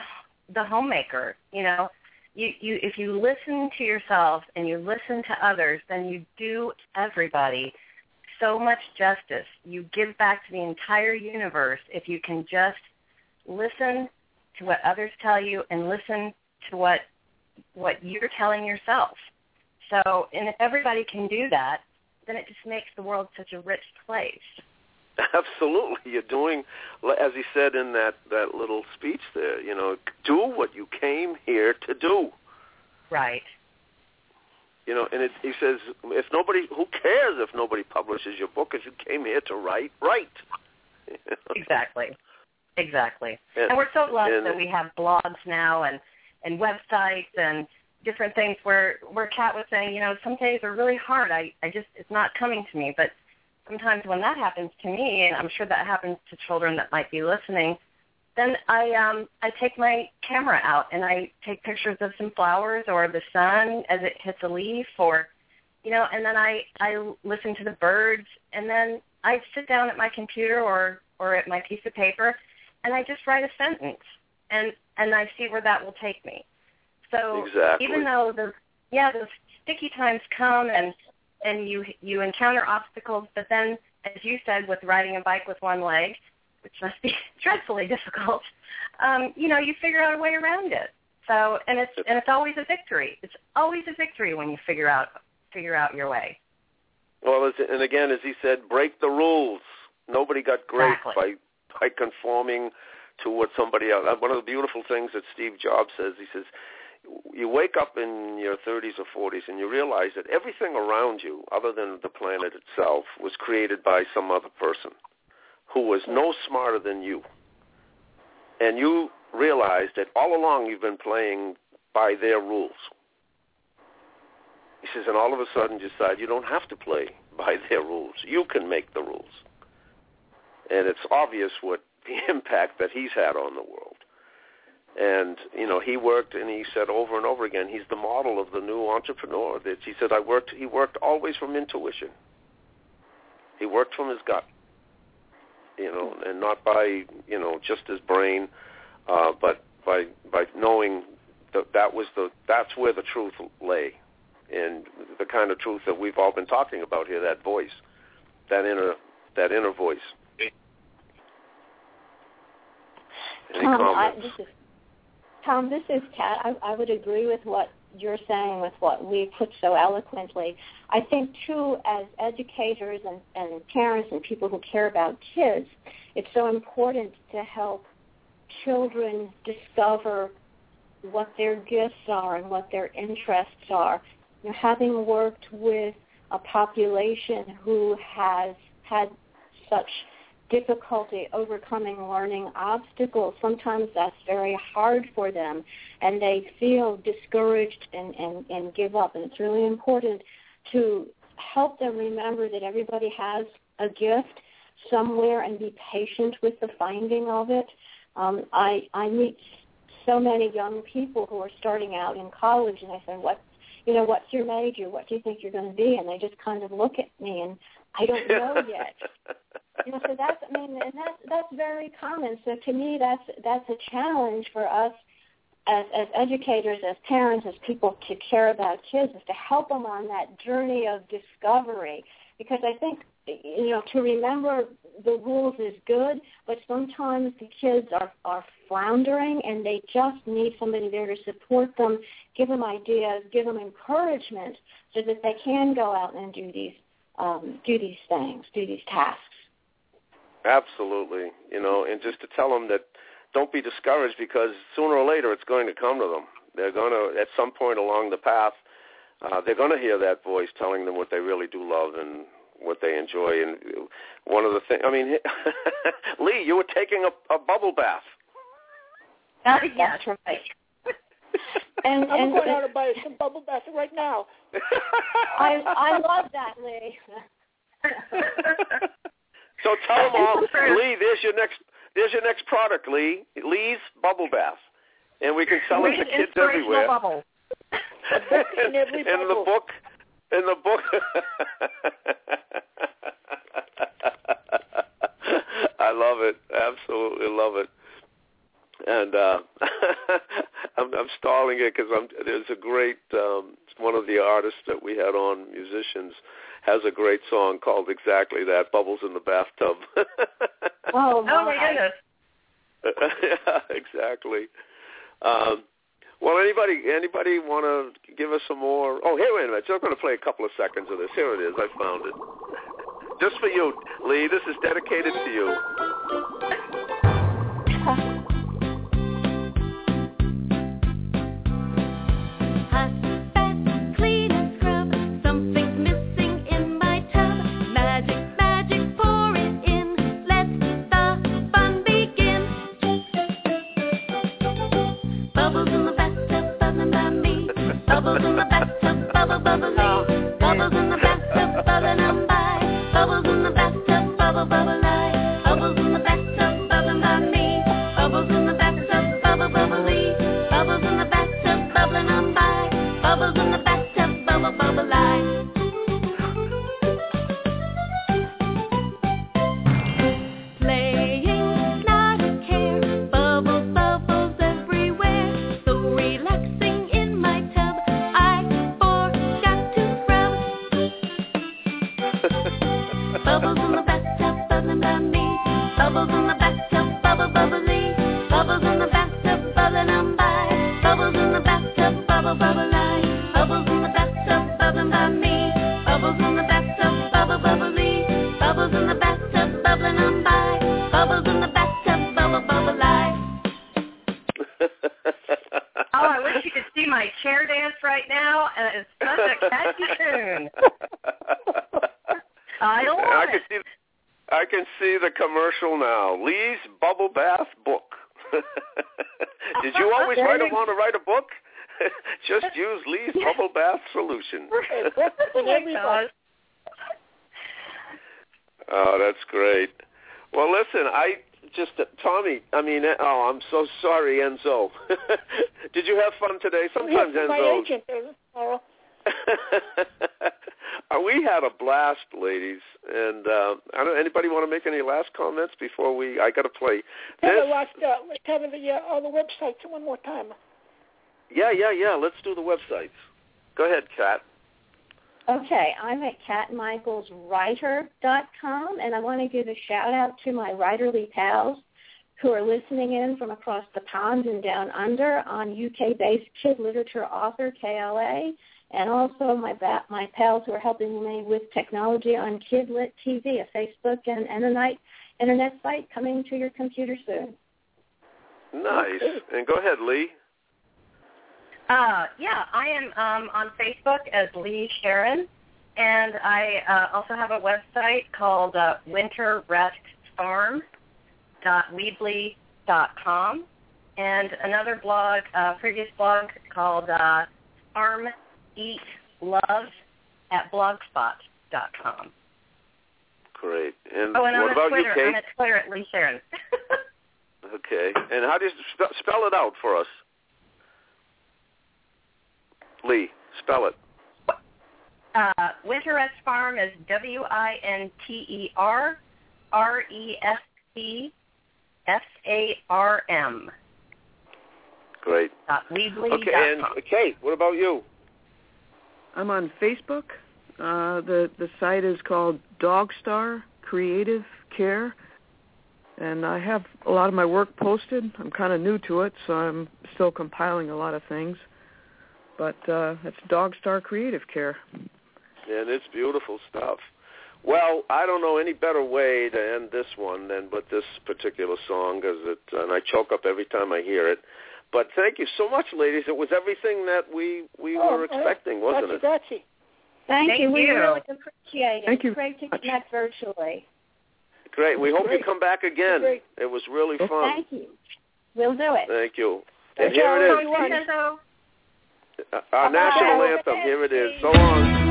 Speaker 14: the homemaker, you know. You, you, if you listen to yourself and you listen to others, then you do everybody so much justice. You give back to the entire universe if you can just listen to what others tell you and listen to what what you're telling yourself. So, and if everybody can do that, then it just makes the world such a rich place.
Speaker 3: absolutely you're doing as he said in that that little speech there you know do what you came here to do
Speaker 14: Right.
Speaker 3: you know and it, he says if nobody who cares if nobody publishes your book if you came here to write write
Speaker 14: Exactly. Exactly.
Speaker 3: And-
Speaker 14: And we're so blessed
Speaker 3: and-
Speaker 14: that we have blogs now and and websites and different things where where Cat was saying, you know, some days are really hard. I I just it's not coming to me, but sometimes when that happens to me, and I'm sure that happens to children that might be listening, then I um I take my camera out and I take pictures of some flowers or the sun as it hits a leaf or you know, and then I I listen to the birds and then I sit down at my computer or or at my piece of paper and I just write a sentence and and I see where that will take me. So
Speaker 3: Exactly.
Speaker 14: even though the yeah, those sticky times come and and you you encounter obstacles, but then as you said with riding a bike with one leg, which must be dreadfully difficult, um, you know, you figure out a way around it. So and it's and it's always a victory. It's always a victory when you figure out figure out your way.
Speaker 3: Well, and again, as he said, break the rules. Nobody got great
Speaker 14: Exactly.
Speaker 3: by by conforming to what somebody else. One of the beautiful things that Steve Jobs says, he says, you wake up in your 30s or 40s and you realize that everything around you, other than the planet itself, was created by some other person who was no smarter than you. And you realize that all along you've been playing by their rules. He says, and all of a sudden you decide you don't have to play by their rules. You can make the rules. And it's obvious what the impact that he's had on the world. And, you know, he worked and he said over and over again, he's the model of the new entrepreneur. That he said I worked he worked always from intuition. He worked from his gut. You know, and not by, you know, just his brain, uh, but by by knowing that that was the that's where the truth lay and the kind of truth that we've all been talking about here, that voice, that inner that inner voice. Any
Speaker 13: Tom, I, this is Tom. This is Cat. I, I would agree with what you're saying with what we put so eloquently. I think too, as educators and, and parents and people who care about kids, it's so important to help children discover what their gifts are and what their interests are. You know, having worked with a population who has had such difficulty overcoming learning obstacles, sometimes that's very hard for them and they feel discouraged and, and, and give up. And it's really important to help them remember that everybody has a gift somewhere and be patient with the finding of it. Um, I, I meet so many young people who are starting out in college and I say, what, you know, what's your major? What do you think you're going to be? And they just kind of look at me and I don't know yet. you know, so that's I mean, and that's that's very common. So to me, that's that's a challenge for us as as educators, as parents, as people to care about kids, is to help them on that journey of discovery. Because I think you know to remember the rules is good, but sometimes the kids are are floundering and they just need somebody there to support them, give them ideas, give them encouragement, so that they can go out and do these um, do these things, do these tasks.
Speaker 3: Absolutely, you know, and just to tell them that don't be discouraged because sooner or later it's going to come to them. They're going to, at some point along the path, uh, they're going to hear that voice telling them what they really do love and what they enjoy. And one of the things, I mean, Leigh, you were taking a, a bubble bath.
Speaker 14: Yes, right.
Speaker 13: And,
Speaker 5: I'm
Speaker 13: and
Speaker 5: going out to buy some bubble bath right now.
Speaker 13: I I love that, Leigh.
Speaker 3: So tell them all, Leigh, there's your next, there's your next product, Leigh. Leigh's bubble bath, and we can sell it to kids everywhere.
Speaker 14: bubble.
Speaker 5: in every
Speaker 3: in the book, in the book. I love it. Absolutely love it. And uh I'm, I'm stalling it because I'm. There's a great um one of the artists that we had on, musicians, has a great song called exactly that, "Bubbles in the Bathtub."
Speaker 13: Oh,
Speaker 14: Oh my goodness.
Speaker 3: yeah, exactly. Um, well, anybody anybody want to give us some more? Oh, here, wait a minute. I'm going to play a couple of seconds of this. Here it is. I found it. Just for you, Leigh. This is dedicated to you.
Speaker 14: Now.
Speaker 3: Leigh's bubble bath book. Did you always write want to write a book? Just use Leigh's bubble bath solution. oh, that's great. Well, listen, I just uh, Tommy. I mean, uh, oh, I'm so sorry, Enzo. Did you have fun today? Sometimes
Speaker 5: Yes, my
Speaker 3: Enzo.
Speaker 5: agent is tomorrow.
Speaker 3: Uh, we had a blast, ladies, and uh, I don't. Anybody want to make any last comments before we? I got to play.
Speaker 5: Tell
Speaker 3: This,
Speaker 5: me what, uh, tell me the, uh, all the websites one more time.
Speaker 3: yeah, yeah, yeah. Let's do the websites. Go ahead, Cat.
Speaker 13: Okay, I'm at catmichaelswriter.com, and I want to give a shout out to my writerly pals who are listening in from across the pond and down under on UK-based kid literature author KLA, and also my ba- my pals who are helping me with technology on Kidlit TV, a Facebook and internet internet site coming to your computer soon.
Speaker 3: Nice. And go ahead, Leigh.
Speaker 14: Uh, yeah, I am um, on Facebook as Leigh Shearin, and I uh, also have a website called uh, winterrestfarm.weebly.com, and another blog, uh, previous blog called uh, Farm Eat Love at blogspot.com.
Speaker 3: Great. And
Speaker 14: Oh, and
Speaker 3: what about
Speaker 14: Twitter.
Speaker 3: you, Kate?
Speaker 14: I'm at Twitter at Leigh Shearin.
Speaker 3: Okay. And how do you spe- spell it out for us? Leigh, spell it.
Speaker 14: Uh, Winterrest Farm is W I N T E R R E S T F A R M.
Speaker 3: Great.
Speaker 14: Dot
Speaker 3: Okay, and. Kate, what about you?
Speaker 15: I'm on Facebook. Uh, the the site is called Dogstar Creative Care, and I have a lot of my work posted. I'm kind of new to it, so I'm still compiling a lot of things. But uh, it's Dogstar Creative Care.
Speaker 3: And it's beautiful stuff. Well, I don't know any better way to end this one than with this particular song, cause it, and I choke up every time I hear it. But thank you so much, ladies. It was everything that we we
Speaker 5: Oh,
Speaker 3: were expecting, wasn't it?
Speaker 5: Grazie.
Speaker 13: Thank,
Speaker 14: Thank
Speaker 13: you. We really appreciate it.
Speaker 3: Thank you
Speaker 13: great to connect virtually.
Speaker 3: Great. We hope you come back again.
Speaker 5: Great.
Speaker 3: It was really fun.
Speaker 13: Thank you. We'll do it.
Speaker 3: Thank you. And here it is. Our national anthem. Here it is. So long.